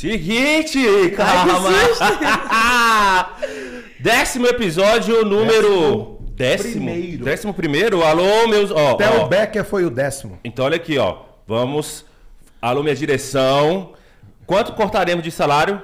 Seguinte, calma. Décimo episódio, número. Décimo. primeiro. Décimo primeiro. Alô, meus. Ó, Até ó. o Becker foi o décimo. Então olha aqui, ó. Vamos. Alô, minha direção. Quanto cortaremos de salário?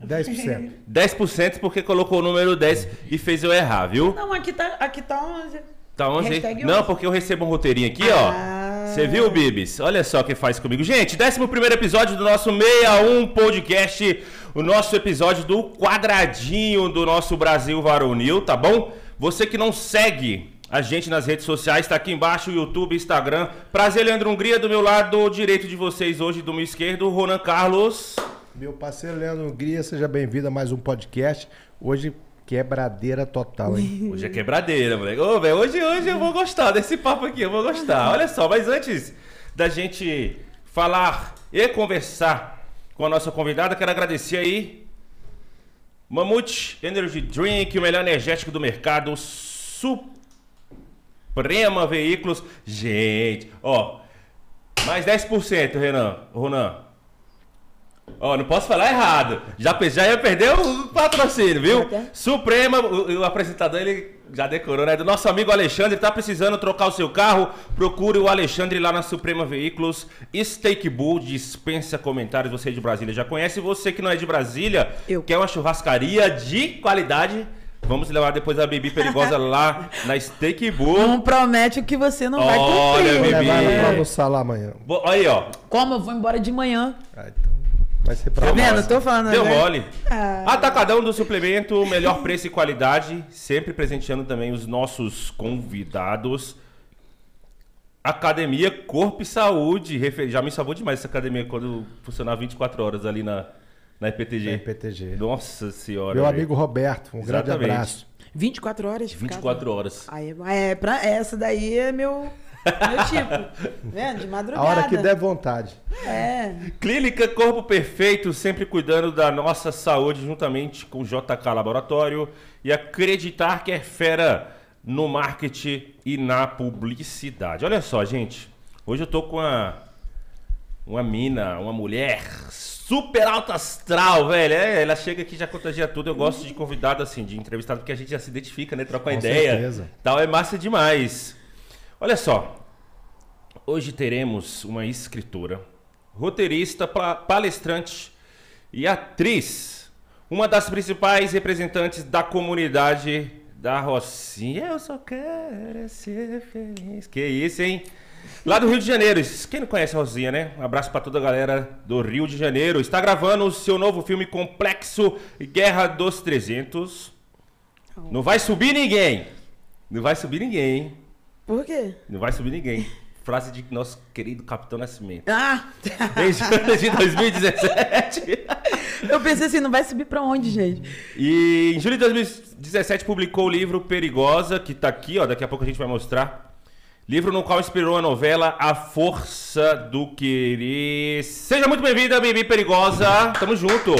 10%. 10% porque colocou o número 10 e fez eu errar, viu? Não, aqui tá, aqui tá 11. Tá 11 aí? Hashtag Não, 11. porque eu recebo um roteirinho aqui, Ah. ó. Você viu, Bibis? Olha só o que faz comigo. Gente, 11 episódio do nosso 61 podcast. O nosso episódio do quadradinho do nosso Brasil Varonil, tá bom? Você que não segue a gente nas redes sociais, tá aqui embaixo, YouTube, Instagram. Prazer, Leandro Hungria, do meu lado direito de vocês hoje, do meu esquerdo, Ronan Carlos. Meu parceiro Leandro Hungria, seja bem-vindo a mais um podcast. Hoje, quebradeira total, hein? Hoje é quebradeira, moleque. Ô, velho, hoje, hoje eu vou gostar desse papo aqui, eu vou gostar. Olha só, mas antes da gente falar e conversar com a nossa convidada, quero agradecer aí Mamute Energy Drink, o melhor energético do mercado, Suprema Veículos. Gente, ó, mais 10%, Renan, Ronan. Ó, não posso falar errado. Já, já ia perder o patrocínio, viu? Até. Suprema, o, o apresentador, ele já decorou, né? Do nosso amigo Alexandre, tá precisando trocar o seu carro? Procure o Alexandre lá na Suprema Veículos. Steak Bull, dispensa comentários. Você de Brasília já conhece. Você que não é de Brasília, Eu. quer uma churrascaria de qualidade? Vamos levar depois a Bibi Perigosa lá na Steak Bull. Não promete o que você não vai Olha, cumprir. Vou Bibi. ela pra almoçar lá amanhã. Bo- Aí, ó. Como eu vou embora de manhã? Ah, então, vai ser pra Tá vendo? Tô falando. Deu né? mole. Ah. Atacadão do suplemento, melhor preço e qualidade, sempre presenteando também os nossos convidados. Academia Corpo e Saúde, já me salvou demais essa academia quando funcionava 24 horas ali na, na IPTG. Da IPTG. Nossa senhora. Meu amigo Roberto, um grande Exatamente. abraço. 24 horas? ficava? 24 horas. Aí, é, pra, essa daí é meu, meu tipo. Vendo? De A madrugada. hora que der vontade. É. Clínica Corpo Perfeito, sempre cuidando da nossa saúde, juntamente com o JK Laboratório. E acreditar que é fera no marketing e na publicidade. Olha só, gente. Hoje eu tô com uma, uma mina, uma mulher super alta astral, velho. É, ela chega aqui e já contagia tudo. Eu gosto de convidado, assim, de entrevistado, porque a gente já se identifica, né? Troca uma Com ideia. certeza. Tal, é massa demais. Olha só. Hoje teremos uma escritora, roteirista, pa- palestrante e atriz. Uma das principais representantes da comunidade da Rocinha. Eu só quero ser feliz. Que isso, hein? Lá do Rio de Janeiro. Quem não conhece a Rosinha, né? Um abraço pra toda a galera do Rio de Janeiro. Está gravando o seu novo filme Complexo Guerra dos 300. Não vai subir ninguém. Não vai subir ninguém, hein? Por quê? Não vai subir ninguém. Frase de nosso querido Capitão Nascimento. Ah! Desde de 2017. Eu pensei assim, não vai subir pra onde, gente? E em julho de 2017 publicou o livro Perigosa, que tá aqui, ó, daqui a pouco a gente vai mostrar. Livro no qual inspirou a novela A Força do Querer. Seja muito bem-vinda, Bibi Perigosa. Tamo junto.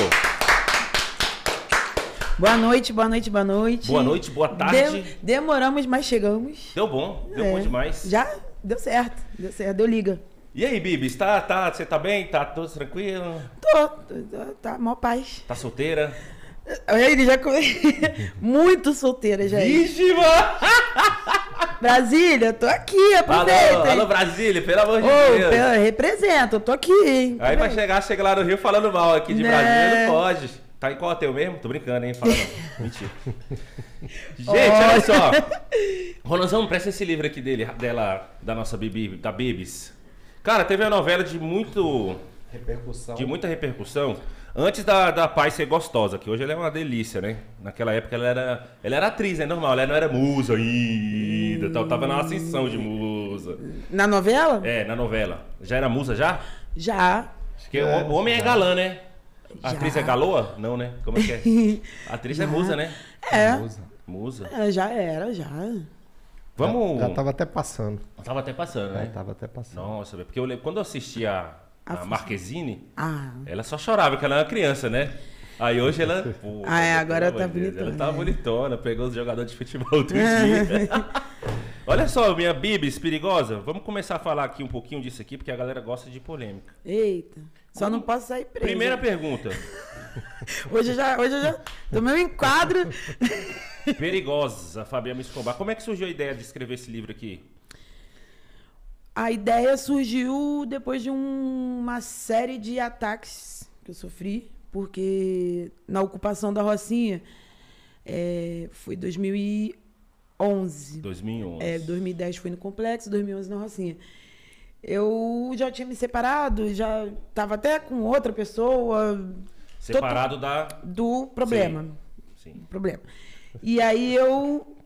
Boa noite, boa noite, boa noite. Boa noite, boa tarde. De- demoramos, mas chegamos. Deu bom, deu É. bom demais. Já deu certo, deu certo, deu liga. E aí, Bibi, tá, tá, você tá bem? Tá tudo tranquilo? Tô, tô, tá mó paz. Tá solteira? Aí Ele já come... Muito solteira já. Vixe, mano! Brasília, tô aqui, Alô, aproveita. alô, Brasília, pelo amor de Deus. pela- representa, eu tô aqui, hein? Aí vai chegar, chega lá no Rio falando mal aqui de Né? Brasília, não pode. Tá em qual hotel mesmo? Tô brincando, hein? Fala não. Mentira. Gente, olha só. Ronanzão, presta esse livro aqui dele, dela, da nossa Bibi, da Bibis. Cara, teve uma novela de muito. Repercussão. de muita repercussão. Antes da, da Paz ser gostosa, que hoje ela é uma delícia, né? Naquela época ela era. Ela era atriz, né? Normal, ela não era musa ainda. tal, Tava na ascensão de musa. Na novela? É, na novela. Já era musa já? Já. Porque o- o homem é galã, né? A Já. atriz é galoa? Não, né? Como é que é? A atriz é musa, né? É, Musa. Musa. é, já era, já. Vamos. Já, já tava até passando. Tava até passando, Já né? tava até passando. Nossa, velho, porque eu lembro, quando eu assisti a, a A- Marquezine, Ah, ela só chorava, porque ela era uma criança, né? Aí hoje ela. Pô, Ah, é, agora tá bonitona, Ela tá né? bonitona, pegou os jogadores de futebol outro dia. Olha só, minha Bibis perigosa. Vamos começar a falar aqui um pouquinho disso aqui, porque a galera gosta de polêmica. eita. Só não posso sair preso. Primeira pergunta. Hoje eu já, hoje eu já tomei um enquadro. Perigosa, Fabiana Escobar. Como é que surgiu a ideia de escrever esse livro aqui? A ideia surgiu depois de um- uma série de ataques que eu sofri, porque na ocupação da Rocinha é, foi 2011. 2011. É, 2010 fui no complexo, 2011 na Rocinha. Eu já tinha me separado, já estava até com outra pessoa Separado da. do problema. Sim. problema. E aí eu.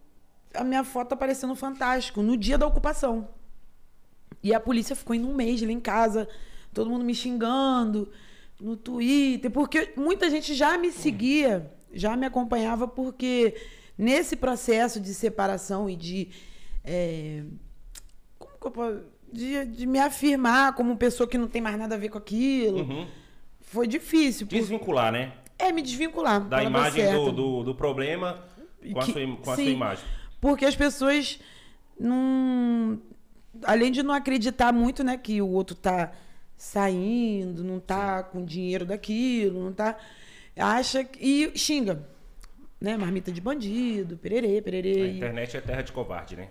A minha foto apareceu no Fantástico, no dia da ocupação. E a polícia ficou em um mês lá em casa, todo mundo me xingando no Twitter, porque muita gente já me seguia, já me acompanhava, porque nesse processo de separação e de. é, como que eu posso. De, de me afirmar como pessoa que não tem mais nada a ver com aquilo. Uhum. Foi difícil. por- Desvincular, né? É, me desvincular. Da imagem do, do, do problema com, a Que- sua, im- com a sim. sua imagem. Porque as pessoas não. Além de não acreditar muito, né, que o outro tá saindo, não tá com dinheiro daquilo, não tá. Acha que- e xinga. Né? Marmita de bandido, pererê, A pererê. e- internet é terra de covarde, né?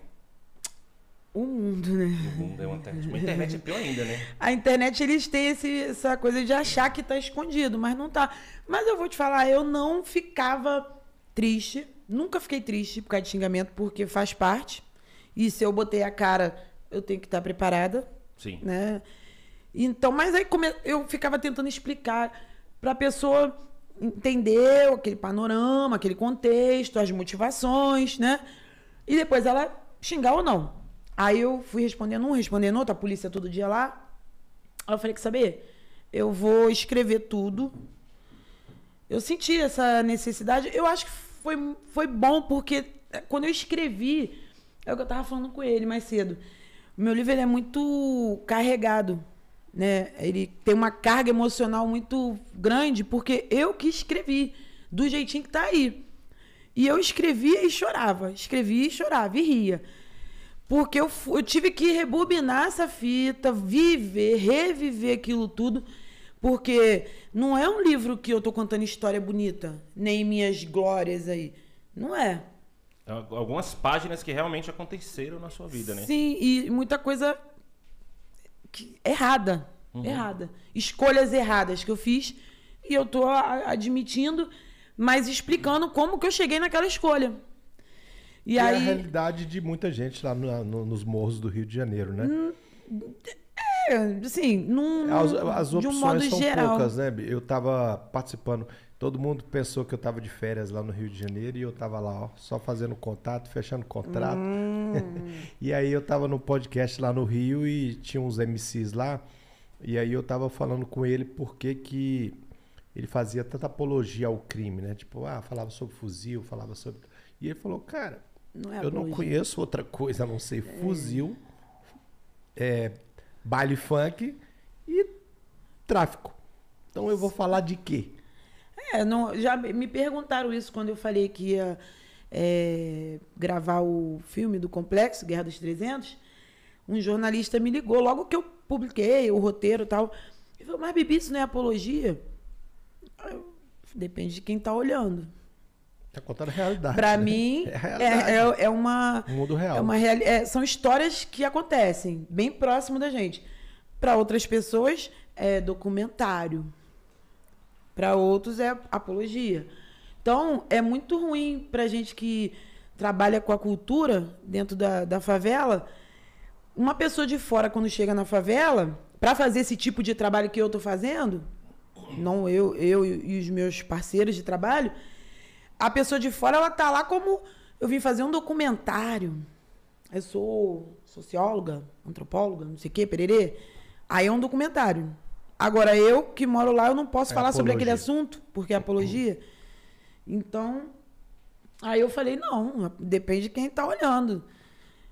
O mundo, né? O mundo é uma internet. A internet é pior ainda, né? A internet, eles têm esse- essa coisa de achar que tá escondido, mas não tá. Mas eu vou te falar, eu não ficava triste, nunca fiquei triste por causa de xingamento, porque faz parte. E se eu botei a cara, eu tenho que estar preparada, Sim. né? Então, mas aí come- eu ficava tentando explicar pra pessoa entender aquele panorama, aquele contexto, as motivações, né? E depois ela xingar ou não. Aí eu fui respondendo um, respondendo outro, a polícia todo dia lá. Aí eu falei, que saber? Eu vou escrever tudo. Eu senti essa necessidade. Eu acho que foi, foi bom, porque é, quando eu escrevi, é o que eu tava falando com ele mais cedo. O meu livro ele é muito carregado, né? Ele tem uma carga emocional muito grande, porque eu que escrevi, do jeitinho que tá aí. E eu escrevia e chorava, escrevia e chorava e ria. Porque eu, eu tive que rebobinar essa fita, viver, reviver aquilo tudo. Porque não é um livro que eu tô contando história bonita, nem minhas glórias aí. Não é. Al- Algumas páginas que realmente aconteceram na sua vida, né? Sim, e muita coisa que- errada. Errada. Escolhas erradas que eu fiz. E eu tô admitindo, mas explicando como que eu cheguei naquela escolha. E, E é a aí. realidade de muita gente lá no- no- nos morros do Rio de Janeiro, né? É, assim, num, As, as de um opções modo são geral. poucas, né? Eu tava participando. Todo mundo pensou que eu tava de férias lá no Rio de Janeiro e eu tava lá, ó, só fazendo contato, fechando contrato. Hum. e aí eu tava no podcast lá no Rio e tinha uns MCs lá. E aí eu tava falando com ele por que que ele fazia tanta apologia ao crime, né? Tipo, ah, falava sobre fuzil, falava sobre. E ele falou, cara, Não é eu não conheço outra coisa a não ser fuzil, é, baile funk e tráfico. Então eu vou falar de quê? É, não, já me perguntaram isso quando eu falei que ia é, gravar o filme do Complexo, Guerra dos 300. Um jornalista me ligou logo que eu publiquei o roteiro e tal. Ele falou, mas Bibi, isso não é apologia? Eu, Depende de quem tá olhando. Tá contando a realidade. Pra né? mim, É é, é, é uma. O mundo real. É uma reali- é, são histórias que acontecem bem próximo da gente. Para outras pessoas, é documentário. Para outros, é apologia. Então, é muito ruim para gente que trabalha com a cultura dentro da, da favela. Uma pessoa de fora, quando chega na favela, para fazer esse tipo de trabalho que eu estou fazendo, não eu, eu e os meus parceiros de trabalho, a pessoa de fora, ela tá lá como eu vim fazer um documentário. Eu sou socióloga, antropóloga, não sei o quê, pererê. Aí é um documentário. Agora, eu que moro lá, eu não posso É falar sobre aquele apologia. assunto, porque é apologia. Então, aí eu falei, não, depende de quem tá olhando.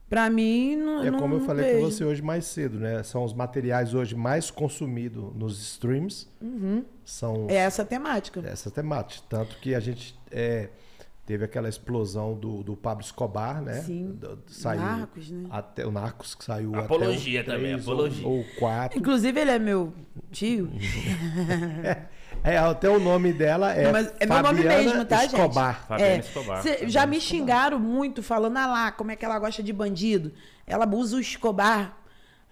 Pra mim, não. É não- como eu não falei com você hoje mais cedo, né? São os materiais hoje mais consumidos nos streams. São É essa a temática. essa temática. Tanto que a gente é, teve aquela explosão do, do Pablo Escobar, né? Sim. Do- saiu Narcos, né? Até, o Narcos que saiu Apologia até o também, três apologia. Ou, ou quatro. Inclusive, ele é meu tio. É, até o nome dela é Não, mas é meu nome Fabiana mesmo, tá, Escobar. gente? Fabiana É, Escobar. cê- Fabiana já me xingaram muito, falando, ah lá, como é que ela gosta de bandido. Ela usa o Escobar.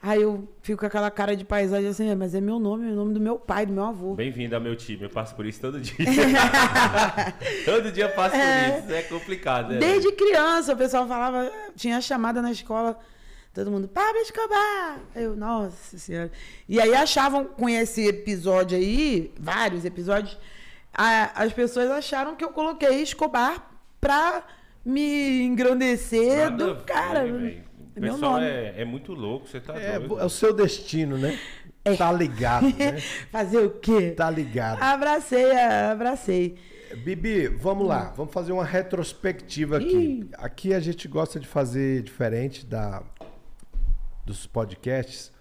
Aí eu fico com aquela cara de paisagem assim, "É, mas é meu nome, é o nome do meu pai, do meu avô. Bem-vindo ao meu time, eu passo por isso todo dia. todo dia eu passo por isso, é complicado. né? Desde criança, o pessoal falava, tinha chamada na escola, todo mundo, Pablo Escobar! Eu, nossa senhora. E aí achavam, com esse episódio aí, vários episódios, a- as pessoas acharam que eu coloquei Escobar pra me engrandecer Nada do cara. É meu pessoal nome. é, é muito louco, você tá É, doido. é o seu destino, né? Tá ligado, né? Fazer o quê? Tá ligado. Abracei, abracei. Bibi, vamos lá, vamos fazer uma retrospectiva aqui. Aqui a gente gosta de fazer diferente da dos podcasts,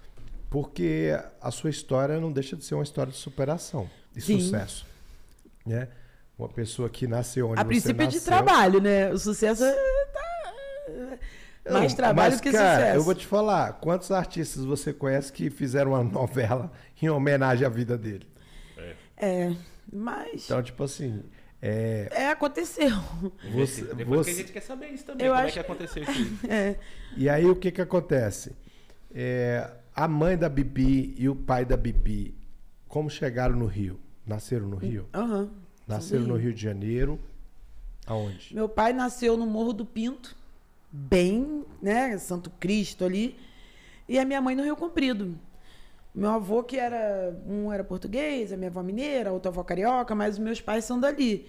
porque a sua história não deixa de ser uma história de superação e Sim. sucesso, né? Uma pessoa que nasceu onde A você princípio é de nasceu. trabalho, né? O sucesso é tá- mais Não, trabalho mas, que cara, sucesso. Eu vou te falar, quantos artistas você conhece que fizeram uma novela em homenagem à vida dele? É, mas Então, tipo assim, é, é aconteceu. você, Depois você- que a gente quer saber isso também, Eu como é acho- que aconteceu isso. É. E aí o que que acontece? É, a mãe da Bibi e o pai da Bibi, como chegaram no Rio? Nasceram no Rio? Aham. Nasceram Sim. no Rio de Janeiro. Aonde? Meu pai nasceu no Morro do Pinto, bem, né, Santo Cristo ali, e a minha mãe no Rio Comprido. Meu avô que era, um era português, a minha avó mineira, a outra avó carioca, mas os meus pais são dali.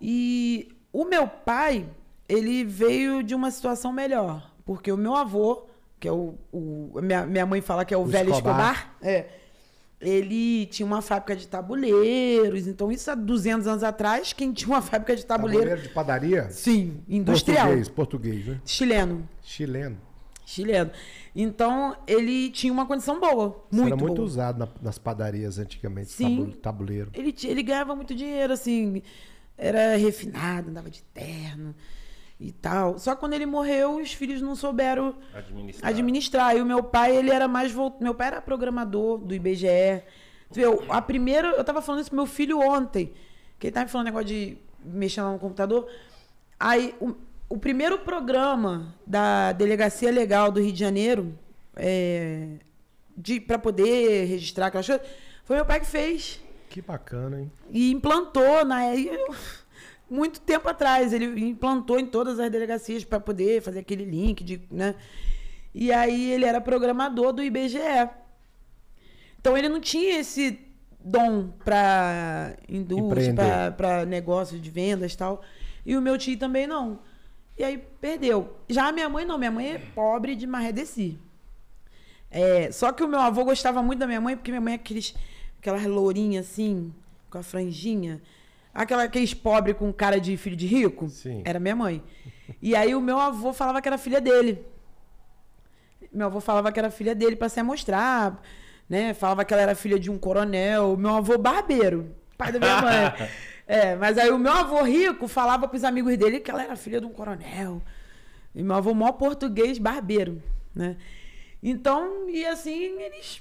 E o meu pai, ele veio de uma situação melhor, porque o meu avô, que é o, o minha, minha mãe fala que é o, O velho Escobar. Escobar, é, ele tinha uma fábrica de tabuleiros, então isso há 200 anos atrás, quem tinha uma fábrica de tabuleiro Tabuleiro de padaria? Sim, industrial. Português, português, né? Chileno. Chileno. Chileno. Então, ele tinha uma condição boa. Muito era muito boa. usado na- nas padarias antigamente, Sim. tabu- tabuleiro. Ele, ele ganhava muito dinheiro, assim. Era refinado, andava de terno e tal. Só que quando ele morreu, os filhos não souberam Administrar. administrar. E o meu pai, ele era mais voltado. Meu pai era programador do IBGE. Tu vê, a primeira. Eu tava falando isso pro meu filho ontem. Que ele tava me falando negócio de mexer lá no computador. Aí, o, o primeiro programa da Delegacia Legal do Rio de Janeiro, é, de, para poder registrar aquelas coisas, foi meu pai que fez Que bacana, hein? e implantou na e eu- muito tempo atrás ele implantou em todas as delegacias para poder fazer aquele link de né? E aí ele era programador do IBGE então ele não tinha esse dom para indústria para negócio de vendas e tal. E o meu tio também não. E aí perdeu. Já a minha mãe não. Minha mãe é pobre de Marredeci é, só que o meu avô gostava muito da minha mãe, porque minha mãe é aqueles, aquela lourinha assim, com a franjinha. Aquela, aqueles pobres com cara de filho de rico. Sim. Era minha mãe. E aí o meu avô falava que era filha dele. Meu avô falava que era filha dele para se amostrar, né? Falava que ela era filha de um coronel. Meu avô barbeiro, pai da minha mãe. É, mas aí o meu avô rico falava pros amigos dele que ela era filha de um coronel. E meu avô mó português barbeiro, né? Então, e assim, eles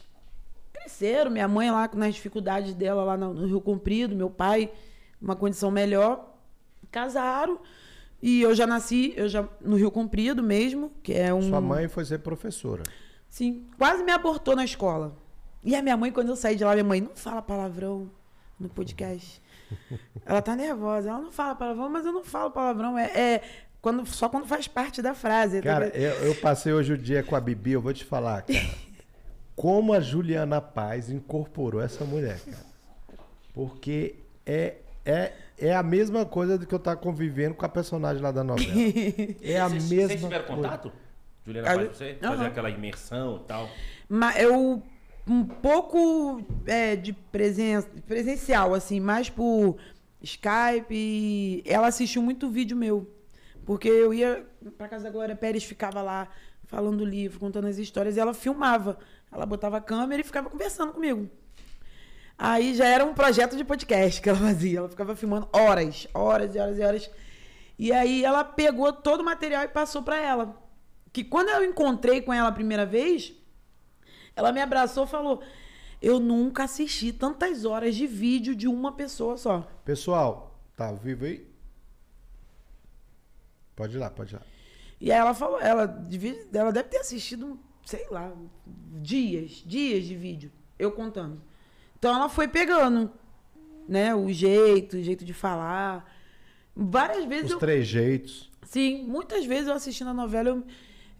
cresceram. Minha mãe lá nas dificuldades dela lá no no Rio Comprido, meu pai, uma condição melhor, casaram. E eu já nasci, eu já no Rio Comprido mesmo, que é um Sua mãe foi ser professora. Sim, quase me abortou na escola. E a minha mãe, quando eu saí de lá, minha mãe, não fala palavrão no podcast. Ela tá nervosa, ela não fala palavrão, mas eu não falo palavrão. É, é quando, só quando faz parte da frase. Cara, eu, eu passei hoje o dia com a Bibi, eu vou te falar, cara. Como a Juliana Paz incorporou essa mulher, cara. Porque é, é, é a mesma coisa do que eu tava convivendo com a personagem lá da novela. É a Vocês- mesma Vocês tiveram coisa. contato? Juliana Ah, faz você? Fazer aham. aquela imersão e tal. Mas eu um pouco é, de presen presencial, assim, mais por Skype. e Ela assistiu muito vídeo meu. Porque eu ia pra casa da Glória Pérez, ficava lá falando o livro, contando as histórias, e ela filmava. Ela botava a câmera e ficava conversando comigo. Aí já era um projeto de podcast que ela fazia. Ela ficava filmando horas, horas e horas e horas. E aí ela pegou todo o material e passou para ela. Que quando eu encontrei com ela a primeira vez, ela me abraçou e falou: Eu nunca assisti tantas horas de vídeo de uma pessoa só. Pessoal, tá ao vivo aí? Pode ir lá, pode ir lá. E aí ela falou, ela, ela deve ter assistido, sei lá, dias, dias de vídeo, eu contando. Então ela foi pegando, né, o jeito, o jeito de falar. Várias vezes Os eu. três jeitos. Sim, muitas vezes eu assistindo a novela, eu,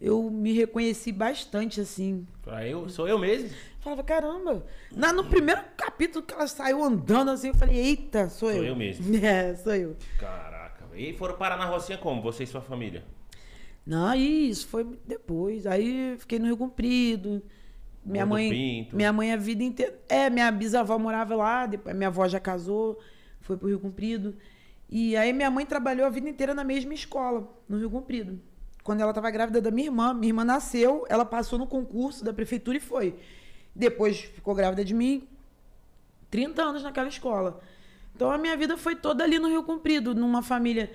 eu me reconheci bastante, assim. Ah, eu, sou eu mesmo. Falava, caramba. Na, no primeiro capítulo que ela saiu andando assim, eu falei, eita, sou, Sou eu. eu mesmo. É, sou eu. Caraca. E foram parar na Rocinha como? Você e sua família? Não, isso foi depois. Aí fiquei no Rio Comprido. Minha mãe, Pinto. minha mãe a vida inteira. É, minha bisavó morava lá, depois minha avó já casou, foi pro Rio Comprido. E aí minha mãe trabalhou a vida inteira na mesma escola, no Rio Comprido. Quando ela estava grávida da minha irmã, minha irmã nasceu, ela passou no concurso da prefeitura e foi. Depois ficou grávida de mim, 30 anos naquela escola. Então a minha vida foi toda ali no Rio Comprido, numa família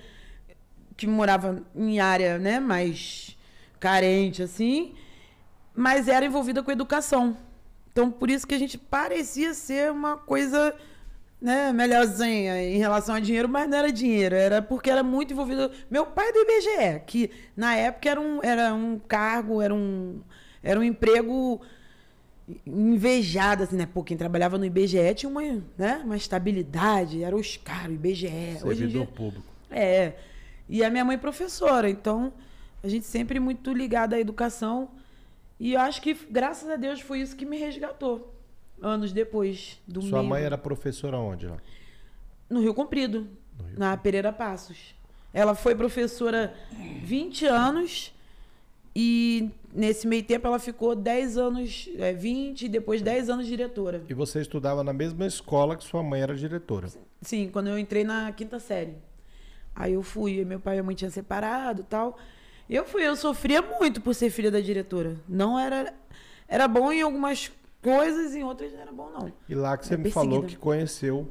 que morava em área, né, mais carente assim, mas era envolvida com educação. Então por isso que a gente parecia ser uma coisa, né, melhorzinha em relação a dinheiro, mas não era dinheiro, era porque era muito envolvido. Meu pai é do IBGE, que na época era um, era um cargo, era um era um emprego invejado, assim, né? Pô, quem trabalhava no IBGE tinha uma, né, uma estabilidade, era os caras, o IBGE. Hoje Servidor dia, público. é. E a minha mãe é professora, então a gente sempre muito ligada à educação. E eu acho que, graças a Deus, foi isso que me resgatou. Anos depois do Sua meio- mãe era professora onde lá? No Rio Comprido, na Pereira Passos. Ela foi professora 20 anos e nesse meio tempo ela ficou 10 anos, é, 20 e depois 10 anos diretora. E você estudava na mesma escola que sua mãe era diretora. Sim, quando eu entrei na quinta série. Aí eu fui, meu pai e minha mãe tinham separado e tal. Eu fui, eu sofria muito por ser filha da diretora. Não era. Era bom em algumas coisas, em outras não era bom, não. E lá que você Era me falou que conheceu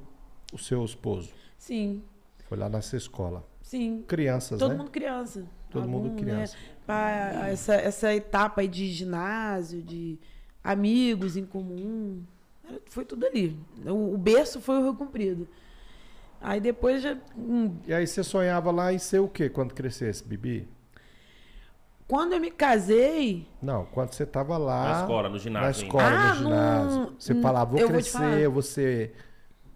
o seu esposo. Sim, Foi lá nessa escola. sim. Crianças, Todo né? mundo criança. Todo mundo criança. Né? Essa, essa etapa aí de ginásio, de amigos em comum. Foi tudo ali. O, o berço foi o Rio Comprido. Aí depois já. hum, E aí você sonhava lá em ser o quê quando crescesse, Bibi? Quando eu me casei. Não, quando você tava lá. Na escola, no ginásio Na escola, Ah, no ginásio. não- Você falava, vou eu vou crescer, falar. você.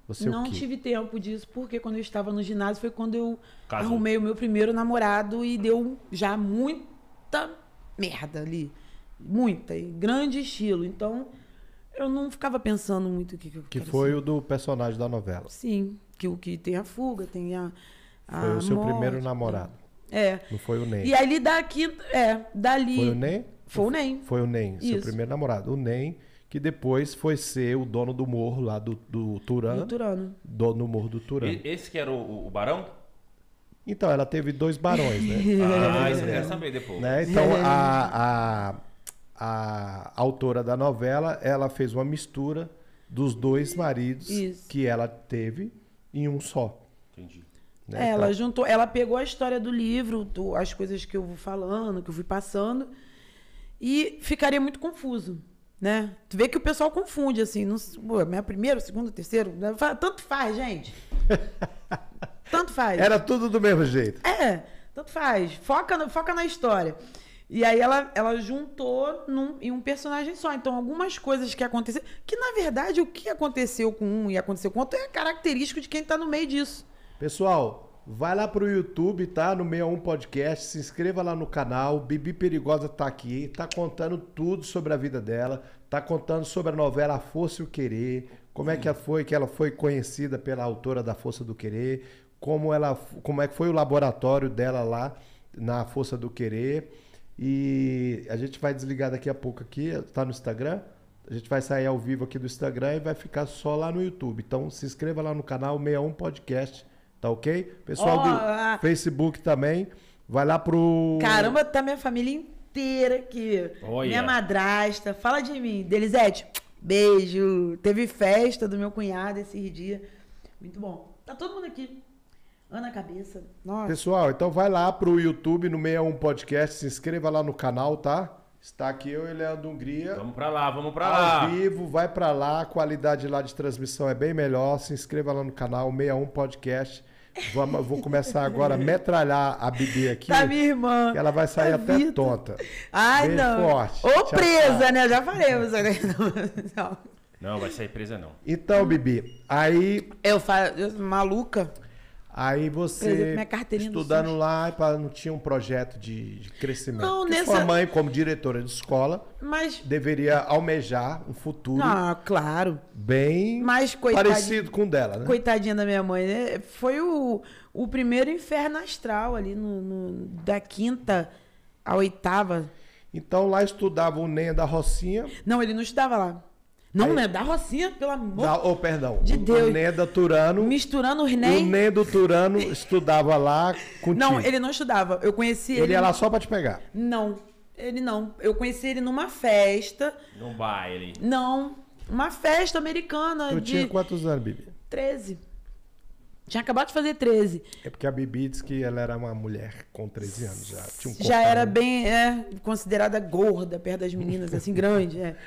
Você não tive tempo disso, porque quando eu estava no ginásio foi quando eu Casou. arrumei o meu primeiro namorado e deu já muita merda ali. Muita, em grande estilo. Então, eu não ficava pensando muito o que, que eu Que quero foi ser. o do personagem da novela. Sim, que o que tem a fuga, tem a. a Foi o seu morte, primeiro namorado. É. Não foi o Nem. E ali daqui, é, dali. Foi o Nem? Foi o Nem. Foi o Nem, seu Isso. primeiro namorado. O Nem, que depois foi ser o dono do morro lá do, do Turan. Do Turano. Dono do morro do Turan. E- Esse que era o, o Barão? Então, ela teve dois barões, né? Ah, isso eu quero saber depois. Né? Então, a, a, a autora da novela, ela fez uma mistura dos dois maridos Isso. que ela teve em um só. Entendi. Né? É, ela juntou, ela pegou a história do livro, do- as coisas que eu vou falando, que eu fui passando, e ficaria muito confuso, né? Tu vê que o pessoal confunde, assim, não, minha primeiro, segundo, terceiro, né? Tanto faz, gente. tanto faz. Era tudo do mesmo jeito. É, tanto faz. Foca, no- foca na história. E aí ela, ela juntou num, em um personagem só. Então, algumas coisas que aconteceram. Que, na verdade, o que aconteceu com um e aconteceu com outro é característico de quem tá no meio disso. Pessoal, vai lá pro YouTube, tá? No 61 Podcast, se inscreva lá no canal. Bibi Perigosa tá aqui, tá contando tudo sobre a vida dela, tá contando sobre a novela Força e o Querer, como é que foi, que ela foi conhecida pela autora da Força do Querer, como ela, como é que foi o laboratório dela lá na Força do Querer. E a gente vai desligar daqui a pouco aqui, tá no Instagram. A gente vai sair ao vivo aqui do Instagram e vai ficar só lá no YouTube. Então se inscreva lá no canal 61 Podcast, tá ok? Pessoal Ó, do ah. Facebook também, vai lá pro. Caramba, tá minha família inteira aqui. Olha. Minha madrasta. Fala de mim. Delisete, beijo. Teve festa do meu cunhado esse dia. Muito bom. Tá todo mundo aqui. Ana Cabeça. Nossa. Pessoal, então vai lá pro YouTube no 61 Podcast, se inscreva lá no canal, tá? Está aqui eu e Leandro Hungria. Vamos pra lá, vamos pra Ao lá. vivo, vai pra lá, a qualidade lá de transmissão é bem melhor. Se inscreva lá no canal 61 Podcast. Vamos, vou começar agora a metralhar a Bibi aqui. Tá minha irmã. que ela vai sair Tá até Vitor. tonta. Ai, Beijo não. forte. Ou Tchau, presa, tchau. né? Já falei. você- Não. Não, vai sair presa não. Então, Bibi, aí, Eu falo, eu- maluca. Aí você exemplo, estudando lá, não tinha um projeto de, de crescimento. Não, nessa- Sua mãe, como diretora de escola, Mas. deveria almejar um futuro Ah, claro. bem Mas, coitadinha. parecido com o dela, né? Coitadinha da minha mãe, né? Foi o, o primeiro inferno astral ali no, no- da quinta à oitava. Então lá estudava o Nen da Rocinha, Não, ele não estudava lá. Não, Aí- né? Da Rocinha, pelo amor. da, oh, perdão, De o, Deus. o Nen da Turano, Misturando os o nem. Nen do Turano estudava lá contigo. Não, ele não estudava. Eu conheci ele. Ele ia lá só pra te pegar. Não, ele não. Eu conheci ele numa festa. Num baile. Não, uma festa americana Tu de tinha quantos anos, Bibi? 13. Tinha acabado de fazer 13. É porque a Bibi disse que ela era uma mulher com 13 anos já. Tinha um Já era bem é, considerada gorda perto das meninas, assim, grande. É.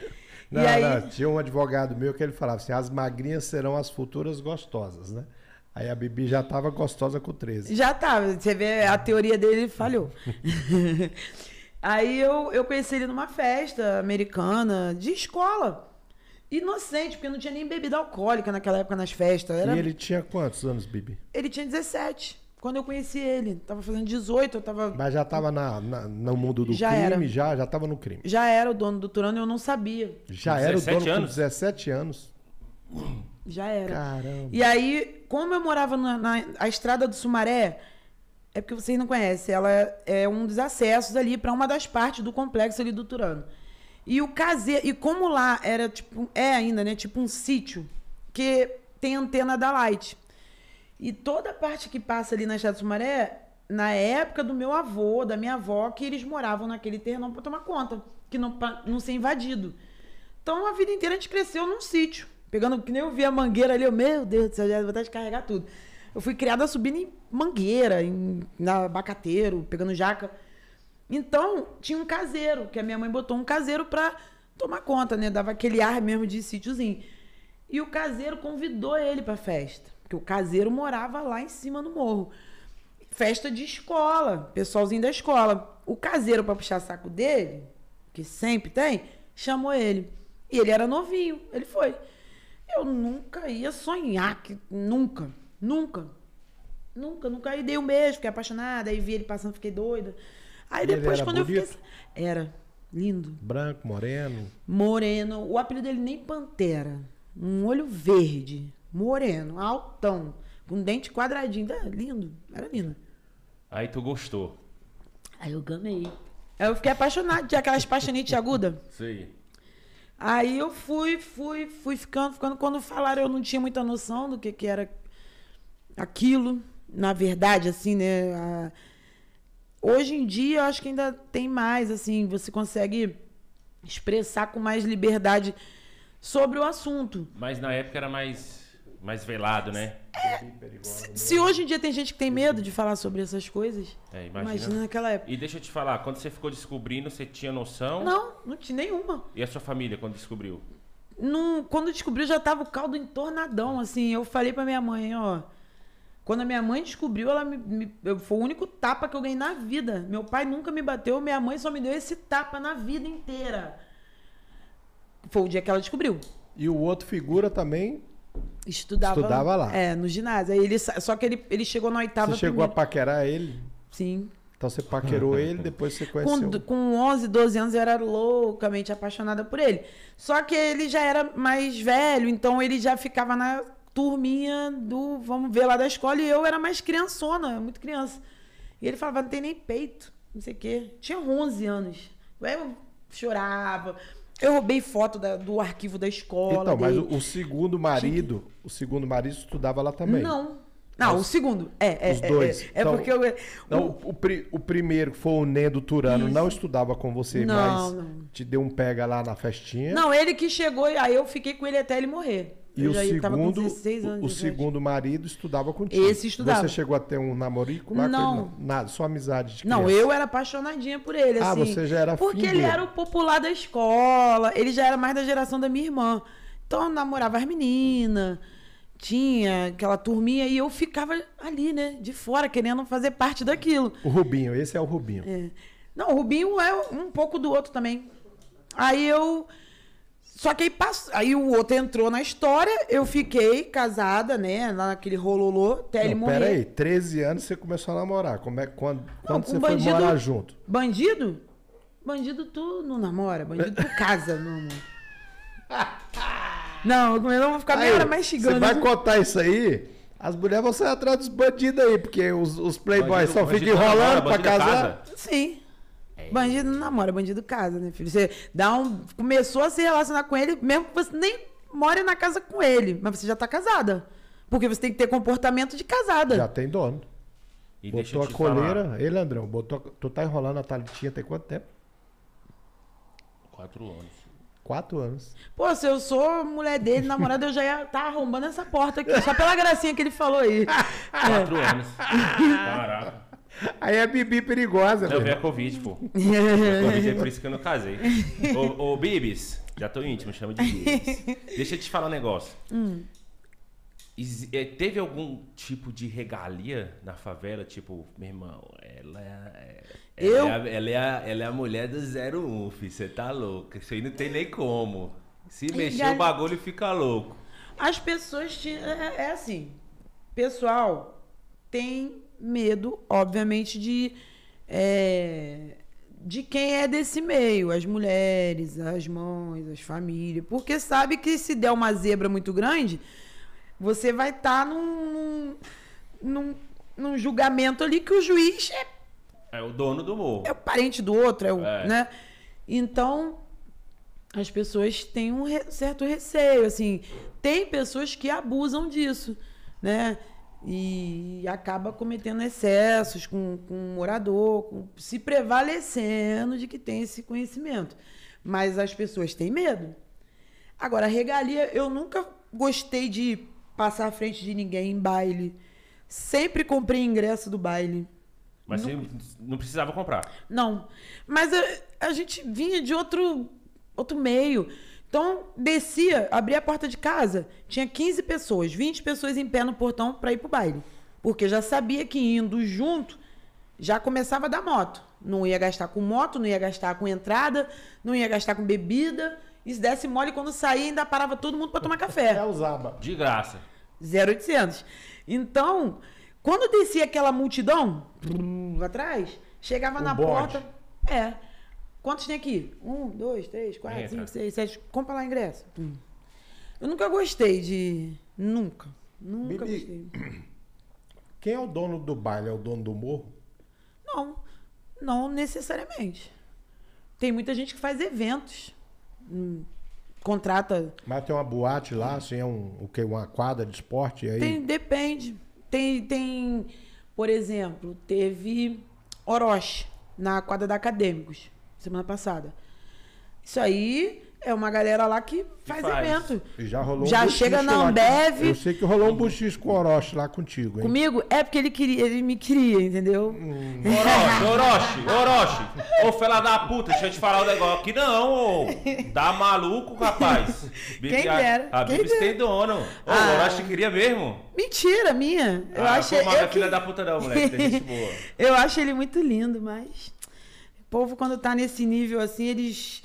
Não, e aí, não, tinha um advogado meu que ele falava assim: as magrinhas serão as futuras gostosas, né? Aí a Bibi já tava gostosa com 13. já tava. Você vê, a teoria dele falhou. aí eu, eu conheci ele numa festa americana de escola. Inocente, porque não tinha nem bebida alcoólica naquela época nas festas. Era E ele tinha quantos anos, Bibi? Ele tinha 17 quando eu conheci ele. Tava fazendo 18, eu tava. Mas já tava na, na- no mundo do Já crime, era. já, já tava no crime. Já era o dono do Turano e eu não sabia. Já Com era o 17 dono com anos? 17 anos. Já era. Caramba. E aí, como eu morava na, na a estrada do Sumaré, é porque vocês não conhecem, ela é um dos acessos ali para uma das partes do complexo ali do Turano. E o caseiro, e como lá era tipo, é ainda, né, tipo um sítio que tem antena da Light. E toda a parte que passa ali na estrada Sumaré, na época do meu avô, da minha avó, que eles moravam naquele terreno para tomar conta, que não pra não ser invadido. Então a vida inteira a gente cresceu num sítio. Pegando, que nem eu vi a mangueira ali, eu, meu Deus do céu, já vou vontade de carregar tudo. Eu fui criada subindo em mangueira, em, na abacateiro, pegando jaca. Então, tinha um caseiro, que a minha mãe botou um caseiro pra tomar conta, né? Dava aquele ar mesmo de sítiozinho. E o caseiro convidou ele pra festa. Porque o caseiro morava lá em cima no morro. Festa de escola, pessoalzinho da escola. O caseiro, pra puxar saco dele, que sempre tem, chamou ele. E ele era novinho, ele foi. Eu nunca ia sonhar, que nunca, nunca, nunca, nunca. Aí dei um beijo, fiquei apaixonada, aí vi ele passando, fiquei doida. Aí Ele depois, quando eu bonito? fiquei. Era lindo. Branco, moreno. Moreno. O apelido dele nem Pantera. Um olho verde. Moreno, altão. Com dente quadradinho. Ah, lindo. Era lindo. Aí tu gostou. Aí eu gamei. Aí eu fiquei apaixonada. Tinha aquelas paixonite aguda. Sei. Aí eu fui, fui, fui ficando, ficando. Quando falaram, eu não tinha muita noção do que, que era aquilo. Na verdade, assim, né? a- Hoje em dia, eu acho que ainda tem mais, assim, você consegue expressar com mais liberdade sobre o assunto. Mas na época era mais, mais velado, né? Se hoje em dia tem gente que tem medo de falar sobre essas coisas, É, imagina. imagina naquela época. E deixa eu te falar, quando você ficou descobrindo, você tinha noção? Não, não tinha nenhuma. E a sua família, quando descobriu? Não, quando descobriu, já tava o caldo entornadão, assim. Eu falei pra minha mãe, ó. Quando a minha mãe descobriu, ela me, me- foi o único tapa que eu ganhei na vida. Meu pai nunca me bateu, minha mãe só me deu esse tapa na vida inteira. Foi o dia que ela descobriu. E o outro figura também. Estudava, Estudava lá. É, no ginásio. Aí ele, só que ele, ele chegou na oitava Você chegou a paquerar ele. Sim. Então você paquerou ele, depois você conheceu. Com, com 11, 12 anos eu era loucamente apaixonada por ele. Só que ele já era mais velho, então ele já ficava na turminha do vamos ver lá da escola e eu era mais criançona, muito criança. E ele falava, não tem nem peito, não sei o quê. Tinha 11 anos. Eu chorava. Eu roubei foto da- do arquivo da escola. Então, mas dele. o, o segundo marido, o segundo marido estudava lá também. Não. Não, Os- o segundo. É, é, os é, dois. É, é Então, porque eu. Não, o- o, o pri- o primeiro, que foi o Nendo Turano, Isso. não estudava com você, Não, mas não. te deu um pega lá na festinha. Não, ele que chegou e aí eu fiquei com ele até ele morrer. E Eu o segundo, 16 anos, o 17. segundo marido estudava contigo. Esse estudava. Você chegou a ter um namorico lá Não. com ele? Não, Nada, só amizade de Não, criança. eu era apaixonadinha por ele, Ah, assim. você já era Porque afim ele era o popular da escola, ele já era mais da geração da minha irmã. Então eu namorava as meninas, tinha aquela turminha e eu ficava ali, né, de fora, querendo fazer parte daquilo. O Rubinho, esse é o Rubinho. É. Não, o Rubinho é um pouco do outro também. Aí eu. Só que aí, pass... aí o outro entrou na história, eu fiquei casada, né? Lá naquele rololô, até ele Não, morrer. pera aí, 13 anos você começou a namorar. Como é, quando quando com você bandido- foi morar junto? Bandido? Bandido tu não namora, bandido tu casa, meu amor. Não, eu não vou ficar meia hora mais Você vai contar isso aí, as mulheres vão sair atrás dos bandidos aí, porque os, os playboys Bandido- só ficam namora, enrolando pra casar. casa. Sim. Bandido não namora, bandido casa, né, filho? Você dá um, começou a se relacionar com ele, mesmo que você nem more na casa com ele, mas você já tá casada. Porque você tem que ter comportamento de casada. Já tem dono. E deixa eu Botou a falar. coleira. Ei, Leandrão, botou, a- tu tá enrolando a Thalitinha tem quanto tempo? Quatro anos. Quatro anos. Pô, se eu sou mulher dele, namorada, eu já ia estar arrombando essa porta aqui, só pela gracinha que ele falou aí. Quatro anos. Caraca. Aí é Bibi perigosa, Eu vi velho. a Covid, pô. A Covid é por isso que eu não casei. Ô, ô Bibis, já tô íntimo, chama de Bibis. Deixa eu te falar um negócio. Exi- eh, Teve algum tipo de regalia na favela? Tipo, meu irmão, ela é. Ela, Eu? é, a, ela, é, a, ela é a mulher do 01, filho. Você tá louco. Isso aí não tem nem como. Se mexer Regalia- o bagulho fica louco. As pessoas. É, é assim. Pessoal tem medo, obviamente, de. é, de quem é desse meio, as mulheres, as mães, as famílias. Porque sabe que se der uma zebra muito grande, você vai estar num, num, num julgamento ali que o juiz é É o dono do morro. é o parente do outro, é o, É. né? Então, as pessoas têm um re- certo receio, assim. Tem pessoas que abusam disso, né? E acaba cometendo excessos com, com o morador, com- se prevalecendo de que tem esse conhecimento. Mas as pessoas têm medo. Agora, regalia, eu nunca gostei de passar à frente de ninguém em baile. Sempre comprei ingresso do baile. Mas você não precisava comprar. Não. Mas a, a gente vinha de outro, outro meio. Então, descia, abria a porta de casa, tinha 15 pessoas, 20 pessoas em pé no portão para ir pro baile. Porque já sabia que indo junto, já começava da moto. Não ia gastar com moto, não ia gastar com entrada, não ia gastar com bebida. E se desse mole, quando saía, ainda parava todo mundo para tomar É café. o Zaba. De graça. 0800. Então, quando descia aquela multidão atrás, chegava O na bonde. porta. É. Quantos tem aqui? Um, dois, três, quatro, Entra. cinco, seis, sete. Compra lá ingresso. Eu nunca gostei de. Nunca. Nunca Bibi. gostei. Quem é o dono do baile? É o dono do morro? Não. Não necessariamente. Tem muita gente que faz eventos. Hum, contrata Mas tem uma boate lá, assim, é um, o quê? Uma quadra de esporte? Aí, Tem, depende. Tem, tem, por exemplo, teve Orochi na quadra da Acadêmicos, semana passada. Isso aí é uma galera lá que faz, faz. evento. E já rolou Já buchiche chega na. Ambev. Eu sei que rolou um buchiche com o Orochi lá contigo, hein? Comigo é porque ele queria, ele me queria, entendeu? Hum. Orochi, Orochi, Orochi. Ô, fela da puta, deixa eu te falar um negócio aqui. Não, ô. Dá maluco, rapaz. Bibi- Quem a- dera, A, quem Bibis dera. tem dono. Ô, Ah. o Orochi queria mesmo. Mentira, minha. Eu ah, não é filha que- da puta não, moleque. Tem gente boa. Eu acho ele muito lindo, mas povo quando tá nesse nível assim, eles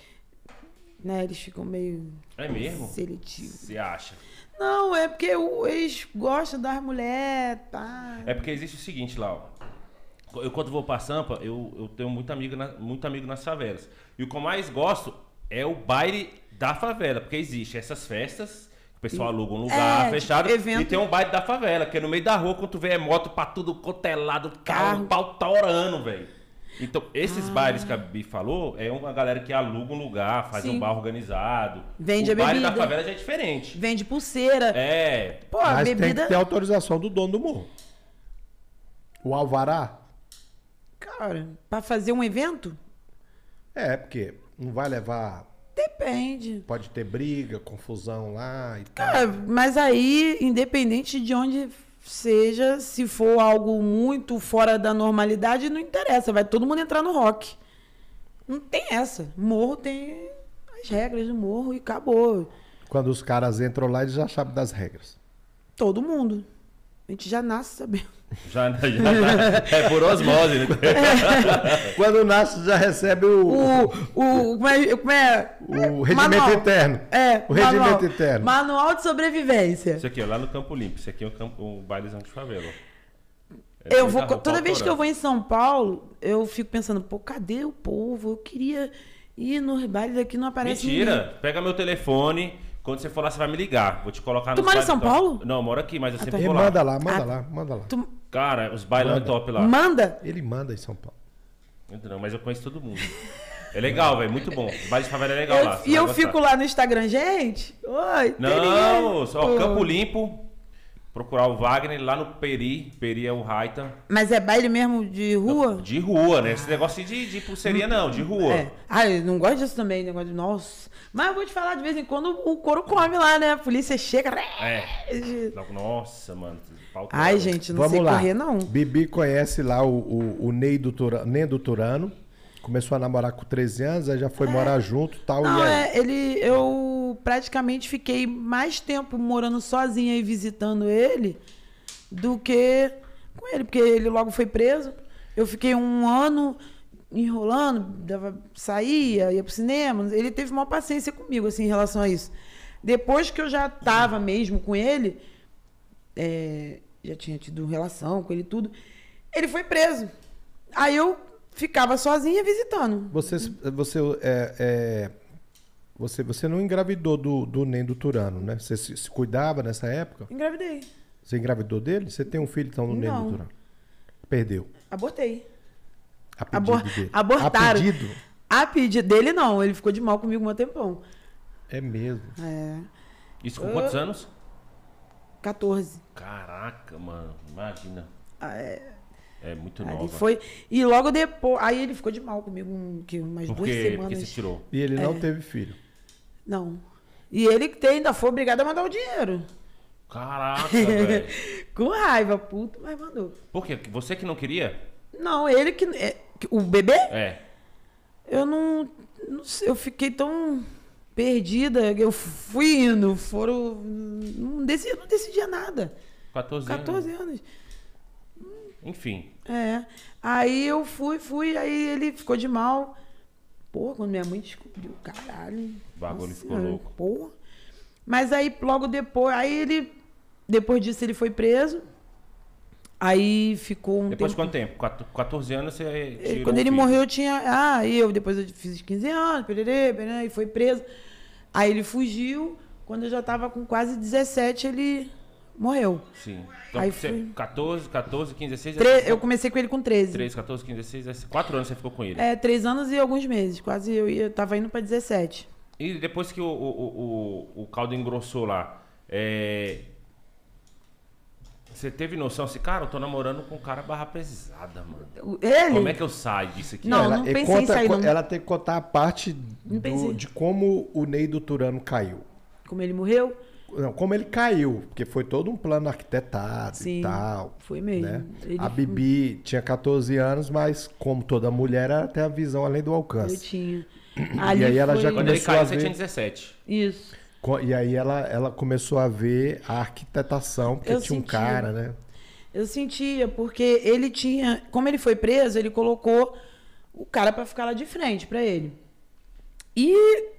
né, eles ficam meio É mesmo? seletivos. Você acha? Não, é porque eles gostam das mulheres, tá? É porque existe o seguinte, lá, ó. Eu quando vou pra Sampa, eu, eu tenho muito amigo, na, muito amigo nas favelas. E o que eu mais gosto é o baile da favela, porque existe essas festas, o pessoal aluga um lugar É, fechado, evento- e tem um baile da favela, que é no meio da rua, quando tu vê é moto pra tudo cotelado, carro, Carro. o pau orando, velho. Então, esses bailes que a Bibi falou, é uma galera que aluga um lugar, faz Sim. um bar organizado. Vende o a baile da bebida. favela já é diferente. Vende pulseira. É, Pô, a Mas tem bebida. que ter autorização do dono do morro. O Alvará? Cara, pra fazer um evento? É, porque não vai levar. Dep- Depende. Pode ter briga, confusão lá e tal. É, mas aí, independente de onde seja, se for algo muito fora da normalidade, não interessa, vai todo mundo entrar no rock. Não tem essa. Morro tem as regras do morro e acabou. Quando os caras entram lá, eles já sabem das regras. Todo mundo. A gente já nasce sabendo. Já, já é por osmose, né? Quando nasce, já recebe o, O, o, como é, como é? o regimento Manual. eterno. É, O regimento manual. eterno. Manual de sobrevivência. Isso aqui, ó, lá no Campo Limpo. Isso aqui é o, campo, o bailezão de favela. É Eu vou, toda vez que eu vou em São Paulo, eu fico pensando, pô, cadê o povo? Eu queria ir nos bailes aqui, não aparece Mentira! ninguém. Pega meu telefone. Quando você for lá, você vai me ligar. Vou te colocar Tu nos mora em São top. Paulo? Não, eu moro aqui, mas eu sempre Ele vou lá. manda lá, manda Ah. lá, manda lá. Tu Cara, os bailão é Manda. top lá. manda? Ele manda em São Paulo. Não, mas eu conheço todo mundo. É legal, velho. Muito bom. O baile de favela é legal Eu- lá. e eu gostar. fico lá no Instagram, gente. Oi, Não, só. Campo Limpo. Procurar o Wagner lá no Peri. Peri é o Raita. Mas é baile mesmo de rua? De rua, né? Esse negócio de, de pulseirinha, não, de rua. É. Ah, eu não gosto disso também, negócio de nossa. Mas eu vou te falar, de vez em quando o couro come lá, né? A polícia chega. É. Nossa, mano. pau Ai, gente, não Vamos sei lá. correr, não. Bibi conhece lá o, o, o Ney do Turano, Ney do Turano. Começou a namorar com 13 anos, aí já foi morar junto e tal. Não, e aí? é, ele, eu praticamente fiquei mais tempo morando sozinha e visitando ele do que com ele, porque ele logo foi preso. Eu fiquei um ano enrolando, saía, ia pro cinema. Ele teve uma paciência comigo, assim, em relação a isso. Depois que eu já tava mesmo com ele, é, já tinha tido relação com ele tudo, ele foi preso. Aí eu ficava sozinha visitando. Você, você, é, é, você, você não engravidou do, do Ney do Turano, né? Você se, se cuidava nessa época? Engravidei. Você engravidou dele? Você tem um filho então no Ney Não. do Turano? Perdeu. Abortei. A pedido Abor- dele. abortaram. A pedido? A pedido dele, não. Ele ficou de mal comigo um tempão. É mesmo. É. Isso com quantos anos? 14. Caraca, mano. Imagina. Ah, é. É muito Aí nova. foi. E logo depois. Aí ele ficou de mal comigo um, que umas Por duas quê? Porque semanas. você tirou. E ele É. não teve filho. Não. E ele que tem- ainda foi obrigado a mandar o dinheiro. Caraca, velho. Com raiva, puto, mas mandou. Por quê? Você que não queria? Não, ele que. é, o bebê? É. Eu não, não sei, eu fiquei tão perdida. Eu fui indo, foram. Não decidi, não decidia nada. 14 anos. 14 anos. Enfim. É. Aí eu fui, fui, aí ele ficou de mal. Pô, quando minha mãe descobriu, caralho. O bagulho ficou louco. Porra. Mas aí, logo depois, aí ele. Depois disso, ele foi preso. Aí ficou um Depois de tempo. quanto tempo? Quatro- 14 anos você tirou quando ele morreu, eu tinha. Ah, eu depois eu fiz 15 anos, pererê, pererê, e foi preso. Aí ele fugiu. Quando eu já tava com quase 17, ele morreu. Sim. Então, Aí você, fui- 14, 14, 15, 16... Tre- Eu comecei com ele com 13. 13, 14, 15, 16... 4 anos você ficou com ele. É, três anos e alguns meses. Quase eu ia, tava indo pra 17. E depois que o, o, o, o caldo engrossou lá, é... Você teve noção assim, cara, eu tô namorando com um cara barra pesada, mano. Ele? Como é que eu saio disso aqui? Não, ela, não pensei em sair, não. Ela tem que contar a parte do, de como o Ney do Turano caiu. Como ele morreu? Não, como ele caiu, porque foi todo um plano arquitetado Sim, e tal. foi mesmo. né? Ele A foi- Bibi tinha 14 anos, mas como toda mulher, ela tem a visão além do Eu alcance. tinha. E aí ela já Quando ele começou caiu, a você ver- tinha 17. Isso. E aí ela, ela começou a ver a arquitetação, porque Eu tinha um sentia. cara, né? Eu sentia, porque ele tinha. Como ele foi preso, ele colocou o cara pra ficar lá de frente pra ele. E Ele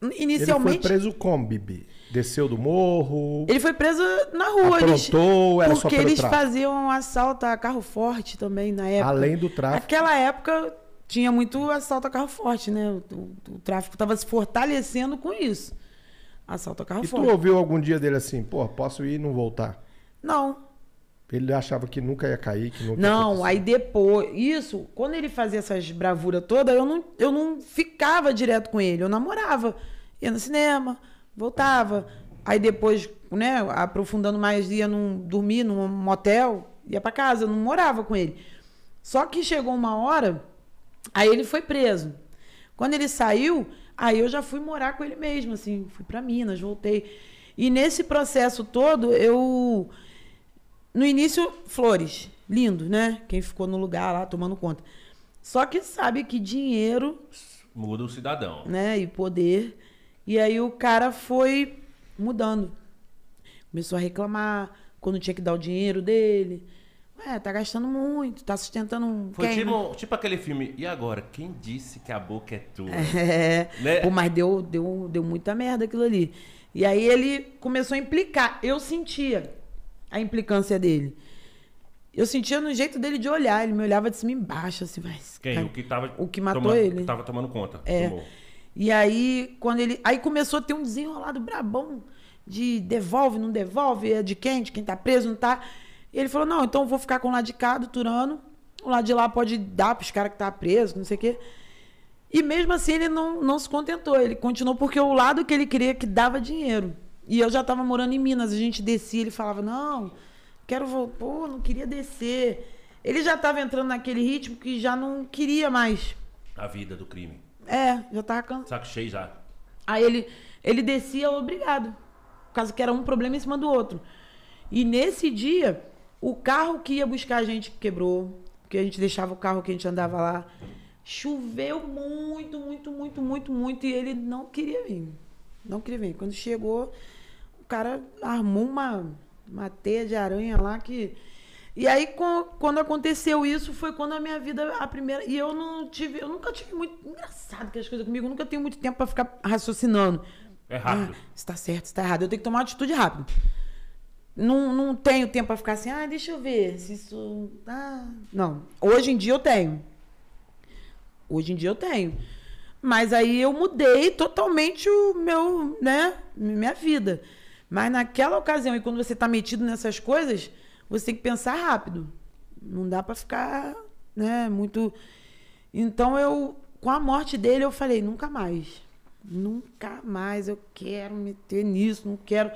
foi inicialmente. preso como, Bibi? Desceu do morro, Ele foi preso na rua. eles- aprontou, era só porque eles tráfico? faziam um assalto a carro forte também na época. Além do tráfico. Naquela época tinha muito assalto a carro forte, né? O, o- o tráfico estava se fortalecendo com isso. Assalto a carro E tu forte. ouviu algum dia dele assim, pô, posso ir e não voltar? Não. Ele achava que nunca ia cair, que nunca Não, aí depois. Isso, quando ele fazia essas bravuras todas, eu não, eu não ficava direto com ele. Eu namorava. Ia no cinema, voltava. Aí depois, né, aprofundando mais, ia num, dormir num motel, ia pra casa, eu não morava com ele. Só que chegou uma hora, aí ele foi preso. Quando ele saiu, aí eu já fui morar com ele mesmo, assim, fui para Minas, voltei. E nesse processo todo, eu no início flores, lindo, né? Quem ficou no lugar lá tomando conta. Só que sabe que dinheiro muda o cidadão, né? E poder. E aí o cara foi mudando. Começou a reclamar quando tinha que dar o dinheiro dele. Ué, tá gastando muito, tá sustentando um. Foi tipo, tipo aquele filme. E agora? Quem disse que a boca é tua? É. Né? Pô, mas deu, deu, deu muita merda aquilo ali. E aí ele começou a implicar. Eu sentia a implicância dele. Eu sentia no jeito dele de olhar. Ele me olhava de cima e embaixo, assim, mas. Quem? Cara, o que tava. O que matou tomando, ele. Que tava tomando conta. É. Tomou. E aí, quando ele. Aí começou a ter um desenrolado brabão de devolve, não devolve, é de quem? De quem tá preso, não tá. E ele falou: não, então eu vou ficar com o lado de cá, do Turano. O lado de lá pode dar pros caras que tá preso, não sei o quê. E mesmo assim ele não, não se contentou. Ele continuou porque o lado que ele queria que dava dinheiro. E eu já tava morando em Minas, a gente descia, ele falava: não, quero voltar, pô, não queria descer. Ele já tava entrando naquele ritmo que já não queria mais. A vida do crime. É, já tava cansado. Saco cheio já. Aí ele, ele descia obrigado. Por causa que era um problema em cima do outro. E nesse dia, o carro que ia buscar a gente quebrou. Porque a gente deixava o carro que a gente andava lá. Choveu muito, muito, muito, muito, muito. E ele não queria vir. Não queria vir. Quando chegou, o cara armou uma, uma teia de aranha lá que. E aí, quando aconteceu isso, foi quando a minha vida, a primeira. E eu não tive. Eu nunca tive muito. Engraçado que as coisas comigo, eu nunca tenho muito tempo para ficar raciocinando. É rápido. Ah, está certo, está errado. Eu tenho que tomar uma atitude rápida. Não, não tenho tempo para ficar assim, ah, deixa eu ver se isso. Ah, não. Hoje em dia eu tenho. Hoje em dia eu tenho. Mas aí eu mudei totalmente o meu, né, minha vida. Mas naquela ocasião, e quando você está metido nessas coisas, você tem que pensar rápido. Não dá para ficar, né, muito. Então eu, com a morte dele, eu falei, nunca mais. Nunca mais eu quero meter nisso, não quero.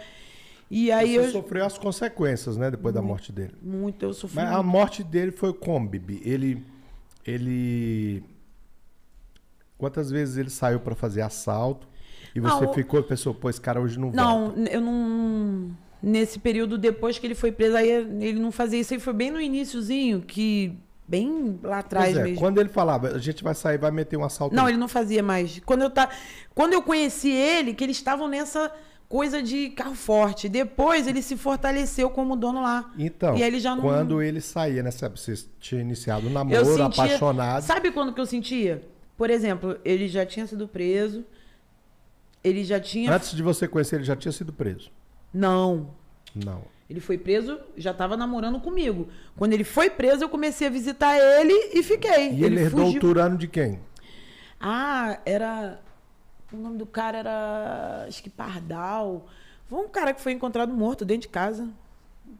E aí Você eu sofreu as consequências, né, depois muito, da morte dele. Muito, eu sofri. Mas muito. a morte dele foi como, Bibi? Ele ele quantas vezes ele saiu para fazer assalto e você não, ficou, pensou, pô, esse cara hoje não Não, volta. eu não nesse período depois que ele foi preso aí ele não fazia isso aí foi bem no iníciozinho que bem lá atrás é, mesmo. Quando ele falava, a gente vai sair, vai meter um assalto. Não, ele não fazia mais. Quando eu tá, quando eu conheci ele, que eles estavam nessa coisa de carro forte. Depois ele se fortaleceu como dono lá. Então, e ele já não... quando ele saía, né? Você tinha iniciado um namoro, sentia... apaixonado. Sabe quando que eu sentia? Por exemplo, ele já tinha sido preso. Ele já tinha. Antes de você conhecer, ele já tinha sido preso? Não. Não. Ele foi preso, já estava namorando comigo. Quando ele foi preso, eu comecei a visitar ele e fiquei. E ele, ele herdou fugiu... o Turano de quem? Ah, era o nome do cara era. Acho que Pardal. Foi um cara que foi encontrado morto dentro de casa.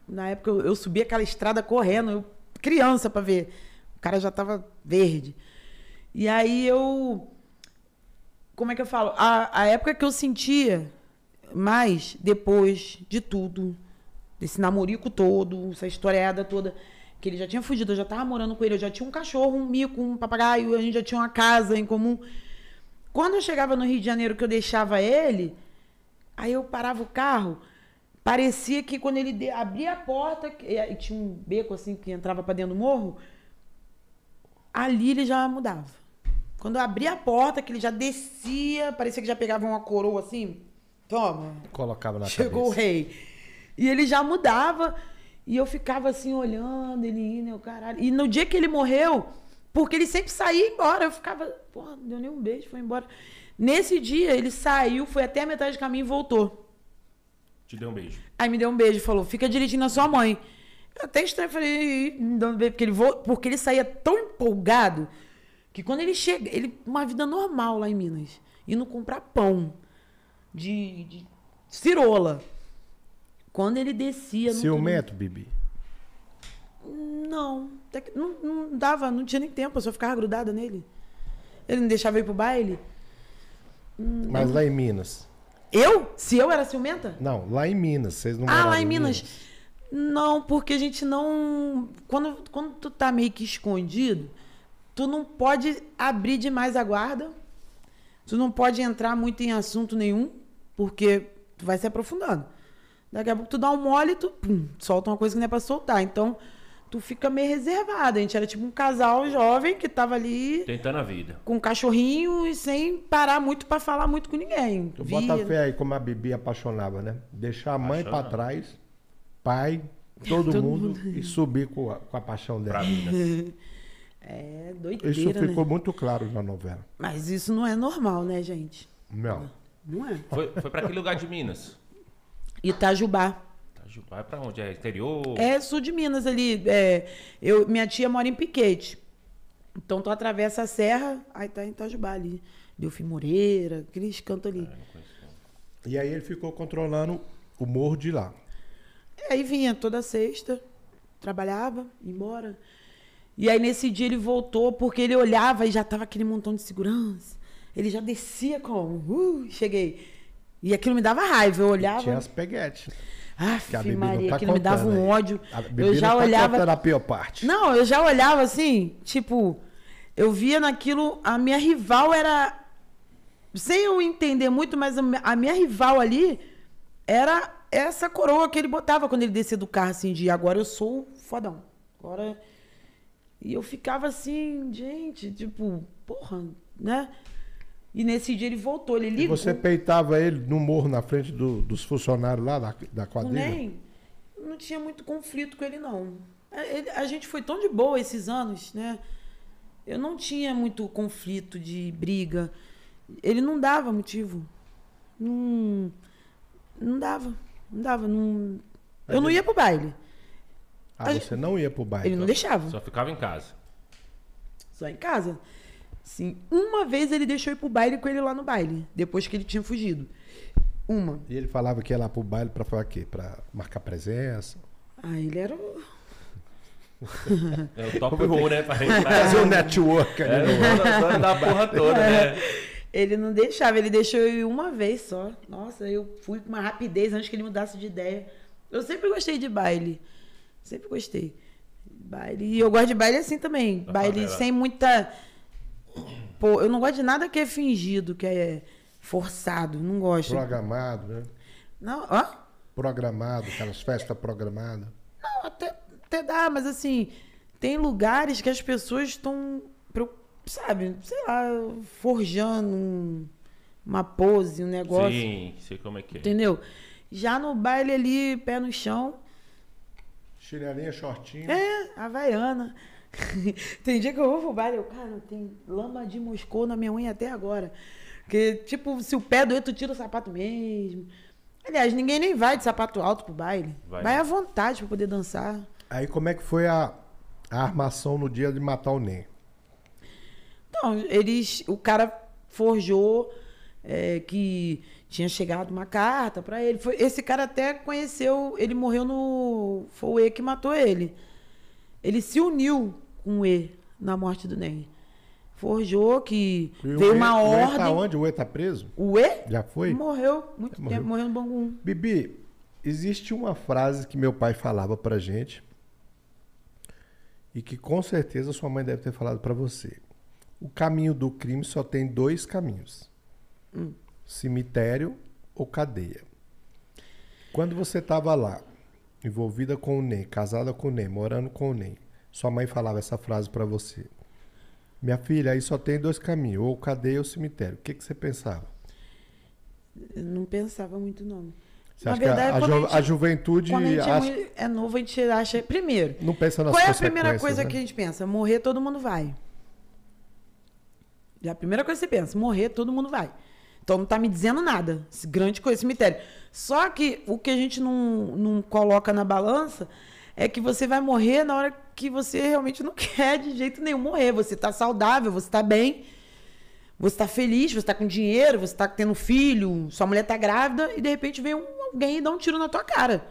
Na época eu, eu subi aquela estrada correndo, eu, criança para ver. O cara já tava verde. E aí eu. Como é que eu falo? A, a época que eu sentia mais, depois de tudo, desse namorico todo, essa historiada toda, que ele já tinha fugido, eu já tava morando com ele, eu já tinha um cachorro, um mico, um papagaio, a gente já tinha uma casa em comum. Quando eu chegava no Rio de Janeiro, que eu deixava ele, aí eu parava o carro, parecia que quando ele abria a porta, e tinha um beco assim que entrava para dentro do morro, ali ele já mudava. Quando eu abria a porta, que ele já descia, parecia que já pegava uma coroa assim, toma. Colocava na Chegou cabeça. o rei. E ele já mudava, e eu ficava assim olhando, ele indo, o caralho. E no dia que ele morreu, porque ele sempre saía embora. Eu ficava, porra, não deu nem um beijo, foi embora. Nesse dia, ele saiu, foi até a metade do caminho e voltou. Te deu um beijo. Aí me deu um beijo e falou: fica direitinho na sua mãe. Eu até estranho, falei, me dando beijo, porque ele, voltou, porque ele saía tão empolgado que quando ele chega, ele uma vida normal lá em Minas, indo comprar pão de, de cirola. Quando ele descia. Ciumento, Bibi? Não, não, não dava, não tinha nem tempo, eu só ficava grudada nele. Ele não deixava ir pro baile. Hum, Mas lá em Minas. Eu? Se eu era ciumenta? Não, lá em Minas. Vocês não Ah, lá em Minas. Minas. Não, porque a gente não. Quando, quando tu tá meio que escondido, tu não pode abrir demais a guarda Tu não pode entrar muito em assunto nenhum, porque tu vai se aprofundando. Daqui a pouco tu dá um mole e tu pum, solta uma coisa que não é pra soltar. Então, tu fica meio reservado. A gente era tipo um casal jovem que tava ali Tentando a vida. com um cachorrinho e sem parar muito pra falar muito com ninguém. Tu Via- bota fé aí como a Bibi apaixonava, né? Deixar a mãe pra Apaixonava. trás, pai, todo, Todo mundo, e subir com a, com a paixão dela. Pra Minas. É doideira, Isso ficou né? muito claro na novela. Mas isso não é normal, né, gente? Não. Não é. Foi, foi pra aquele lugar de Minas. Itajubá. Itajubá é pra onde? É exterior? É sul de Minas ali. É, eu, minha tia mora em Piquete. Então tu atravessa a serra, aí tá em Itajubá ali. Delfim Moreira, aqueles cantos ali. E aí ele ficou controlando o morro de lá. Aí vinha toda sexta, trabalhava, ia embora. E aí nesse dia ele voltou porque ele olhava e já tava aquele montão de segurança. Ele já descia como, uh, cheguei. E aquilo me dava raiva, eu olhava. Tinha as peguetes. Aff, Maria, tá aquilo me dava um ódio. Eu já não tá olhava. contando a pior parte. Não, eu já olhava assim, tipo, eu via naquilo, a minha rival era. Sem eu entender muito, mas a minha rival ali era essa coroa que ele botava quando ele descia do carro, assim, de agora eu sou fodão. Agora. E eu ficava assim, gente, tipo, porra, né? E nesse dia ele voltou, ele E ligou. você peitava ele no morro na frente do- dos funcionários lá da, da quadrilha? NEM não tinha muito conflito com ele, não. É, ele- a gente foi tão de boa esses anos, né? Eu não tinha muito conflito de briga. Ele não dava motivo. Não, não dava. Não dava. Não... Eu não ia pro baile. Ah, A você não ia pro baile. Ele não deixava. Só ficava em casa. Só em casa. Sim. Uma vez ele deixou ir pro baile com ele lá no baile. Depois que ele tinha fugido. Uma. E ele falava que ia lá pro baile pra fazer o quê? Pra marcar presença? Ah, ele era o. É o top roll, né? Pra Fazer um network É, ali. dono da porra toda, né? Ele não deixava, ele deixou eu ir uma vez só. Nossa, eu fui com uma rapidez antes que ele mudasse de ideia. Eu sempre gostei de baile. Sempre gostei. Baile. E eu gosto de baile assim também. Da baile favela. sem muita. Pô, eu não gosto de nada que é fingido, que é forçado. Não gosto. Programado, né? Não, ó. Programado, aquelas festas programadas. Não, até, até dá, mas assim, tem lugares que as pessoas estão, sabe, sei lá, forjando um- uma pose, um negócio. Sim, sei como é que é. Entendeu? Já no baile ali, pé no chão, Chinelinha, shortinho. é, Havaiana. tem dia que eu vou pro baile, eu, cara, tem lama de Moscou na minha unha até agora. Porque, tipo, se o pé doer, tu tira o sapato mesmo. Aliás, ninguém nem vai de sapato alto pro baile. Vai Vai, à vontade pra poder dançar. Aí como é que foi a, a armação no dia de matar o Nen? Não, eles. O cara forjou é, que tinha chegado uma carta pra ele. Foi, esse cara até conheceu. Ele morreu no. Foi o E que matou ele. Ele se uniu com o E na morte do Ney. Forjou que E o veio E- uma o E ordem. tá onde? O E tá preso? O E Já foi? morreu muito Morreu. tempo, morreu no Bangu. Bibi, existe uma frase que meu pai falava pra gente e que com certeza sua mãe deve ter falado pra você. O caminho do crime só tem dois caminhos: cemitério ou cadeia. Quando você estava lá, envolvida com o Ney, casada com o Ney, morando com o Ney, sua mãe falava essa frase pra você. Minha filha, aí só tem dois caminhos, ou cadeia ou cemitério. O que, que você pensava? Eu não pensava muito, não. Você Na acha que a- verdade, a, quando ju- a gente- a juventude Quando a gente é acha- é novo, a gente acha. Primeiro, não pensa nas Qual é a primeira coisa né? que a gente pensa? Morrer, todo mundo vai. Já a primeira coisa que você pensa, morrer, todo mundo vai. Então não tá me dizendo nada. Grande coisa, cemitério. Só que o que a gente não, não coloca na balança é que você vai morrer na hora que você realmente não quer de jeito nenhum morrer. Você tá saudável, você tá bem, você tá feliz, você tá com dinheiro, você tá tendo filho, sua mulher tá grávida e de repente vem um- alguém e dá um tiro na tua cara.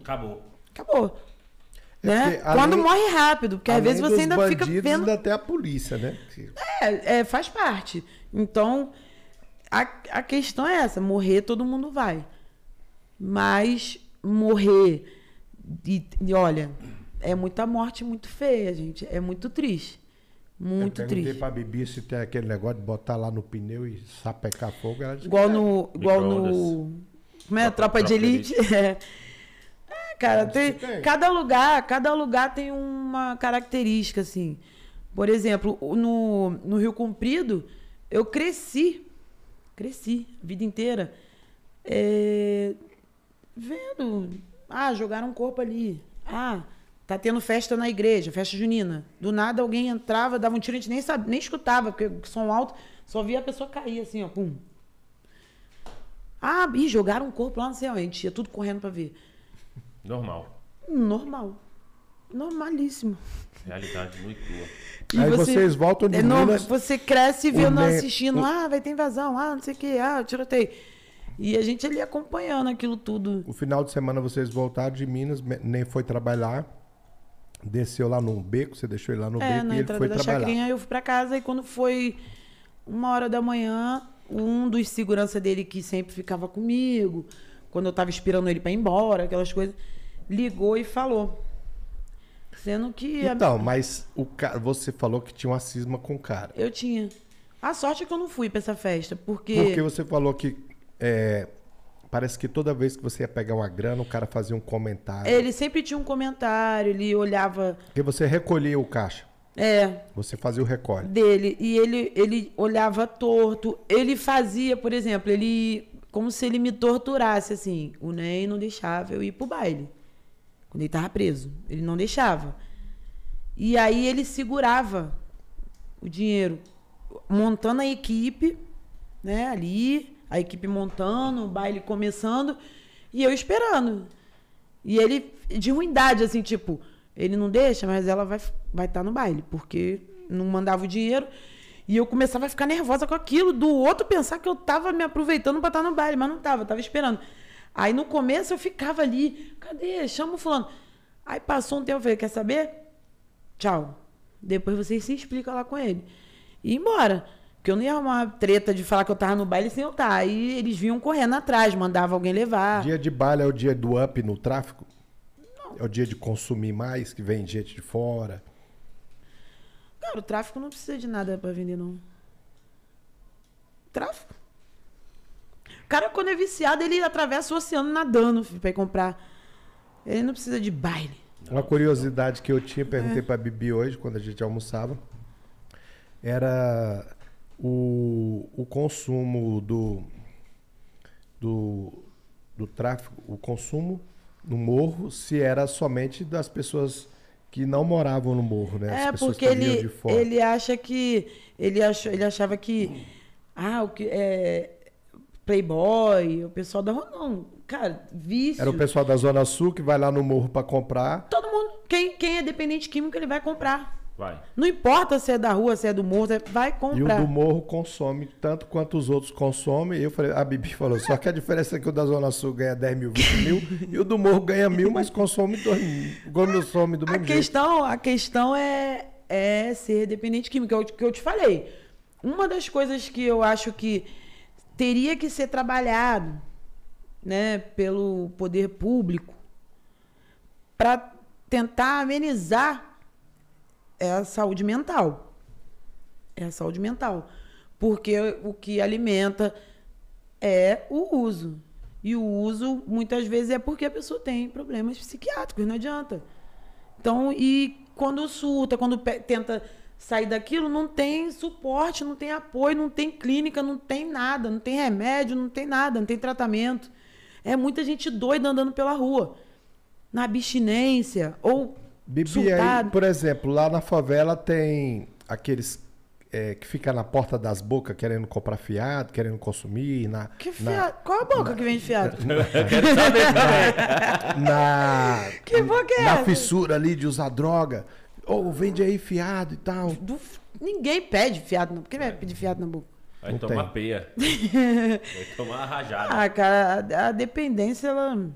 Acabou. Acabou. É né? além- Quando morre rápido, porque às vezes você ainda fica bandidos, vendo. ainda tem a polícia, né? Que- É, é, faz parte. Então, a, a questão é essa: morrer todo mundo vai. Mas morrer. E, e olha, é muita morte muito feia, gente. É muito triste. Muito eu perguntei triste. pra Bibi se tem aquele negócio de botar lá no pneu e sapecar fogo. Ela disse Igual que no. Igual no. Como é? Tropa- Tropa, de de Elite. É. É, cara, tem, tem. cada lugar, cada lugar tem uma característica, assim. Por exemplo, no, no Rio Comprido, eu cresci, cresci a vida inteira, é, vendo, ah, jogaram um corpo ali, ah, tá tendo festa na igreja, festa junina. Do nada alguém entrava, dava um tiro, a gente nem, sabe, nem escutava, porque som alto, só via a pessoa cair assim, ó, pum. Ah, e jogaram um corpo lá, não sei onde, a gente ia tudo correndo pra ver. Normal. Normal. Normalíssimo. Realidade muito crua. E Aí vocês voltam de é, não, Minas, Você cresce vendo, ne- assistindo, o- ah, vai ter invasão, ah, não sei o que, ah, tiroteio. E a gente ali acompanhando aquilo tudo. O final de semana vocês voltaram de Minas, nem foi trabalhar. Desceu lá no beco, você deixou ele lá no é, beco na e ele entrada foi da trabalhar. chacrinha, eu fui pra casa e quando foi uma hora da manhã, um dos segurança dele que sempre ficava comigo, quando eu tava esperando ele pra ir embora, aquelas coisas, ligou e falou. Sendo que a- Então, mas o cara, você falou que tinha uma cisma com o cara. eu tinha. A sorte é que eu não fui pra essa festa, porque. Porque você falou que é, parece que toda vez que você ia pegar uma grana, o cara fazia um comentário. Ele sempre tinha um comentário, ele olhava. Porque você recolhia o caixa. É, Você fazia o recolhe. dele. E ele, ele olhava torto. Ele fazia, por exemplo, ele. Como se ele me torturasse, assim. O Ney não deixava eu ir pro baile. Quando ele tava preso. Ele não deixava. E aí ele segurava o dinheiro, montando a equipe, né, ali, a equipe montando, o baile começando, e eu esperando. E ele, de ruindade, assim, tipo, ele não deixa, mas ela vai estar vai tá no baile, porque não mandava o dinheiro. E eu começava a ficar nervosa com aquilo, do outro pensar que eu tava me aproveitando pra estar no baile, mas não tava, tava esperando. Aí no começo eu ficava ali, cadê? Chama o fulano. Aí passou um tempo, eu falei, quer saber? Tchau. Depois vocês se explicam lá com ele. E embora. Porque eu não ia arrumar uma treta de falar que eu tava no baile sem eu estar. Aí eles vinham correndo atrás, mandavam alguém levar. Dia de baile é o dia do up no tráfico? É o dia de consumir mais, que vem gente de fora. Cara, o tráfico não precisa de nada pra vender, não. Tráfico. O cara, quando é viciado, ele atravessa o oceano nadando filho, pra ir comprar. Ele não precisa de baile. Uma curiosidade que eu tinha, perguntei pra Bibi hoje, quando a gente almoçava, era o, o consumo do, do, do tráfico, o consumo no morro, se era somente das pessoas que não moravam no morro, né? As É, pessoas porque ele, de fora. ele acha que. Ele, achou, ele achava que. Ah, o que. É, Playboy, o pessoal da. Não, cara, vício. Era o pessoal da Zona Sul que vai lá no morro pra comprar. Todo mundo. Quem, quem é dependente químico, ele vai comprar. Vai. Não importa se é da rua, se é do morro, você vai E o comprar. do morro consome tanto quanto os outros consomem. E eu falei, a Bibi falou, só que a diferença é que o da Zona Sul ganha 10 mil, 20 mil, e o do morro ganha mil, mas consome, dois, mil, consome do A mesmo jeito. questão, a questão é, é ser dependente químico, que eu, que eu te falei. Uma das coisas que eu acho que teria que ser trabalhado né, pelo poder público para tentar amenizar é a saúde mental. É a saúde mental. Porque o que alimenta é o uso. E o uso, muitas vezes, é porque a pessoa tem problemas psiquiátricos, não adianta. Então, e quando surta, quando tenta sair daquilo, não tem suporte, não tem apoio, não tem clínica, não tem nada, não tem remédio, não tem nada, não tem tratamento. É muita gente doida andando pela rua. Na abstinência, ou Bibi, aí, por exemplo, lá na favela tem aqueles é, que fica na porta das bocas querendo comprar fiado, querendo consumir, na, Que na, fiado? Qual a boca que vende fiado? Quero saber também. na, Que boca é na essa? fissura ali de usar droga. Ou vende aí fiado e tal. Do- Ninguém pede fiado, não. Por que vai pedir fiado na boca? Vai Não tomar tem. peia. Vai tomar uma rajada. Ah, cara, a, a dependência, ela. O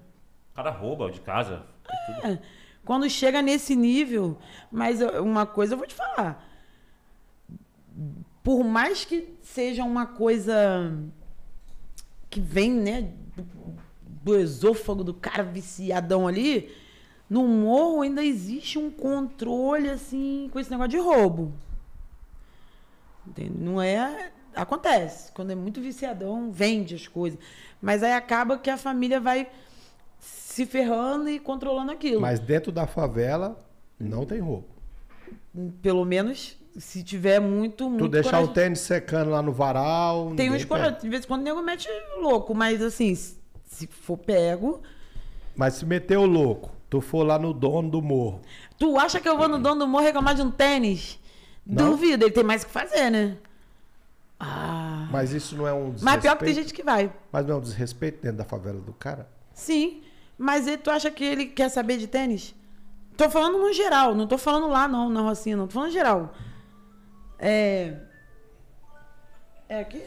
cara rouba de casa. É, quando chega nesse nível, mas uma coisa eu vou te falar. Por mais que seja uma coisa que vem, né, do, esôfago do cara viciadão ali, no morro ainda existe um controle, assim, com esse negócio de roubo. Não é. Acontece. Quando é muito viciadão, vende as coisas. Mas aí acaba que a família vai se ferrando e controlando aquilo. Mas dentro da favela não tem roubo. Pelo menos se tiver muito, muito Tu deixar coragem- o tênis secando lá no varal. Tem uns corajosos. De vez em quando o nego mete louco, mas assim, se se for pego. Mas se meter o louco, tu for lá no dono do morro. Tu acha que eu vou no dono do morro reclamar de um tênis? Não. Duvido, ele tem mais o que fazer, né? Ah. Mas isso não é um desrespeito. Mas pior que tem gente que vai. Mas não é um desrespeito dentro da favela do cara? Sim. Mas ele, tu acha que ele quer saber de tênis? Tô falando no geral, não tô falando lá não, na Rocinha, não. Tô falando geral. É. É aqui?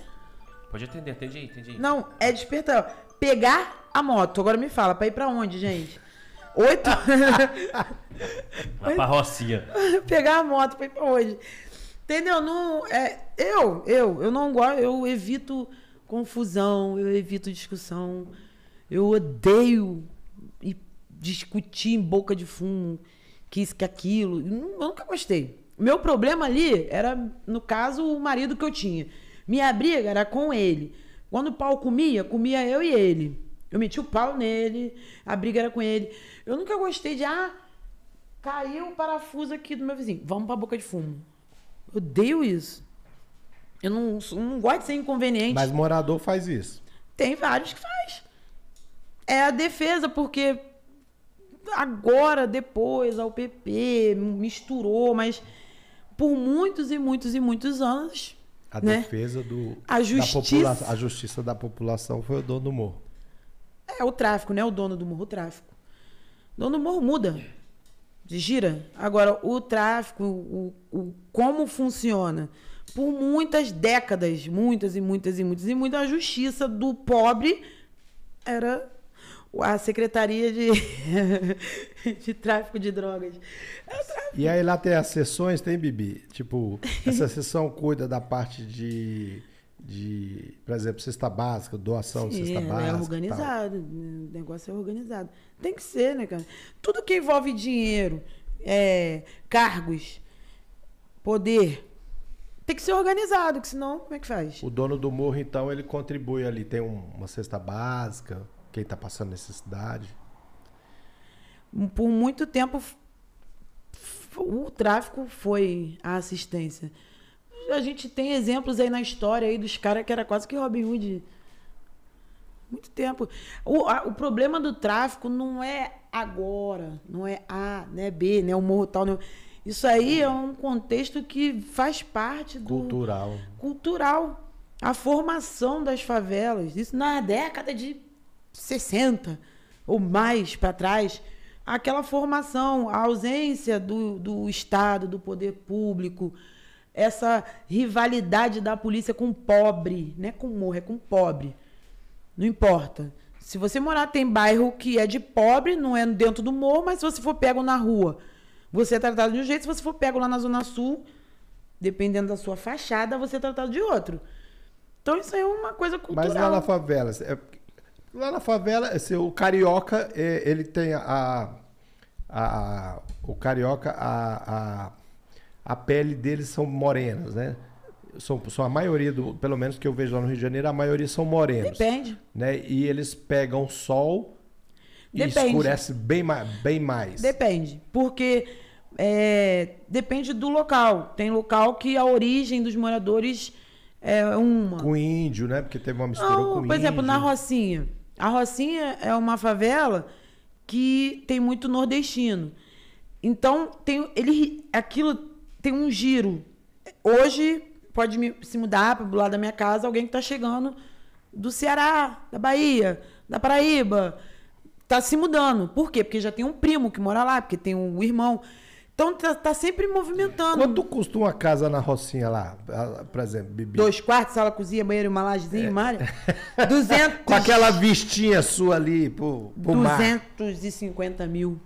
Pode atender, atende aí, atende aí. Não, é despertar. Pegar a moto. Agora me fala, pra ir pra onde, gente? Oito? Lá pra Rocinha. pegar a moto pra ir pra onde? Entendeu? Não, é, eu, eu, eu não gosto, eu evito confusão, eu evito discussão. Eu odeio discutir em boca de fumo, que isso, que aquilo. Eu nunca gostei. Meu problema ali era, no caso, o marido que eu tinha. Minha briga era com ele. Quando o pau comia, comia eu e ele. Eu meti o pau nele, a briga era com ele. Eu nunca gostei de, ah, caiu o parafuso aqui do meu vizinho. Vamos pra boca de fumo. Eu odeio isso. Eu não, não gosto de ser inconveniente. Mas morador faz isso. Tem vários que faz. É a defesa, porque agora, depois, a UPP misturou, mas por muitos e muitos e muitos anos, A né? defesa do. A justiça- a justiça da população foi o dono do morro. É o tráfico, né? O dono do morro, o tráfico. O dono do morro muda. Gira. Agora, o tráfico, o, o, como funciona? Por muitas décadas, muitas e muitas e muitas e muitas, a justiça do pobre era a Secretaria de, de Tráfico de Drogas. É o tráfico. E aí lá tem as sessões, tem, Bibi? Tipo, essa sessão cuida da parte de, de por exemplo, cesta básica, doação de Sim, cesta ela básica. é tal. organizado. O negócio é organizado. Tem que ser, né, cara? Tudo que envolve dinheiro, é, cargos, poder, tem que ser organizado, que senão, como é que faz? O dono do morro, então, ele contribui ali. Tem um- uma cesta básica, quem tá passando necessidade. Por muito tempo, o tráfico foi a assistência. A gente tem exemplos aí na história aí dos caras que era quase que Robin Hood. Muito tempo. O, a- o problema do tráfico não é agora, não é A, né, B, né, o morro tal. Né? Isso aí é um contexto que faz parte do Cultural. cultural. A formação das favelas. Isso na década de 60 ou mais para trás. Aquela formação, a ausência do, do Estado, do poder público, essa rivalidade da polícia com o pobre, não é com o morro, é com o pobre. Não importa. Se você morar, tem bairro que é de pobre, não é dentro do morro, mas se você for pego na rua, você é tratado de um jeito. Se você for pego lá na Zona Sul, dependendo da sua fachada, você é tratado de outro. Então isso aí é uma coisa cultural. Mas lá na favela, é- lá na favela, assim, o carioca, é, ele tem a, a- o carioca, a, a, a pele deles são morenas, né? São, são a maioria, do, pelo menos que eu vejo lá no Rio de Janeiro, a maioria são morenos. Depende. Né? E eles pegam sol e Depende. escurece bem, bem mais. Depende. Porque é, depende do local. Tem local que a origem dos moradores é uma. Com índio, né? Porque teve uma mistura Não, com por exemplo, índio. na Rocinha. A Rocinha é uma favela que tem muito nordestino. Então, tem ele aquilo tem um giro. Hoje pode me- se mudar para o lado da minha casa alguém que está chegando do Ceará, da Bahia, da Paraíba. Tá se mudando. Por quê? Porque já tem um primo que mora lá, porque tem um irmão. Então tá, tá sempre movimentando. Quanto custa uma casa na Rocinha lá? Ah, Por exemplo, Bibi? Dois quartos, sala, cozinha, banheiro, uma lajezinha, uma área. 200, Com aquela vistinha sua ali pro, pro mar. 250 mil.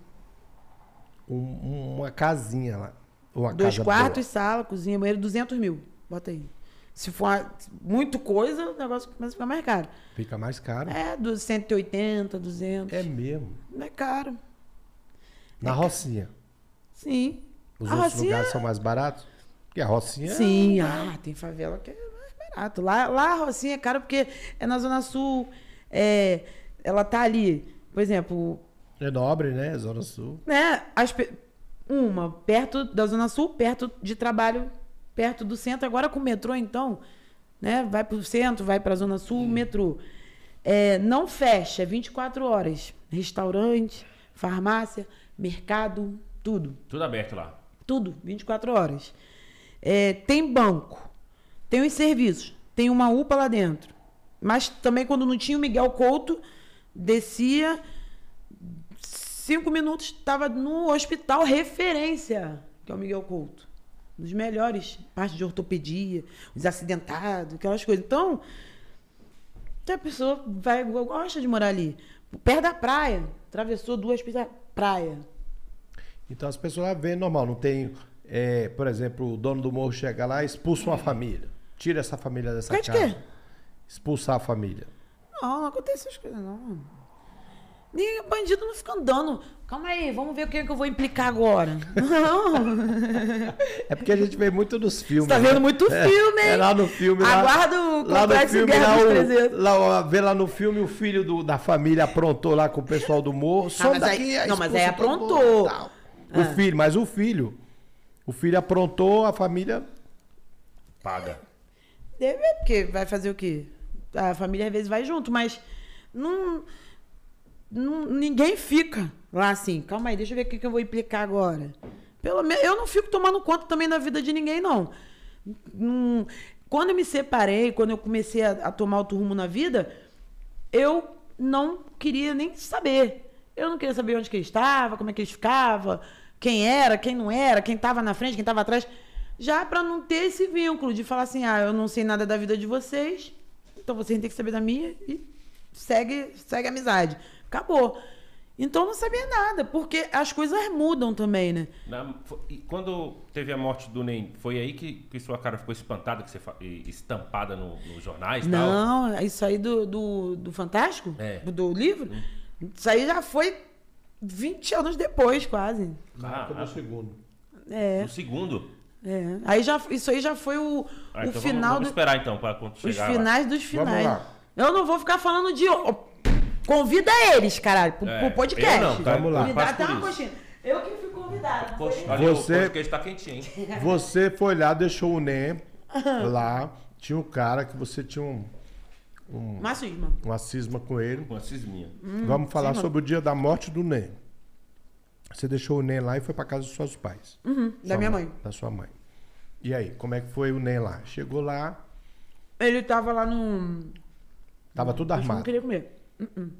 Um- uma casinha lá. Uma Dois quartos, sala, cozinha, banheiro, 200 mil. Bota aí. Se for uma- muito coisa, o negócio começa a ficar mais caro. boa. Fica mais caro. É, dos 180, 200. É mesmo. Não é caro. Na Rocinha. Sim. Os a outros Rocinha lugares são mais baratos? Porque a Rocinha. Sim, ah, tem favela que é mais barato. Lá, lá a Rocinha é caro porque é na Zona Sul. É, ela tá ali, por exemplo, É nobre, né? Zona Sul. né? As, uma perto da Zona Sul, perto de trabalho, perto do centro. Agora com o metrô, então, né? Vai pro centro, vai pra Zona Sul, metrô. É, não fecha, é 24 horas. Restaurante, farmácia, mercado, tudo. Tudo aberto lá. Tudo, 24 horas. É, tem banco, tem os serviços, tem uma UPA lá dentro. Mas também quando não tinha o Miguel Couto, descia cinco minutos, estava no hospital referência, que é o Miguel Couto. Dos melhores, parte de ortopedia, os acidentados, aquelas coisas. Então, a pessoa vai, gosta de morar ali. Perto da praia, atravessou duas pistas praia. Então as pessoas lá vêem normal, não tem. é, por exemplo, o dono do morro chega lá e expulsa uma família. Tira essa família dessa Quer de casa. quê? Expulsar a família. Não, não acontece essas coisas, não. Nem bandido não fica andando. Calma aí, vamos ver o que, é que eu vou implicar agora. Não. É porque a gente vê muito nos filmes. Você tá vendo né? muito É, filme, hein? É lá no filme. Lá, Aguarda o lá no filme, Guerra lá, dos o, 300. lá, vê lá no filme o filho do- da família aprontou lá com o pessoal do morro. Some mas aí- daqui, aí não, mas aí aprontou. Tal. Ah. O filho, mas o filho. O filho aprontou, a família. Paga. Deve, é porque vai fazer o quê? A família às vezes vai junto, mas não, não- ninguém fica lá assim. Calma aí, deixa eu ver o que, que eu vou implicar agora. Pelo menos eu não fico tomando conta também da vida de ninguém, não. Não- quando eu me separei, quando eu comecei a, a tomar outro rumo na vida, eu não queria nem saber. Eu não queria saber onde que ele estava, como é que ele ficava, quem era, quem não era, quem estava na frente, quem estava atrás. Já para não ter esse vínculo de falar assim, ah, eu não sei nada da vida de vocês, então vocês têm que saber da minha e segue, segue a amizade. Acabou. Então eu não sabia nada, porque as coisas mudam também, né? Na- e quando teve a morte do Ney, foi aí que, que sua cara ficou espantada, que você estampada no- nos jornais e tal? Não, isso aí do, do, do Fantástico? É. Do, do livro? Isso aí já foi 20 anos depois, quase. Na época Ah, do segundo. É, No segundo? é. Aí já, isso aí já foi o, Ah, o então final vamos, vamos do, esperar então para quando os chegar lá. finais dos Vamos finais. lá. Eu não vou ficar falando de. Convida eles, caralho, pro, É, pro podcast. eu não, tá? Vamos lá. Me dá até uma coxinha. Eu que fui convidada. não Poxa, olha, Você- o podcast tá quentinho, hein? Você foi lá, deixou o NEM lá. Tinha um cara que você tinha um, Macisma. uma cisma com ele. Uma cisminha. Vamos falar cisma. sobre o dia da morte do NEM. Você deixou o NEM lá e foi pra casa dos seus pais. Uhum, da minha mãe. Da sua mãe. E aí, como é que foi o NEM lá? Chegou lá, Ele tava lá no. tava tudo que não armado. queria comer. Uh-uh.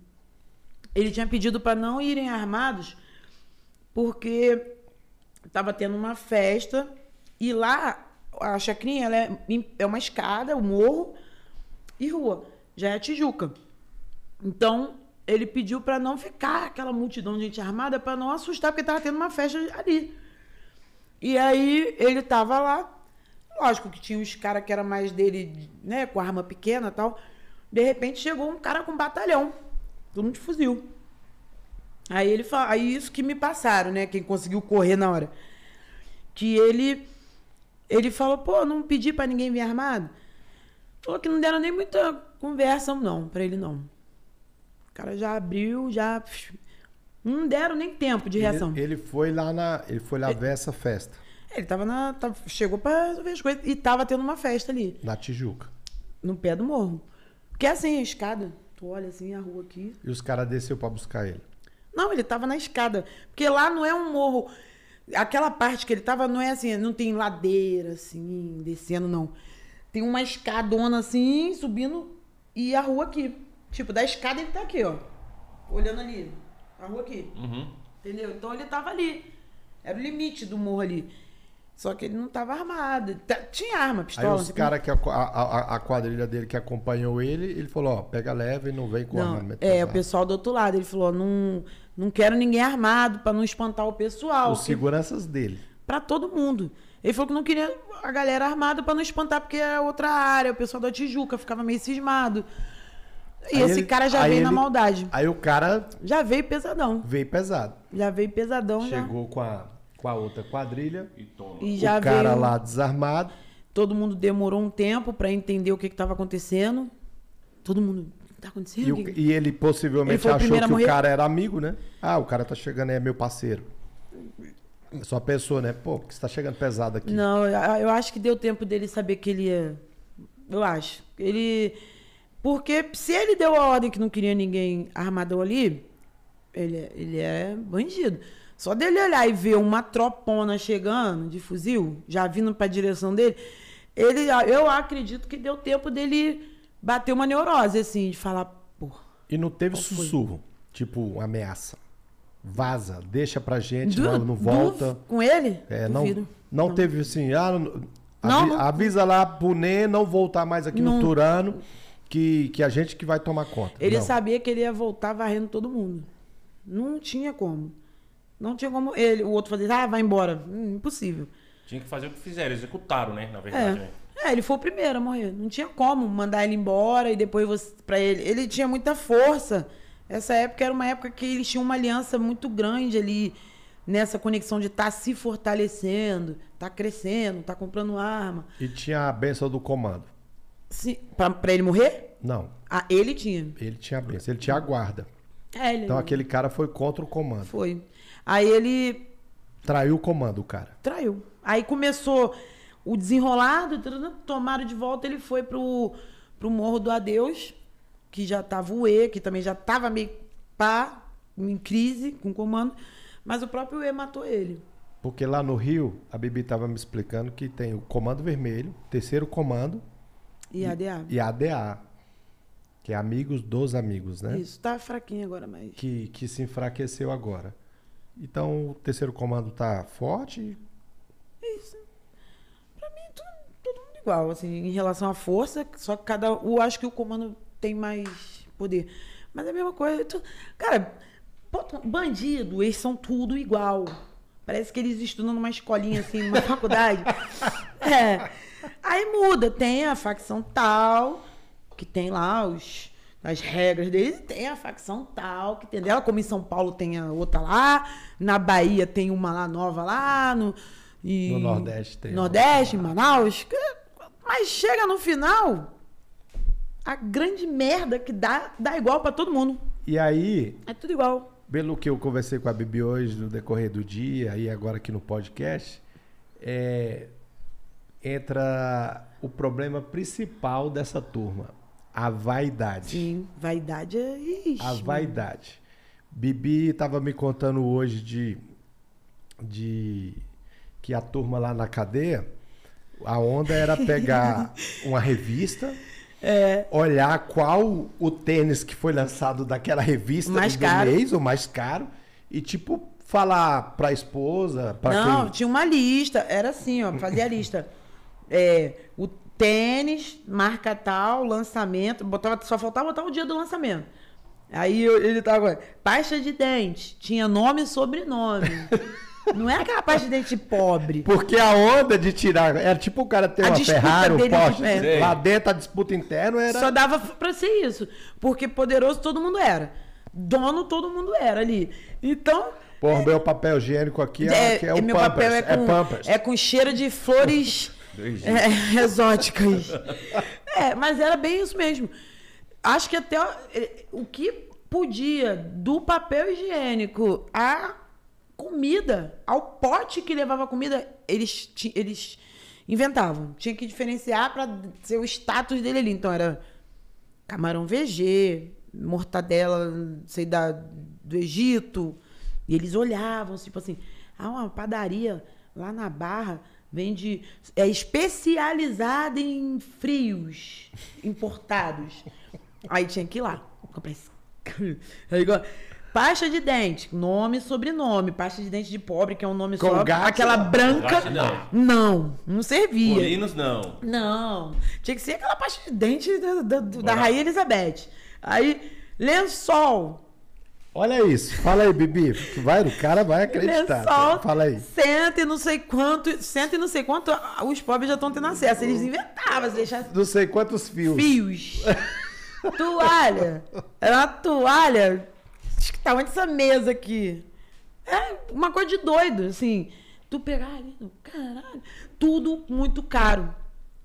Ele tinha pedido para não irem armados porque estava tendo uma festa e lá a chacrinha ela é, é uma escada, o morro e rua. Já é Tijuca. Então ele pediu para não ficar aquela multidão de gente armada para não assustar porque estava tendo uma festa ali. E aí ele tava lá, lógico que tinha os caras que era mais dele, né, com arma pequena tal. De repente chegou um cara com batalhão, todo mundo de fuzil. Aí ele fa... aí isso que me passaram, né, quem conseguiu correr na hora. Que ele ele falou: "Pô, não pedi pra ninguém vir armado". Falou que não deram nem muita conversa não pra ele não. O cara já abriu, já não deram nem tempo de reação. Ele, ele foi lá na, ele foi lá ver essa festa Ele tava na. tava- chegou pra resolver as coisas e tava tendo uma festa ali, na Tijuca. no pé do morro. Porque é assim, a escada. Tu olha assim, a rua aqui. E os caras desceu pra buscar ele. Não, ele tava na escada. Porque lá não é um morro. Aquela parte que ele tava não é assim, não tem ladeira, assim, descendo, não. Tem uma escadona assim, subindo, e a rua aqui. Tipo, da escada ele tá aqui, ó. Olhando ali. A rua aqui. Uhum. Entendeu? Então ele tava ali. Era o limite do morro ali. Só que ele não tava armado. Tá- Tinha arma, Aí pistola. os assim, caras que a, a, a quadrilha dele que acompanhou ele, ele falou, ó, pega leve e não vem com Não, armamento é, o pessoal do outro lado. Ele falou: não, não quero ninguém armado pra não espantar o pessoal. Os seguranças dele. Pra todo mundo. Ele falou que não queria a galera armada pra não espantar, porque é outra área. O pessoal da Tijuca ficava meio cismado. E Aí esse ele- cara já veio na ele- maldade. Aí o cara Já veio pesadão. veio pesado. Já veio pesadão. já. Chegou com a, Com a outra quadrilha. E toma. E já o cara veio, lá desarmado. todo mundo demorou um tempo pra entender o que estava acontecendo. Todo mundo, o que tá acontecendo? E, O e ele possivelmente Ele achou que o cara era amigo, né? Ah, o cara tá chegando aí, é meu parceiro. Só pensou, né? Pô, porque você tá chegando pesado aqui. Não, eu acho que deu tempo dele saber que ele ia. Eu acho. Ele. Porque se ele deu a ordem que não queria ninguém armadão ali, ele, é- ele é bandido. Só dele olhar e ver uma tropona chegando de fuzil, já vindo pra direção dele, ele, eu acredito que deu tempo dele bater uma neurose, assim, de falar, pô. E não teve Qual foi? sussurro. Tipo, ameaça. Vaza, deixa pra gente, du- não, não du- volta. Com ele? É, não, Duvido. não, teve assim, ah, não- Não, avi- não. avisa lá pro Nê não voltar mais aqui no Não. Turano, que, que a gente que vai tomar conta. Ele Não. sabia que ele ia voltar varrendo todo mundo. Não tinha como. Não tinha como ele, o outro fazer, ah, vai embora. Hum, impossível. Tinha que fazer o que fizeram, executaram, né? Na verdade. né? É. é, ele foi o primeiro a morrer. Não tinha como mandar ele embora e depois você para ele. Ele tinha muita força. Essa época era uma época que eles tinham uma aliança muito grande ali nessa conexão de estar se fortalecendo, tá crescendo, tá comprando arma. E tinha a benção do comando. Se, pra, pra ele morrer? Não, Ah, ele tinha. ele tinha a benção, ele tinha a guarda. É, ele Então aquele cara foi contra o comando. foi. Aí ele Traiu o comando, o cara. Traiu. Aí começou o desenrolado, tomaram de volta, ele foi pro, pro Morro do Adeus, que já tava o E, que também já tava meio pá, em crise com o comando, mas o próprio E matou ele. Porque lá no Rio, a Bibi tava me explicando que tem o comando vermelho, terceiro comando E a ADA. e ADA, que é amigos dos amigos, né? Isso, tá fraquinho agora, mas. Que, que se enfraqueceu agora. Então o terceiro comando tá forte. Pra mim, tudo, todo mundo igual, assim, em relação à força, só que cada. Eu acho que o comando tem mais poder. Mas é a mesma coisa. tu- cara, bandido, eles são tudo igual. Parece que eles estudam numa escolinha, assim, numa faculdade. É. Aí muda, tem a facção tal, que tem lá os, as regras deles, e tem a facção tal, que tem dela, como em São Paulo tem a outra lá, na Bahia tem uma lá nova lá, no, e- No Nordeste tem. Nordeste, em Manaus. Mas chega no final, a grande merda que dá, dá igual pra todo mundo. E aí, É tudo igual. pelo que eu conversei com a Bibi hoje no decorrer do dia e agora aqui no podcast, é, entra o problema principal dessa turma, a vaidade. Sim, vaidade é. Ixi, A vaidade. Bibi estava me contando hoje de, de que a turma lá na cadeia, a onda era pegar uma revista, É. olhar qual o tênis que foi lançado daquela revista Mais caro. mês, o mais caro, e tipo falar pra esposa, pra Não, quem tinha uma lista. Era assim, ó, fazia a lista. É, o tênis, marca tal, lançamento. Botava, só faltava botar o dia do lançamento. Aí eu- ele tava. Pasta de dente. Tinha nome e sobrenome. Não é aquela pasta de dente pobre. Porque a onda de tirar. Era tipo o cara ter A uma Ferrari, um Porsche. é. Lá dentro a disputa interna era. Só dava pra ser isso. Porque poderoso todo mundo era. Dono todo mundo era ali. Então. Pô, meu papel higiênico aqui é, é- que é o meu Pampers. papel é com, Pampers. é com cheiro de flores é, exóticas. É, mas era bem isso mesmo. Acho que até o- que podia, do papel higiênico à comida, ao pote que levava comida, eles, eles inventavam. Tinha que diferenciar para ser o status dele ali. Então era camarão VG, mortadela, sei da do Egito. E eles olhavam, tipo assim, ah, uma padaria lá na Barra vende é especializada em frios importados. Aí tinha que ir lá comprar esse. Aí, igual, pasta de dente, nome e sobrenome. Pasta de dente de pobre, que é um nome só. Colgate, Aquela não. branca. Colgate, não. Não, não servia. Molinos, não. Não, tinha que ser aquela pasta de dente da, da, da. Rainha Elizabeth. Aí, lençol. Olha isso. Fala aí, Bibi. Vai, o cara vai acreditar. lençol. Fala aí. Cento e não sei quanto. Cento e não sei quanto. Os pobres já estão tendo acesso. Eles inventavam, se deixar Não sei quantos fios. fios. toalha. Era uma toalha. Que tamanho dessa mesa aqui. É uma coisa de doido, assim. Tu pegar ali, caralho. Tudo muito caro.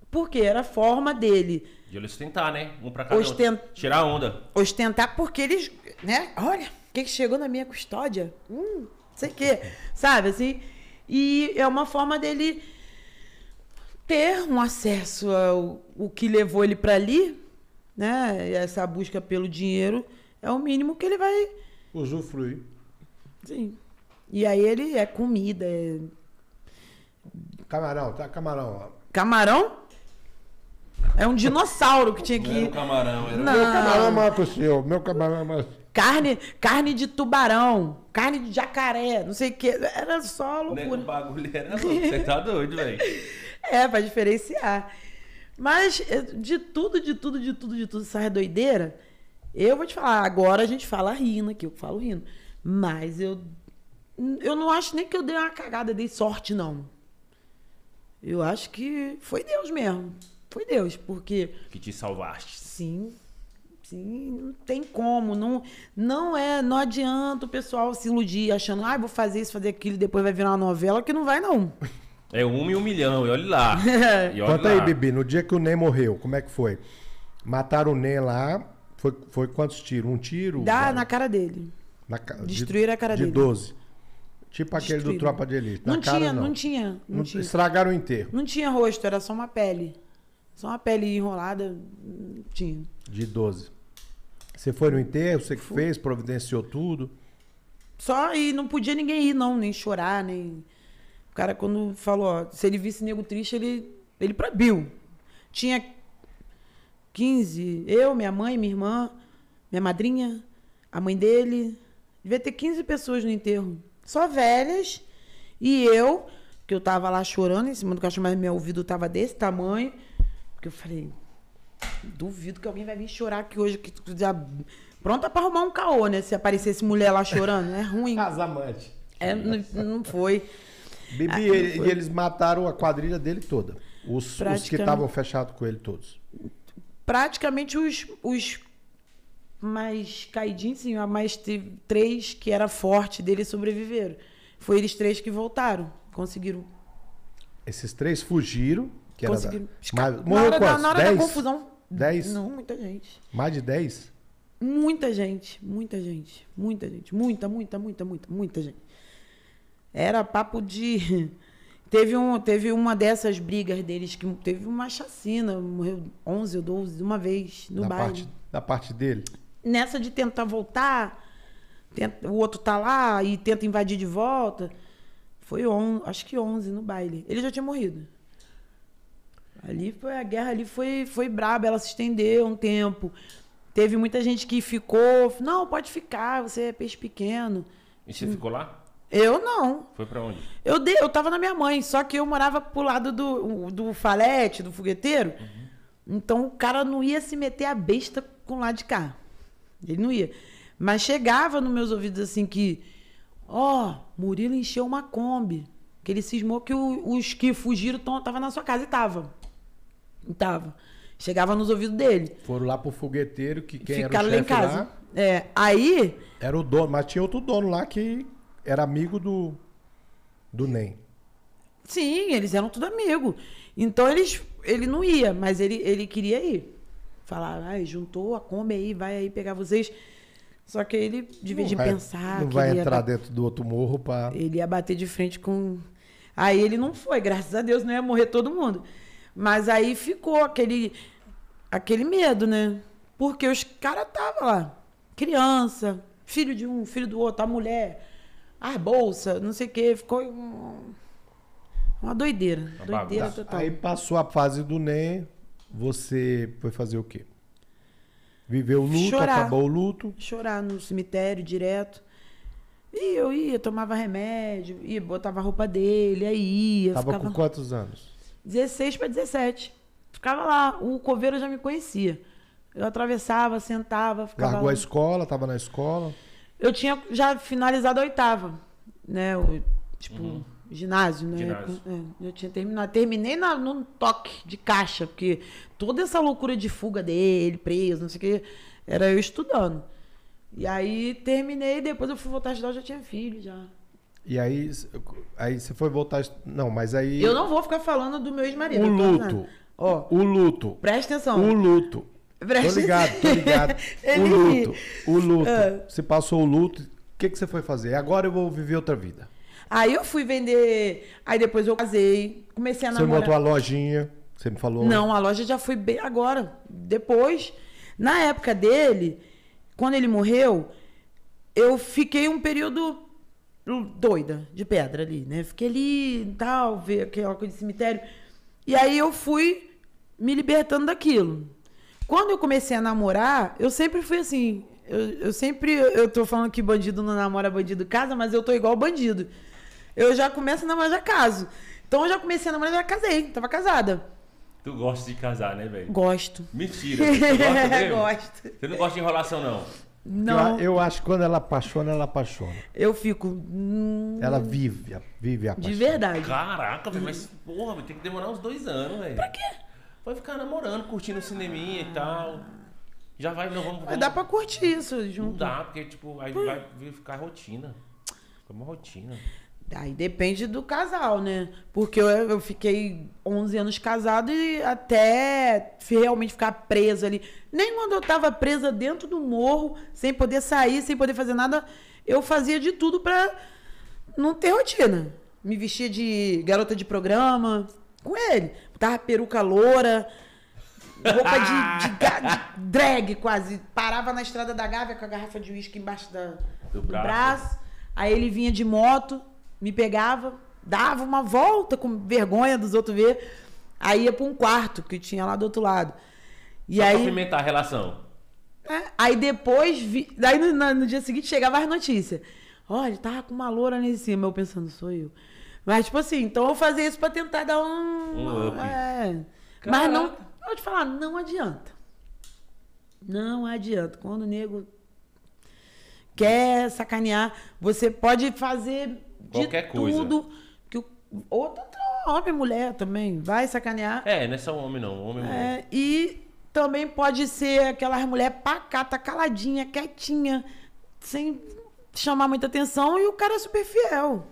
Porque era a forma dele De ele ostentar, né? Um pra cada. Ostent- Tirar onda. ostentar, porque eles, né? Olha, o que, que chegou na minha custódia? Hum, sei o quê. Sabe, assim? E é uma forma dele ter um acesso ao o que levou ele para ali, né? Essa busca pelo dinheiro é o mínimo que ele vai. Usufruir. Sim. E aí ele é comida, é Camarão, tá camarão. ó. camarão. É um dinossauro que tinha que ir. camarão, era Não. Meu camarão é maior que o seu. Meu camarão é maior. Carne, carne de tubarão, carne de jacaré, não sei o que. Era só O loucura. bagulho era louco. Você tá doido, velho. É, pra diferenciar. Mas eh, de tudo, de tudo, de tudo, de tudo, essa doideira, eu vou te falar, agora a gente fala rindo aqui, eu falo rindo. Mas eu. Eu não acho nem que eu dei uma cagada, dei sorte, não. Eu acho que foi Deus mesmo. Foi Deus, porque Que te salvaste. Sim, sim, não tem como, não, não é, não adianta o pessoal se iludir achando, ah, vou fazer isso, fazer aquilo, e depois vai virar uma novela, que não vai não. É um e um milhão, e olha lá. E olha Conta aí, lá. Bibi, no dia que o Ney morreu, como é que foi? Mataram o Ney lá, foi, foi quantos tiros? Um tiro? Dá na cara dele. Na ca- de- Destruíram a cara de dele. 12. Tipo aquele do Destruíram. Tropa de Elite. Na Não cara, tinha, não. não tinha, não Não- tinha. Estragaram o enterro. Não tinha rosto, era só uma pele. Só uma pele enrolada, tinha. De 12. Você foi no enterro, você que fez, providenciou tudo. Só e não podia ninguém ir, não, nem chorar, nem. O cara, quando falou, ó, se ele visse nego triste, ele, ele proibiu. Tinha 15, eu, minha mãe, minha irmã, minha madrinha, a mãe dele. Devia ter 15 pessoas no enterro. Só velhas. E eu, que eu tava lá chorando em cima do caixão, mas meu ouvido tava desse tamanho. Porque eu falei, duvido que alguém vai vir chorar aqui hoje. Que, já, pronta pra arrumar um caô, né? Se aparecesse mulher lá chorando. É ruim. Casamante. É, não, não foi. Bibi, Ah, ele- foi. e eles mataram a quadrilha dele toda. Os, os que estavam fechados com ele todos. Praticamente os, os mais caidinhos, sim, mas teve três que era forte dele sobreviveram. Foi eles três que voltaram. Conseguiram. Esses três fugiram. Que era da- conseguiram. Mas, na morreu hora, da, quantos? na hora Dez? da confusão. Dez? Não, muita gente. Mais de 10? Muita gente, muita gente, muita gente, muita, muita, muita, muita, muita gente. Era papo de. Teve, um, teve uma dessas brigas deles que teve uma chacina, morreu 11 ou 12 de uma vez no da, baile. parte, da parte dele? Nessa de tentar voltar, tenta- o outro tá lá e tenta invadir de volta. Foi on, acho que 11 no baile. Ele já tinha morrido. Ali foi a guerra ali foi foi braba, ela se estendeu um tempo. Teve muita gente que ficou, não, pode ficar, você é peixe pequeno. E você ficou lá? Eu não. Foi pra onde? Eu dei, eu tava na minha mãe, só que eu morava pro lado do, do falete, do fogueteiro. Então o cara não ia se meter a besta com o lado de cá. Ele não ia. Mas chegava nos meus ouvidos assim que, ó, Murilo encheu uma Kombi. Que ele cismou que o- os que fugiram tão, tava na sua casa e tava. E tava. Chegava nos ouvidos dele. Foram lá pro fogueteiro, que quem Ficaram era lá o em chefe casa. lá É, aí era o dono. Mas tinha outro dono lá que era amigo do, do NEM. Sim, eles eram tudo amigo. Então eles, ele não ia, mas ele, ele queria ir. Falar, ai, juntou a Kombi aí, vai aí pegar vocês. Só que ele, de vez pensar Não vai entrar dentro do outro morro pra... ele ia bater de frente com. Aí ele não foi, graças a Deus, não ia morrer todo mundo. Mas aí ficou aquele, aquele medo, né? Porque os caras estavam lá. Criança, filho de um, filho do outro, a mulher, a bolsa, não sei o quê. Ficou um- uma doideira. Uma doideira bagunça. total. Aí passou a fase do NEM, você foi fazer o quê? Viveu o luto, Chorar. acabou o luto. chorar no cemitério direto. E eu ia, tomava remédio, ia, botava a roupa dele, aí ia. Tava ficava com quantos anos? 16 para 17. Ficava lá, o coveiro já me conhecia. Eu atravessava, sentava, ficava Largou lá. a escola, tava na escola. Eu tinha já finalizado a oitava, né? O, tipo, ginásio, né? Ginásio. É, eu tinha terminado. Terminei na, num toque de caixa, porque toda essa loucura de fuga dele, preso, não sei o quê, era eu estudando. E aí terminei, depois eu fui voltar a estudar, eu já tinha filho, já. E aí, aí você foi voltar. Não, mas aí. Eu não vou ficar falando do meu ex-marido. O luto. Ó, O luto. presta atenção. O luto. Presta Tô ligado, tô ligado. Ele o luto. O luto. Ah. Você passou o luto. O que, que você foi fazer? Agora eu vou viver outra vida. Aí eu fui vender. Aí depois eu casei. Comecei a Você namorar. montou a lojinha. Você me falou. Não, a loja já foi bem agora. Depois, na época dele, quando ele morreu, eu fiquei um período doida de pedra ali, né? Fiquei ali e tal, ver aquela coisa de cemitério. E aí eu fui me libertando daquilo. Quando eu comecei a namorar, eu sempre fui assim. Eu, eu sempre. Eu tô falando que bandido não namora, bandido casa, mas eu tô igual bandido. Eu já começo a namorar, já caso. Então eu já comecei a namorar, já casei. Tava casada. Tu gosta de casar, né, velho? Gosto. Mentira. Você gosta mesmo? Gosto. Você não gosta de enrolação, não? Não, Eu, eu acho que quando ela apaixona, ela apaixona. eu fico. hum, Ela vive, a- vive a de paixão. verdade. Caraca, velho, mas porra, ter que demorar uns dois anos, velho. Pra quê? Vai ficar namorando, curtindo o cineminha e tal. Já vai, não vamos. Mas dá pra curtir isso Não junto. dá, porque, tipo, aí vai ficar rotina. Fica uma rotina. Aí depende do casal, né? Porque eu, eu fiquei 11 anos casado e até realmente ficar presa ali. Nem quando eu tava presa dentro do morro, sem poder sair, sem poder fazer nada, eu fazia de tudo pra não ter rotina. Me vestia de garota de programa com ele. Botava peruca loura, roupa de, de ga- de drag quase. Parava na estrada da Gávea com a garrafa de uísque embaixo da, Do do, braço. braço. Aí ele vinha de moto, me pegava, dava uma volta com vergonha dos outros ver. Aí ia pra um quarto que tinha lá do outro lado. E Só pra aí, pimentar a relação. é, aí depois, vi, daí no, na- no dia seguinte chegava as notícias. Olha, tava com uma loura ali em cima. Eu pensando, sou eu. Mas, tipo assim, então eu fazia isso pra tentar dar um. Um up. É. Mas não. Vou te falar, não adianta. Não adianta. Quando o nego quer sacanear, você pode fazer de Qualquer coisa. tudo. Que o, ou tanto homem, mulher também, vai sacanear. É, não é só homem, não. Homem e mulher. É, e também pode ser aquelas mulher pacata, caladinha, quietinha, sem chamar muita atenção, e o cara é super fiel.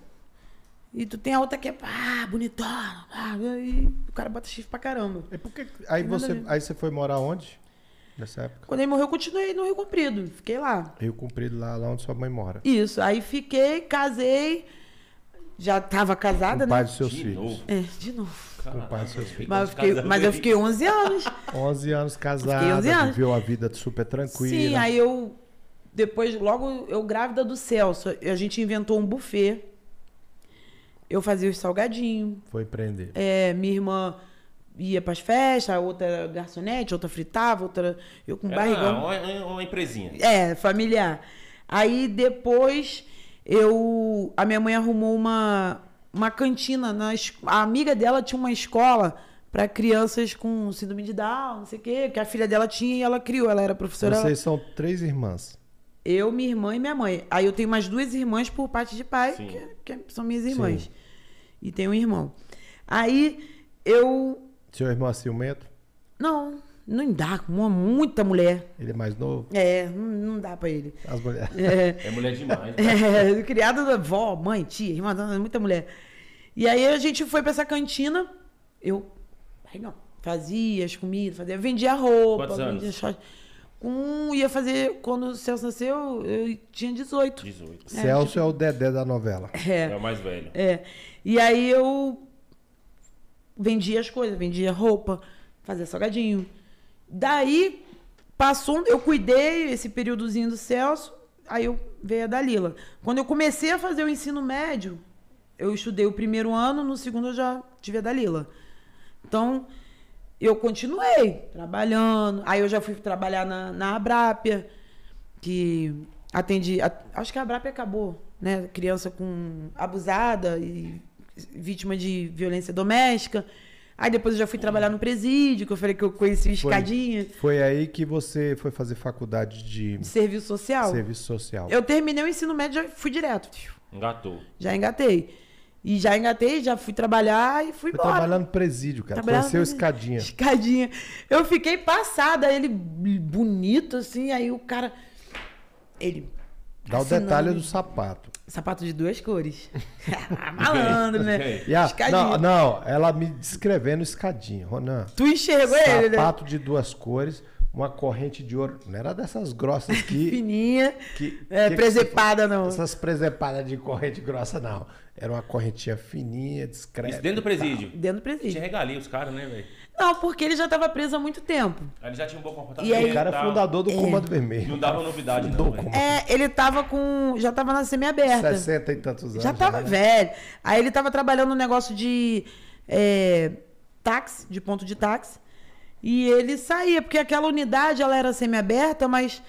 E tu tem a outra que é, ah, bonitona, ah, e o cara bota chifre pra caramba. E por que, aí, Tem você, aí você foi morar onde? Nessa época? Quando ele morreu, eu continuei no Rio Comprido, fiquei lá. Rio Comprido, lá, lá onde sua mãe mora. Isso, aí fiquei, casei, já tava casada, Com o pai né? dos seus De filhos. novo. É, de novo. Com o pai dos seus filhos. Mas eu, fiquei, mas eu fiquei 11 anos. 11 anos Fiquei casada, 11 anos. viveu a vida super tranquila. Sim, aí eu. Depois, logo eu grávida do Celso, a gente inventou um buffet. Eu fazia os salgadinhos. Foi empreender. É, minha irmã ia pras festas, a outra era garçonete, outra fritava, outra. Eu com Era barrigão. uma, uma empresinha. É, familiar. Aí depois eu. A minha mãe arrumou uma, uma cantina. Na, a amiga dela tinha uma escola para crianças com síndrome de Down, não sei o quê, que a filha dela tinha e ela criou. Ela era professora. Vocês são três irmãs. Eu, minha irmã e minha mãe. Aí eu tenho mais duas irmãs por parte de pai, Sim. que, que são minhas irmãs. E tenho um irmão. Aí eu. Seu irmão é ciumento? Não, não dá, uma- muita mulher. Ele é mais novo? É, não, não dá pra ele. As mulheres. É, É mulher demais. é, criado da avó, mãe, tia, irmã, muita mulher. E aí a gente foi pra essa cantina, eu fazia as comidas, fazia, vendia roupa, Quantos anos? vendia. Com, ia fazer, quando o Celso nasceu, eu tinha 18. 18. Celso é o Dedé da novela. É É, o mais velho. é. E aí eu vendia as coisas, vendia roupa, fazia salgadinho. Daí passou, eu cuidei esse períodozinho do Celso, aí eu veio a Dalila. Quando eu comecei a fazer o ensino médio, eu estudei o primeiro ano, no segundo eu já tive a Dalila. Então, eu continuei trabalhando. Aí eu já fui trabalhar na, na Abrápia, que atendi. a- acho que a Abrápia acabou, né? Criança com abusada e vítima de violência doméstica. Aí depois eu já fui trabalhar no presídio, que eu falei que eu conheci o Foi. escadinha Foi aí que você foi fazer faculdade de de serviço social. serviço social. Eu terminei o ensino médio e já fui direto. Engatou. Já engatei. E já engatei, já fui trabalhar e fui Foi embora. trabalhar no presídio, cara. Trabalhava Conheceu escadinha. Escadinha. Eu fiquei passada, ele bonito assim, aí o cara. Ele Dá o detalhe do sapato. Sapato de duas cores. Malandro, né? E a- Escadinha. não, não, ela me descrevendo escadinha. Ronan, Tu enxergou ele, né? sapato de duas cores, uma corrente de ouro. Não era dessas grossas que. Fininha. que É, que presepada, que não. Essas presepadas de corrente grossa, não. Era uma correntinha fininha, discreta. Isso dentro do presídio. Dentro do Tinha presídio. regalia os caras, né, velho? Não, porque ele já tava preso há muito tempo. Aí Ele já tinha um bom comportamento. E aí- O cara é fundador do Comando Vermelho. Não dava novidade, não. Comando- É, ele tava com. Já tava na semi-aberta. 60 e tantos anos. Já tava né? velho. Aí ele tava trabalhando no negócio de é, táxi, de ponto de táxi. E ele saía, porque aquela unidade ela era semi-aberta, mas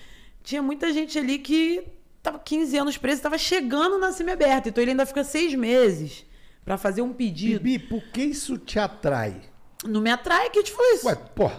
tinha muita gente ali que tava 15 anos preso e tava chegando na semi-aberta. Então ele ainda fica seis meses pra fazer um pedido. Bibi, por que isso te atrai? Não me atrai que te foi isso. Ué, pô.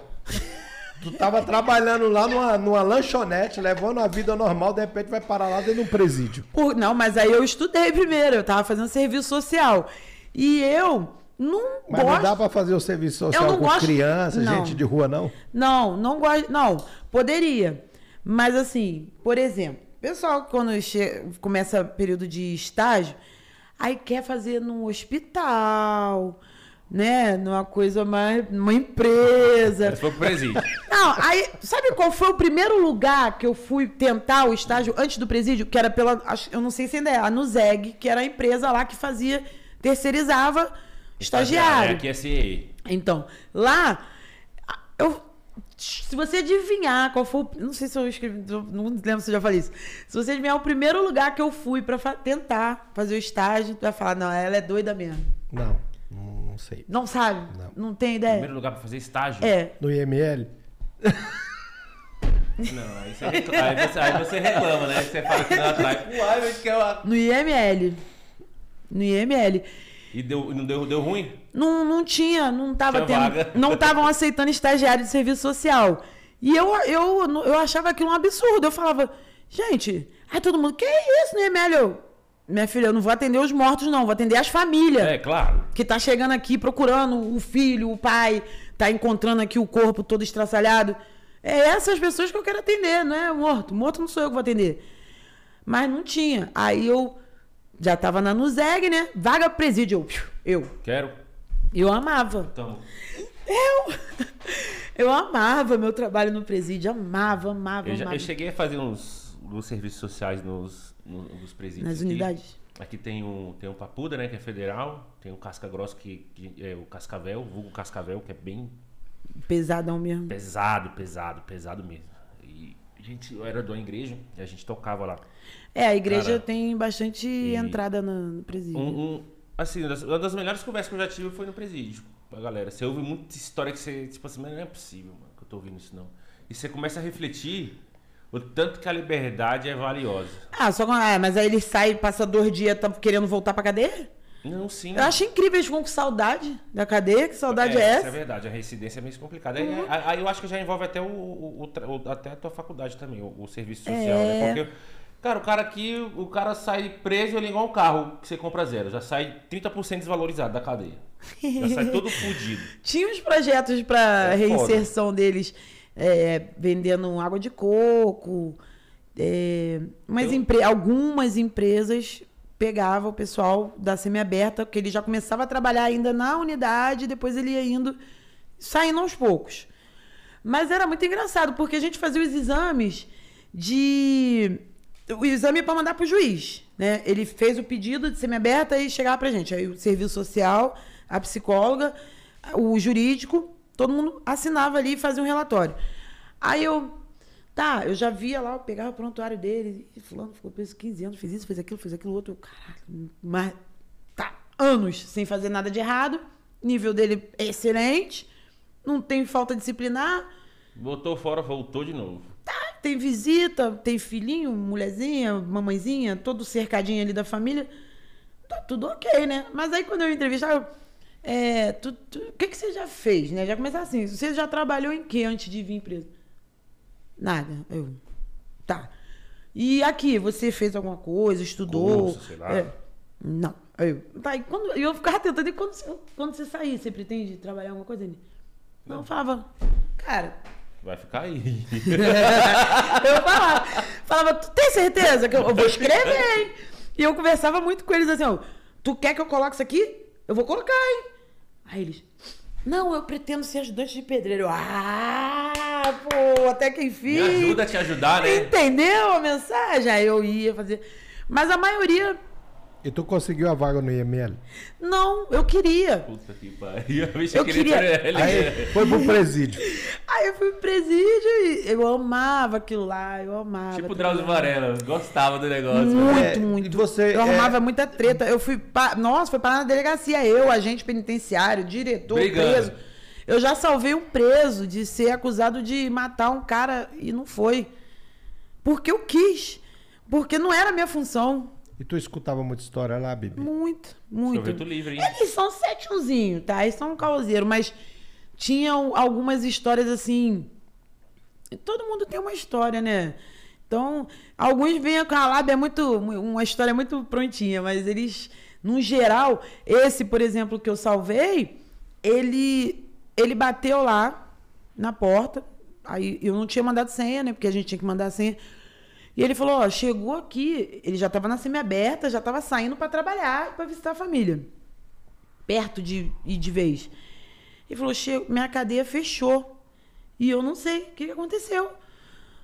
Tu tava trabalhando lá numa, numa lanchonete, levando a vida normal, de repente vai parar lá dentro de um presídio. Por- não, mas aí eu estudei primeiro, eu tava fazendo serviço social. E eu não Mas gosto. não dá pra fazer o serviço social com gosto- criança, Não. gente de rua, não? Não, não gosto. Não, poderia. Mas assim, por exemplo, pessoal quando che... começa período de estágio, aí quer fazer num hospital, né? Numa coisa mais. numa empresa. Esse foi pro presídio. Não, aí, sabe qual foi o primeiro lugar que eu fui tentar o estágio antes do presídio? Que era pela. Eu não sei se ainda é, a Nuzeg, que era a empresa lá que fazia, terceirizava estagiário. É, aqui é CE. Então, lá, eu, se você adivinhar qual foi o. Não sei se eu escrevi, não lembro se eu já falei isso. Se você adivinhar o primeiro lugar que eu fui pra fa- tentar fazer o estágio, tu vai falar, não, ela é doida mesmo. Não, não, não sei. Não sabe? Não. tem ideia? Primeiro lugar pra fazer estágio. É. No IML? Não, aí você, reclama, aí, você, aí você reclama, né? Você fala que não atrai. Uai, mas que é uma... No IML. No IML. E deu, não deu, deu ruim? Não, não tinha, não tava Tinha tendo. vaga. Não estavam aceitando estagiário de serviço social. E eu, eu, eu achava aquilo um absurdo. Eu falava, gente, aí todo mundo, que isso, no IML? Eu, minha filha, eu não vou atender os mortos, não, vou atender as famílias. É, claro. Que tá chegando aqui procurando o filho, o pai, tá encontrando aqui o corpo todo estraçalhado. É essas pessoas que eu quero atender, não é morto. Morto não sou eu que vou atender. Mas não tinha. Aí eu já tava na Nuzeg, né? Vaga presídio. Eu. Eu, Quero. eu amava. Então, Eu, eu amava meu trabalho no presídio. Amava, amava, eu, já- amava. eu cheguei a fazer uns, uns serviços sociais nos, no- nos presídios. Nas aqui. unidades. Aqui tem um, tem um Papuda, né? Que é federal. Tem o Casca Grossa, que, que é o Cascavel, vulgo Cascavel, que é bem Pesadão mesmo. pesado, pesado, pesado mesmo. E a gente eu era de uma igreja e a gente tocava lá. É, a igreja Cara, tem bastante e- entrada no, presídio. Um, um- assim, uma das melhores conversas que eu já tive foi no presídio. A galera. Você ouve muita história que você, tipo assim, mas não é possível, mano, que eu tô ouvindo isso não. E você começa a refletir o tanto que a liberdade é valiosa. Ah, só ah, mas aí ele sai, passa dois dias, tá querendo voltar pra cadeia? Não, sim. Eu acho incrível, eles ficam com saudade da cadeia. Que saudade é, Isso é essa? verdade, a residência é meio complicada. Aí, aí- aí eu acho que já envolve até, o, o- o até a tua faculdade também, o, o serviço social, É. né? Porque, cara, o cara aqui, o cara sai preso, ele é igual um carro que você compra zero. Já sai 30% desvalorizado da cadeia. Já sai todo fudido. Tinha uns projetos pra É reinserção deles, é, vendendo água de coco. é, mas Eu- empre- Algumas empresas pegavam o pessoal da semiaberta, que ele já começava a trabalhar ainda na unidade, depois ele ia indo, saindo aos poucos. Mas era muito engraçado, porque a gente fazia os exames de. O exame para mandar para o juiz. Né? Ele fez o pedido de semiaberta e chegava para gente. Aí o serviço social, a psicóloga, o jurídico, todo mundo assinava ali e fazia um relatório. Aí eu. Tá, eu já via lá, eu pegava o prontuário dele, e fulano ficou preso 15 anos, fez isso, fez aquilo, fez aquilo outro. Eu, Caralho, mas tá anos sem fazer nada de errado. Nível dele é excelente, não tem falta disciplinar. Botou fora, voltou de novo. Tá, tem visita, tem filhinho, mulherzinha, mamãezinha, todo cercadinho ali da família. Tá tudo ok, né? Mas aí quando eu entrevistava, é, tu- tu- o que, que você já fez, né? Já começar assim, você já trabalhou em que antes de vir preso? Nada. Eu, tá. E aqui, você fez alguma coisa, estudou? Curso, sei lá. É, não. Eu, tá, e quando, eu ficava tentando, e quando, você- quando você sair, você pretende trabalhar alguma coisa? Ele, não, eu falava, cara, Vai ficar aí. eu falava, Falava, tu tem certeza que eu, eu vou escrever, hein? E eu conversava muito com eles assim, ó, tu quer que eu coloque isso aqui? Eu vou colocar, hein? Aí eles, não, eu pretendo ser ajudante de pedreiro. Ah, pô, até que enfim. Me ajuda a te ajudar, né? Entendeu a mensagem? Aí eu ia fazer. Mas a maioria, E tu conseguiu a vaga no IML? não, eu queria. Puta que pariu. Eu queria-. Aí foi pro presídio. Aí eu fui pro presídio e eu amava aquilo lá, eu amava. Tipo o Drauzio. Varela. Gostava do negócio. Muito, É, muito. você, eu é- arrumava muita treta. Eu fui. Pa... Nossa, foi parar na delegacia. Eu, agente penitenciário, diretor, Brigando. preso. Eu já salvei um preso de ser acusado de matar um cara e não foi. Porque eu quis. Porque não era a minha função. E tu escutava muita história lá, Bibi? Muito, muito. Sorvete livre, hein? Eles são setunzinho, tá? Eles são um causeiro, mas tinham algumas histórias assim. Todo mundo tem uma história, né? Então, alguns veem com a lábia muito. uma história muito prontinha, mas eles, no geral, esse, por exemplo, que eu salvei, ele, ele bateu lá na porta. Aí eu não tinha mandado senha, né? Porque a gente tinha que mandar senha. E ele falou: Ó, chegou aqui, ele já estava na semi-aberta, já estava saindo para trabalhar, para visitar a família. Perto de ir de vez. Ele falou: "Che- minha cadeia fechou. E eu não sei o que que aconteceu.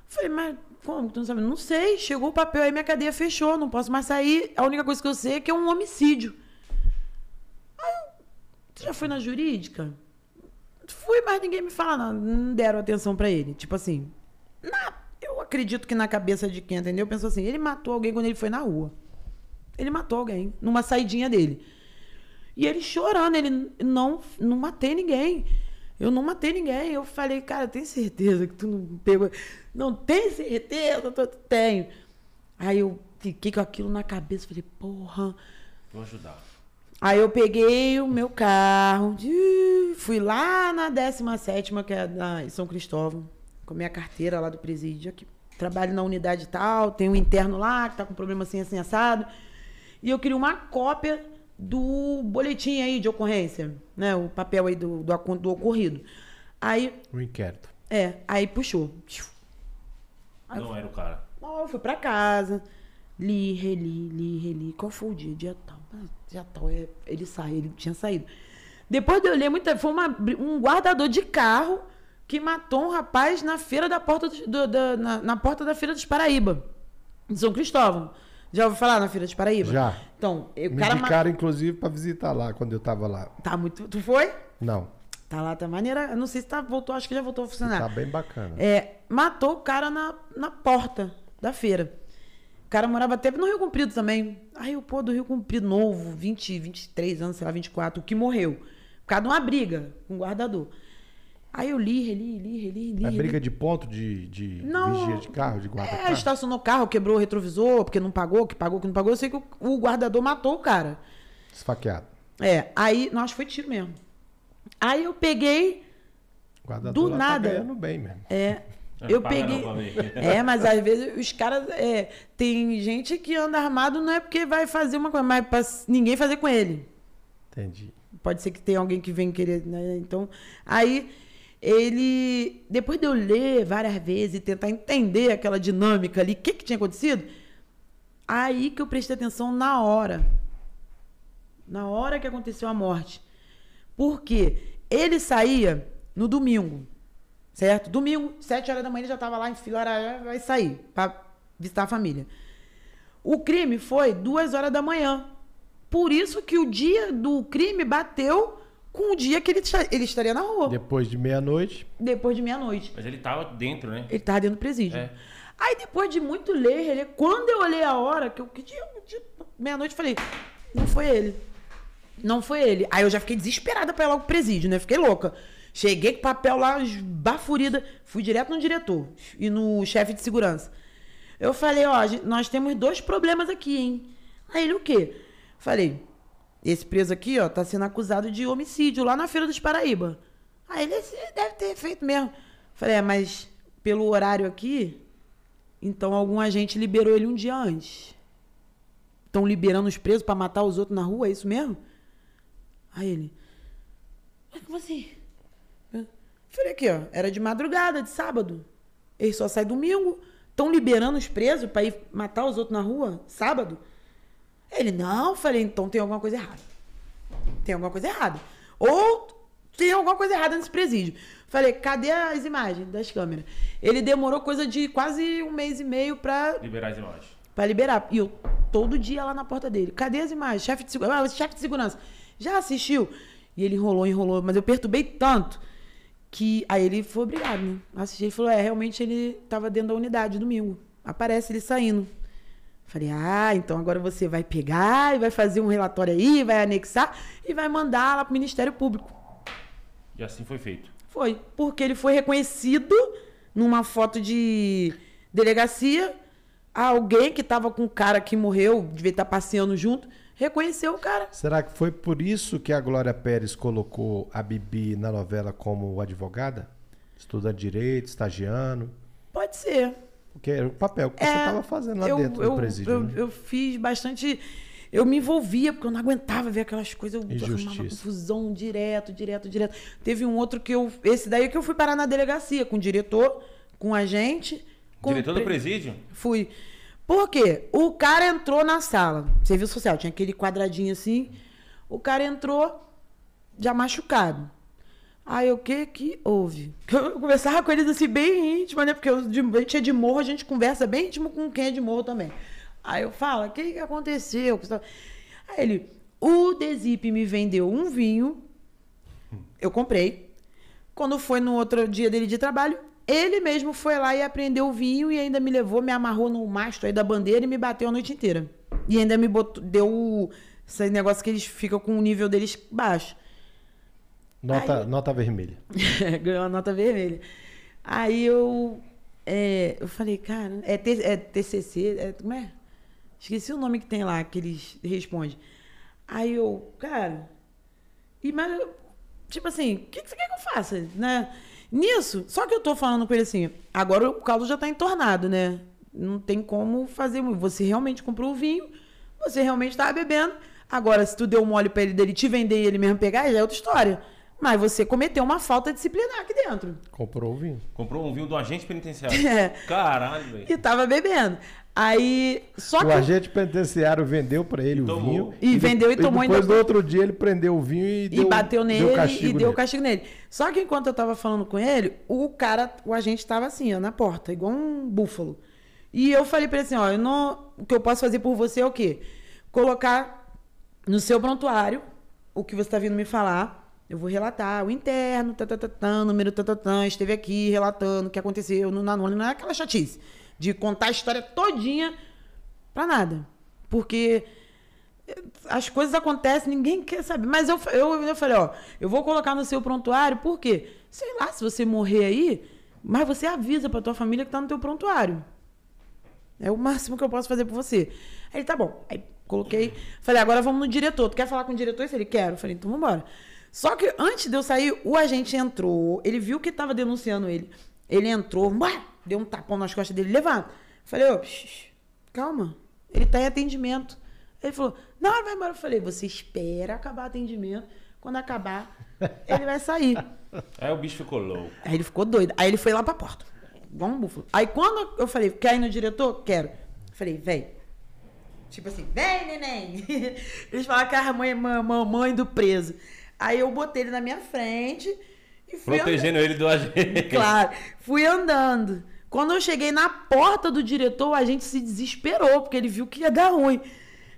Falei, mas como? Tu não sabe? Não sei. Chegou o papel aí, minha cadeia fechou, não posso mais sair. A única coisa que eu sei é que é um homicídio. Aí eu, tu já foi na jurídica? Fui, mas ninguém me fala nada. Não deram atenção pra ele. Tipo assim, na- eu acredito que na cabeça de quem entendeu, pensou assim: ele matou alguém quando ele foi na rua. Ele matou alguém numa saidinha dele. E ele chorando, ele não, não matei ninguém. Eu não matei ninguém. Eu falei, cara, tem certeza que tu não pegou? Não, tem certeza? Tô- Tenho. Aí eu fiquei com aquilo na cabeça, falei, porra. Vou ajudar. Aí eu peguei o meu carro, de- fui lá na 17, que é da, São Cristóvão, com a minha carteira lá do presídio. Aqui. Trabalho na unidade tal, tem um interno lá que tá com problema assim, assim, assado. E eu queria uma cópia do boletim aí de ocorrência, né? O papel aí do, do, do ocorrido. Aí, O inquérito. é, aí puxou. Aí Não era o cara. não, eu fui pra casa, li, reli, li, reli. Qual foi o dia? Dia tal. Ah, Dia tal. É, ele sai, ele tinha saído. Depois de eu ler muita. Foi uma um guardador de carro que matou um rapaz na feira da porta dos- do, da- na, na porta da Feira dos Paraíba. Em São Cristóvão. Já ouviu falar na Feira dos Paraíba? Já. Então, o Me cara. indicaram, inclusive, pra visitar lá, quando eu tava lá. Tá muito. Tu foi? Não, Tá lá, tá maneira. Eu não sei se tá, voltou, acho que já voltou a funcionar. tá bem bacana. É, matou o cara na, na porta da feira. O cara morava até no Rio Comprido também. Aí o pô do Rio Comprido, novo, 20, 23 anos, sei lá, 24, o que morreu. Por causa de uma briga com o guardador. Aí eu li, reli, li, reli, li. É reli. briga de ponto de, de Não. vigia de carro, de guarda É, carro? estacionou o carro, quebrou o retrovisor, porque não pagou, que pagou, que não pagou. Eu sei que o, o guardador matou o cara. Esfaqueado. É, aí, não, acho que foi tiro mesmo. Aí eu peguei, O guardador Do lá nada. tá ganhando bem mesmo. É. Eu paga peguei. É, mas às vezes os caras. É, tem gente que anda armado não é porque vai fazer uma coisa, mas pra ninguém fazer com ele. Entendi. Pode ser que tenha alguém que venha querer. Né? Então, aí ele. Depois de eu ler várias vezes e tentar entender aquela dinâmica ali, o que, que tinha acontecido, aí que eu prestei atenção na hora. Na hora que aconteceu a morte. Por quê? Ele saía no domingo. Certo? Domingo, sete horas da manhã, ele já estava lá em fila, era- vai sair para visitar a família. O crime foi duas horas da manhã. Por isso que o dia do crime bateu com o dia que ele, ele estaria na rua. Depois de meia-noite, Depois de meia-noite. Mas ele tava dentro, né? Ele estava dentro do presídio. É. Aí depois de muito ler, quando eu olhei a hora, que eu que dia, dia- meia-noite, eu falei, não foi ele. Não foi ele. Aí eu já fiquei desesperada pra ir lá pro presídio, né? Fiquei louca. Cheguei com o papel lá, bafurida. Fui direto no diretor e no chefe de segurança. Eu falei, ó, nós temos dois problemas aqui, hein? Aí ele, o quê? Falei, esse preso aqui, ó, tá sendo acusado de homicídio lá na Feira dos Paraíba. Aí ele "Esse deve ter feito mesmo. Falei, é, mas pelo horário aqui, então algum agente liberou ele um dia antes. Estão liberando os presos pra matar os outros na rua, é isso mesmo? Aí ele. Mas como assim? Falei aqui, ó. Era de madrugada, de sábado. Ele só sai domingo. estão liberando os presos pra ir matar os outros na rua, sábado? Ele, não, falei, então tem alguma coisa errada. Tem alguma coisa errada. Ou tem alguma coisa errada nesse presídio. Falei, cadê as imagens das câmeras? Ele demorou coisa de quase um mês e meio pra, Liberar as imagens. pra liberar. E eu todo dia lá na porta dele. Cadê as imagens? Chefe de segurança. Ah, chefe de segurança. Já assistiu? E ele enrolou, enrolou. Mas eu perturbei tanto que aí ele foi obrigado, né? Assistir. Ele falou, é, realmente ele tava dentro da unidade domingo. Aparece ele saindo. Falei, ah, então agora você vai pegar e vai fazer um relatório aí, vai anexar e vai mandar lá pro Ministério Público. E assim foi feito. Foi, porque ele foi reconhecido numa foto de delegacia. Alguém que tava com o cara que morreu, devia estar passeando junto, reconheceu o cara. Será que foi por isso que a Glória Pérez colocou a Bibi na novela como advogada? Estudando direito, estagiando. Pode ser. Porque era o papel que você É, estava fazendo lá eu, dentro eu, do presídio. Eu, né? eu fiz bastante. Eu me envolvia, porque eu não aguentava ver aquelas coisas. Eu Injustiça. arrumava confusão direto, direto, direto. Teve um outro que eu. Esse daí que eu fui parar na delegacia, com o diretor, com a gente. Com Diretor do pre- presídio? Fui. Por quê? O cara entrou na sala, serviço social, tinha aquele quadradinho assim. O cara entrou já machucado. Aí o que que houve? Eu conversava com eles assim, bem íntima, né? Porque eu, a gente é de morro, a gente conversa bem íntimo com quem é de morro também. Aí eu falo, o que que aconteceu? Aí ele, o Desip me vendeu um vinho, eu comprei. Quando foi no outro dia dele de trabalho, ele mesmo foi lá e apreendeu o vinho e ainda me levou, me amarrou no mastro aí da bandeira e me bateu a noite inteira. E ainda me botou, deu esse negócio que eles ficam com o nível deles baixo. Nota, Aí- nota vermelha. Ganhou a nota vermelha. Aí eu, é, eu falei, cara, é, T- é TCC, é, como é? Esqueci o nome que tem lá, que eles respondem. Aí eu, cara, e, mas, tipo assim, o que, que você quer que eu faça, né? Nisso, só que eu tô falando com ele assim, agora o caldo já tá entornado, né? Não tem como fazer muito. Você realmente comprou o vinho, você realmente tava bebendo. Agora, se tu deu mole pra ele dele te vender e ele mesmo pegar, já é outra história. Mas você cometeu uma falta disciplinar aqui dentro. Comprou o vinho. Comprou um vinho do agente penitenciário. É. Caralho, velho. E tava bebendo. Aí, só O que. agente penitenciário vendeu pra ele o vinho. E de- vendeu e tomou depois ainda- no outro dia ele prendeu o vinho e, E deu, bateu nele deu e deu nele. castigo nele. Só que enquanto eu tava falando com ele, o cara, o agente tava assim, ó, na porta, igual um búfalo. E eu falei pra ele assim, ó, eu não, o que eu posso fazer por você é o quê? Colocar no seu prontuário o que você tá vindo me falar. Eu vou relatar o interno, tatatã, número tatatã, esteve aqui relatando o que aconteceu no Nanone. Não é aquela chatice de contar a história todinha pra nada. Porque as coisas acontecem, ninguém quer saber. Mas eu, eu, eu falei, ó, eu vou colocar no seu prontuário, por quê? Sei lá, se você morrer aí, mas você avisa pra tua família que tá no teu prontuário. É o máximo que eu posso fazer por você. Aí ele, tá bom. Aí coloquei, falei, agora vamos no diretor. Tu quer falar com o diretor? Ele, quero. Falei, então vambora. Só que antes de eu sair, o agente entrou, ele viu que tava denunciando ele. Ele entrou, deu um tapão nas costas dele, levanta. Falei, ô, shh, calma, ele tá em atendimento. Ele falou, não, vai embora. Eu falei, você espera acabar o atendimento. Quando acabar, ele vai sair. Aí o bicho ficou louco. Aí ele ficou doido. Aí ele foi lá pra porta. Igual um búfalo. Aí quando eu falei, quer ir no diretor? Quero. Eu falei, vem. Tipo assim, vem, neném. Eles falaram que a mãe, mãe, mãe do preso. Aí eu botei ele na minha frente e fui Protegendo ele do agente. andando. Claro. Fui andando. Quando eu cheguei na porta do diretor, a gente se desesperou, porque ele viu que ia dar ruim.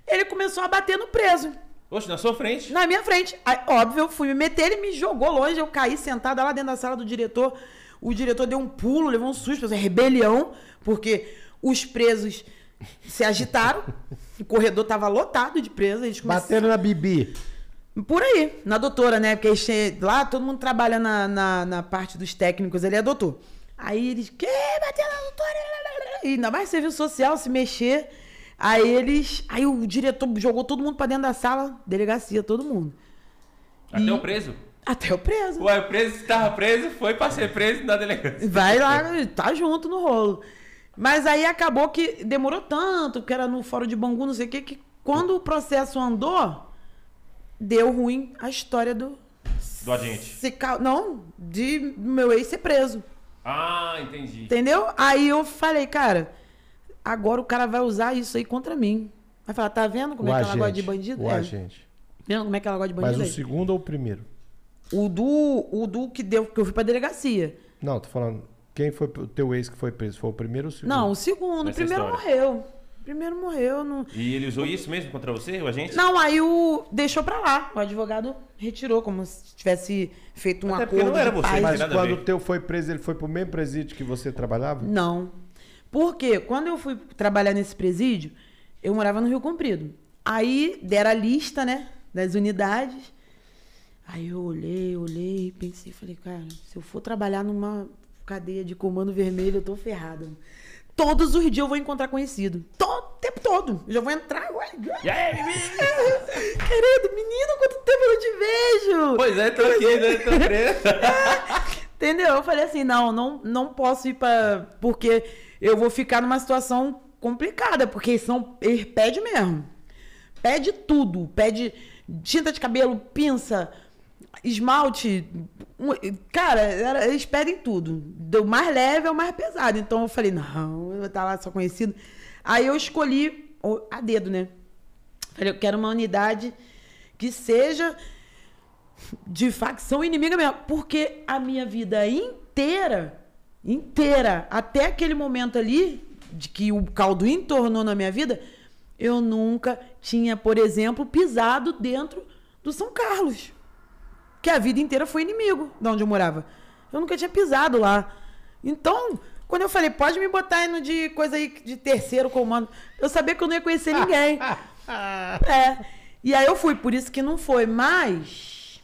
Ele começou a bater no preso. Oxe, na sua frente. Na minha frente. Aí, óbvio, eu fui me meter, ele me jogou longe, eu caí sentada lá dentro da sala do diretor. O diretor deu um pulo, levou um susto, fez rebelião, porque os presos se agitaram. o corredor tava lotado de presos. Eles começaram... Bateram na Bibi. Por aí, na doutora, né? Porque lá todo mundo trabalha na, na, na parte dos técnicos, ele é doutor. Aí eles, que bateu na doutora? E ainda mais serviço social, se mexer. Aí eles. Aí o diretor jogou todo mundo pra dentro da sala, delegacia, todo mundo. Até o preso. Até o preso. Ué, o preso que tava preso foi pra ser preso na delegacia. Vai lá, tá junto no rolo. Mas aí acabou que demorou tanto, que era no fórum de Bangu, não sei o quê, que quando o processo andou, deu ruim a história do. Do agente. se Não, de meu ex ser preso. Ah, entendi. Entendeu? Aí eu falei, cara, agora o cara vai usar isso aí contra mim. Vai falar, tá vendo como o é que agente, ela gosta de bandido? O É. agente. Vendo como é que ela gosta de Mas bandido? o aí? segundo ou o primeiro? O do, o do que deu, que eu fui pra delegacia. Não, tô falando. Quem foi o teu ex que foi preso? Foi o primeiro ou o segundo? Não, o segundo. O primeiro história. morreu. Primeiro morreu. Não... E ele usou isso mesmo contra você, o agente? não, aí o deixou pra lá. O advogado retirou, como se tivesse feito um Até porque acordo não era você, paz. mas- quando o teu foi preso, ele foi pro mesmo presídio que você trabalhava? Não. Porque quando eu fui trabalhar nesse presídio, eu morava no Rio Comprido. Aí deram a lista, né, das unidades. Aí eu olhei, olhei, pensei, falei, cara, se eu for trabalhar numa cadeia de comando vermelho, eu tô ferrado. Todos os dias eu vou encontrar conhecido. Todo, o tempo todo. Eu já vou entrar. Ué, menino? querido, menino, quanto tempo eu não te vejo? Pois é, tô aqui, né? Tô preso. Entendeu? Eu falei assim, não, não, não posso ir pra. Porque eu vou ficar numa situação complicada, porque são. Eles pedem mesmo. Pede tudo. Pede tinta de cabelo, pinça, esmalte. Cara, era- eles pedem tudo. Do mais leve ao mais pesado. Então eu falei, não, eu vou estar lá só conhecido. Aí eu escolhi a dedo, né? Falei, eu quero uma unidade que seja de facção inimiga mesmo. Porque a minha vida inteira, inteira, até aquele momento ali, de que o caldo entornou na minha vida, eu nunca tinha, por exemplo, pisado dentro do São Carlos. Que a vida inteira foi inimigo de onde eu morava. Eu nunca tinha pisado lá. Então, quando eu falei, pode me botar indo de coisa aí de terceiro comando, eu sabia que eu não ia conhecer ninguém. É. E aí eu fui, por isso que não foi. Mas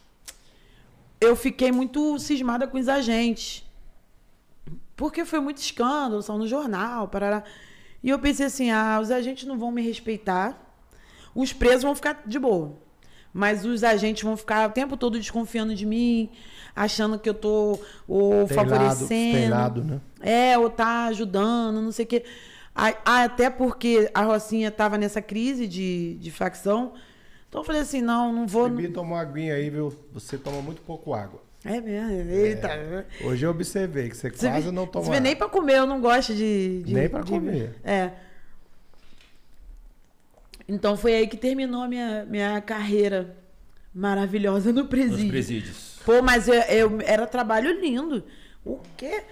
eu fiquei muito cismada com os agentes. Porque foi muito escândalo, são no jornal, parará. E eu pensei assim, ah, os agentes não vão me respeitar. Os presos vão ficar de boa. Mas os agentes vão ficar o tempo todo desconfiando de mim, achando que eu tô ou favorecendo. né? É, ou tá ajudando, não sei o quê. Até porque a Rocinha tava nessa crise de, de facção. Então eu falei assim, não, não vou. Bibi, toma uma aguinha aí, viu? Você toma muito pouco água. É mesmo, eita. Hoje eu observei que você Você quase vê- não toma você vê, nem pra comer, eu não gosto de. de- Nem pra de- comer. É. Então foi aí que terminou a minha, minha carreira maravilhosa no Nos presídio. presídios. Pô, mas eu, eu- era trabalho lindo. O quê?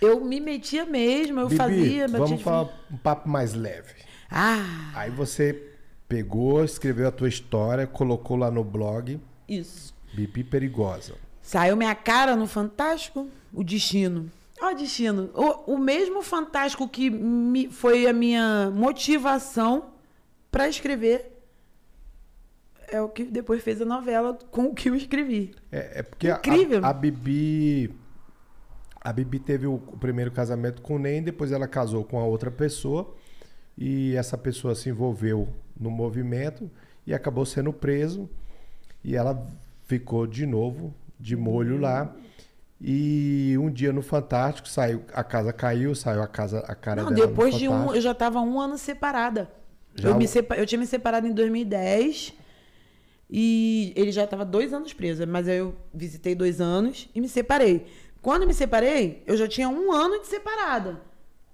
Eu me metia mesmo, eu Bibi, fazia, vamos falar um papo mais leve. Ah, Aí você pegou, escreveu a tua história, colocou lá no blog, isso. Bibi Perigosa. Saiu minha cara no Fantástico, o destino. Ó, o destino. O, o mesmo Fantástico que me, foi a minha motivação para escrever é o que depois fez a novela com o que eu escrevi. É, é porque a- Incrível. A, a Bibi. A Bibi teve o, primeiro casamento com o Ney, depois ela casou com a outra pessoa. E essa pessoa se envolveu no movimento e acabou sendo preso. E ela ficou de novo de molho lá. E um dia no Fantástico saiu, a casa caiu, saiu a casa, a cara Não, depois de um, eu já estava um ano separada. Já Eu, me o- sepa- eu tinha me separado em 2010 e ele já estava dois anos preso, mas aí eu visitei dois anos e me separei. Quando eu me separei, eu já tinha um ano de separada.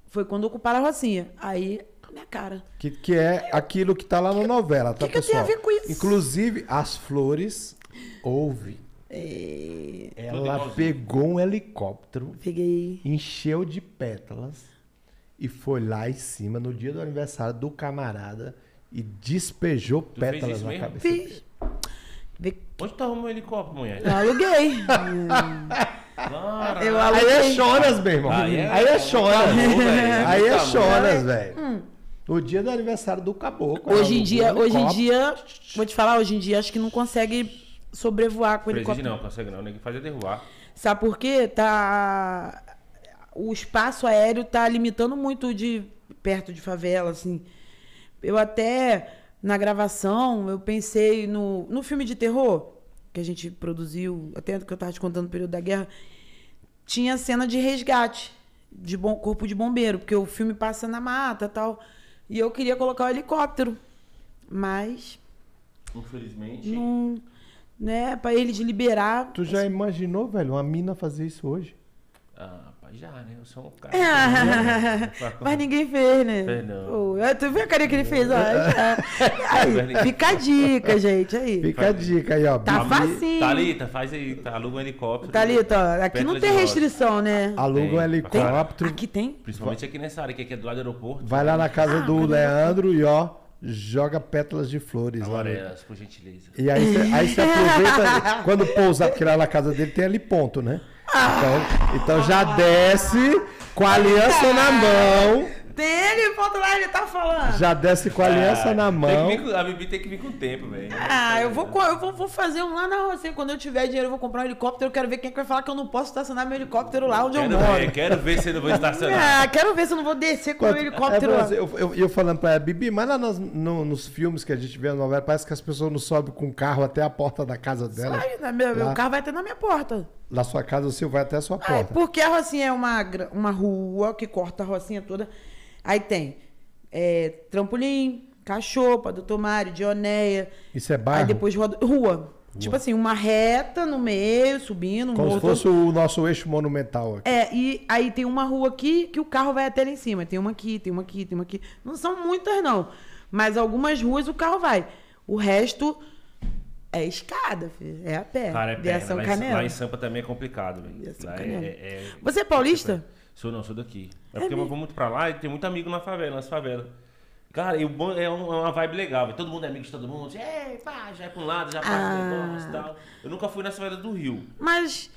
Foi quando ocuparam a Rocinha. Aí, minha cara. Que, que é aquilo que tá lá na novela, tá, que que eu tenho pessoal? a ver com isso? Inclusive, as flores ouve. É, Ela pegou um helicóptero, peguei. encheu de pétalas e foi lá em cima no dia do aniversário do camarada e despejou fez pétalas isso na mesmo? cabeça. Fiz. Vê- Onde tá o meu helicóptero, mulher? Eu aluguei. Cara, Eu Aí aluguei. é choras, meu irmão. Aí é- Aí é choras. Velho. Aí é choras, velho. O dia do aniversário do caboclo. Hoje em dia, um hoje em dia, vou te falar, hoje em dia acho que não consegue sobrevoar com o Presídio helicóptero. não, consegue não. Nem fazer derrubar. Sabe por quê? Tá o espaço aéreo tá limitando muito de perto de favela, assim. Eu até na gravação, eu pensei no, no filme de terror que a gente produziu, até que eu tava te contando no período da guerra, tinha cena de resgate de bom, corpo de bombeiro, porque o filme passa na mata, tal. E eu queria colocar o helicóptero, mas Infelizmente. não, né, para eles liberar Tu já imaginou, velho, uma mina fazer isso hoje? Ah, rapaz, já, né? Eu sou um cara. É. Mas ninguém fez, né? Fez não. Pô, é, tu viu a carinha que ele fez? Ó, já. Aí, fica a dica, gente. Aí. Fica a dica aí, ó. Tá facinho. Thalita, faz aí, tá, aluga um helicóptero. Thalita, ó, aqui não tem restrição, né? Aluga um Tem. helicóptero. Aqui tem? Principalmente aqui nessa área, que aqui é do lado do aeroporto. Vai lá na casa Ah, do Leandro e ó, joga pétalas de flores lá. né? Amarelas, por gentileza. E aí você aí você aproveita quando pousar, porque lá na casa dele tem ali ponto, né? Então, então já desce com a aliança na mão. Tem ele, ponto lá, ele tá falando. Já desce com a aliança Ah, na mão. vir a Bibi tem que vir com o tempo, velho. Ah, eu vou, eu vou, vou fazer um lá na Rocinha. Quando eu tiver dinheiro, eu vou comprar um helicóptero. Eu quero ver quem é que vai falar que eu não posso estacionar meu helicóptero lá onde Quero eu moro. ver, quero ver se eu não vou estacionar. Ah, quero ver se eu não vou descer com o meu helicóptero É, lá. eu, eu, eu falando pra ela, Bibi, mas lá nos, no- nos filmes que a gente vê na novela, parece que as pessoas não sobem com o carro até a porta da casa dela. Aí, né, meu, meu carro vai ter na minha porta. Na sua casa, o seu vai até a sua porta. porque a Rocinha é uma, uma rua que corta a Rocinha toda. Aí tem é, trampolim, cachopa, Doutor Mário, Dioneia. Isso é bairro? Aí depois rua. rua. Tipo assim, uma reta no meio, subindo, um Como se fosse o nosso eixo monumental aqui. É, e aí tem uma rua aqui que o carro vai até lá em cima. Tem uma aqui, tem uma aqui, tem uma aqui. Não são muitas, não. Mas algumas ruas o carro vai. O resto é escada, filho. É a pé. Cara, é perna. Lá, em, lá em Sampa também é complicado, velho. Lá é, é- é- Você é paulista? Sou não, sou daqui. É, É porque eu vou muito pra lá e tem muito amigo na favela, nas favelas. Cara, e bom é, é uma vibe legal, velho. Todo mundo é amigo de todo mundo. Ei, pá, já é pra um lado, já passa Ah. negócio e tal. Eu nunca fui nas favelas do Rio. Mas,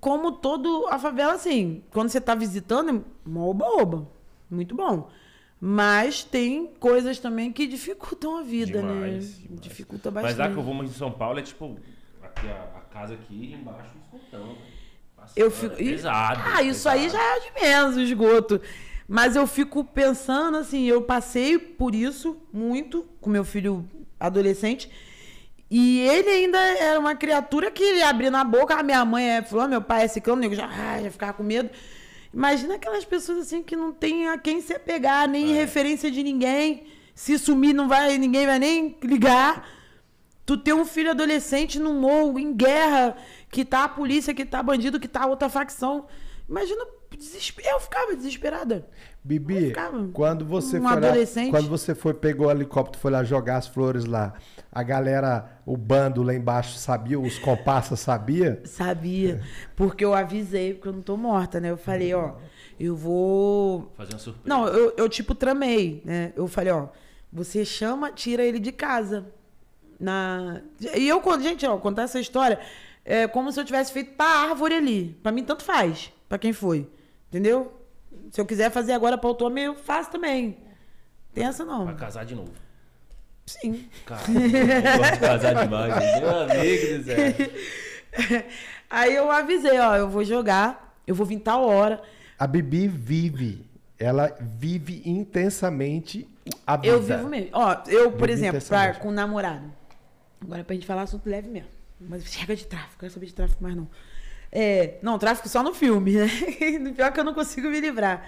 como todo a favela, assim, quando você tá visitando, é mó oba-oba. Muito bom. Mas tem coisas também que dificultam a vida, Demais, né? demais. Dificulta Mas bastante. lá que eu vou em São Paulo é tipo, aqui a, a casa aqui embaixo um velho. Nossa, Eu é fico. e- Pesado. Ah, isso aí já é de menos, o esgoto. Mas eu fico pensando assim, eu passei por isso muito com meu filho adolescente. E ele ainda era uma criatura que ele abria na boca, a minha mãe é fulano, meu pai é ciclano, nego já, ah, já ficava com medo. Imagina aquelas pessoas assim que não tem a quem se apegar, nem É. referência de ninguém. Se sumir, não vai, ninguém vai nem ligar. Tu ter um filho adolescente no morro, em guerra, que tá a polícia, que tá bandido, que tá a outra facção. Imagina, desesper- eu ficava desesperada. Bibi, ficava quando você um foi lá, adolescente. quando você foi pegou o helicóptero, foi lá jogar as flores lá, a galera, o bando lá embaixo sabia, os comparsas sabia? Sabia, porque eu avisei, porque eu não tô morta, né? Eu falei, ó, eu vou. Fazer uma surpresa. Não, eu, eu tipo tramei, né? Eu falei, ó, você chama, tira ele de casa. Na... E eu, gente, ó, contar essa história é como se eu tivesse feito pra árvore ali. Pra mim, tanto faz, pra quem foi. Entendeu? Se eu quiser fazer agora pra outro homem, eu faço também. Tem essa não. Vai casar de novo. Sim. Cara, eu gosto de casar demais. gente. Meu amigo do céu. Aí eu avisei, ó, eu vou jogar, eu vou vir tal hora. A Bibi vive, ela vive intensamente a vida. Eu vivo mesmo. Ó, eu, por Vive exemplo, pra, com um namorado. Agora pra gente falar assunto leve mesmo. Mas chega de tráfico, quero saber de tráfico mais não. É, não, tráfico só no filme, né? Pior que eu não consigo me livrar.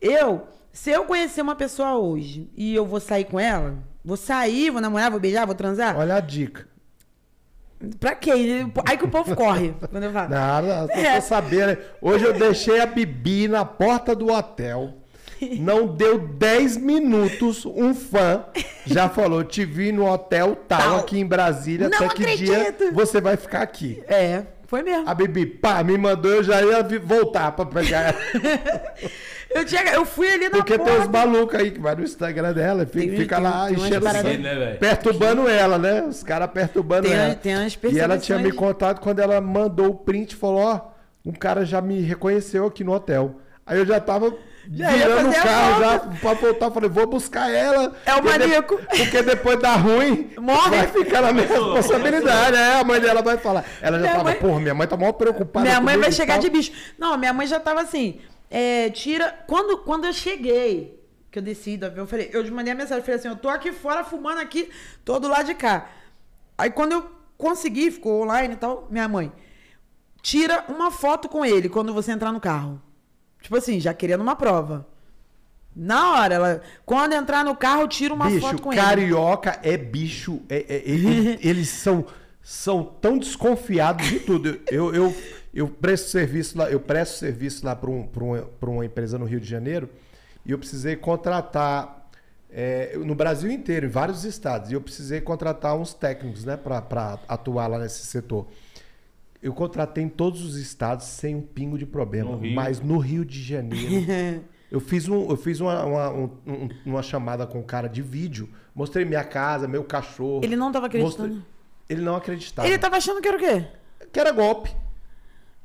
Eu, se eu conhecer uma pessoa hoje e eu vou sair com ela, vou sair, vou namorar, vou beijar, vou transar, Olha a dica. pra quê? Aí que o povo corre, quando eu falo. Nada, só É. pra saber. né? Hoje eu deixei a Bibi na porta do hotel. Não deu 10 minutos, um fã já falou: te vi no hotel tal, Tal. aqui em Brasília, Não até que dia acredito. você vai ficar aqui. É, foi mesmo. A Bibi, pá, me mandou, eu já ia vi- voltar pra pegar ela. Eu, tinha, eu fui ali na Porque porta. tem uns malucos aí que vai no Instagram dela, fica, Tem- fica tem- lá tem enchendo o Né, perturbando ela, né? Os caras perturbando Tem- ela. tem umas e ela tinha me contado quando ela mandou o print, falou, ó, um cara já me reconheceu aqui no hotel. Aí eu já tava virando o carro já pra voltar, falei, vou buscar ela. É o porque de- maníaco. Porque depois dá ruim, Morre. vai ficar na minha responsabilidade. É, a mãe dela vai falar. Ela já Minha tava, mãe- porra, minha mãe tá mal preocupada Minha mãe vai e chegar tal. de bicho. Não, minha mãe já tava assim. é, tira. Quando, quando eu cheguei, que eu desci do avião, eu falei, eu mandei a mensagem, eu falei assim, eu tô aqui fora fumando aqui, tô do lado de cá. Aí quando eu consegui, ficou online e tal, minha mãe, tira uma foto com ele quando você entrar no carro. Tipo assim, já querendo uma prova. Na hora, ela. Quando entrar no carro, tira uma bicho, foto com ele. carioca é bicho. é- é- ele- eles são, são tão desconfiados de tudo. Eu, eu, eu presto serviço lá, eu presto serviço lá para um, pra um, pra uma empresa no Rio de Janeiro e eu precisei contratar é, no Brasil inteiro, em vários estados, e eu precisei contratar uns técnicos, né, para atuar lá nesse setor. Eu contratei em todos os estados sem um pingo de problema, No mas no Rio de Janeiro eu fiz, um, eu fiz uma, uma, um- um- uma chamada com o cara de vídeo, mostrei minha casa, meu cachorro. Ele não tava acreditando. mostrei- Ele não acreditava. Ele tava achando que era o quê? Que era golpe.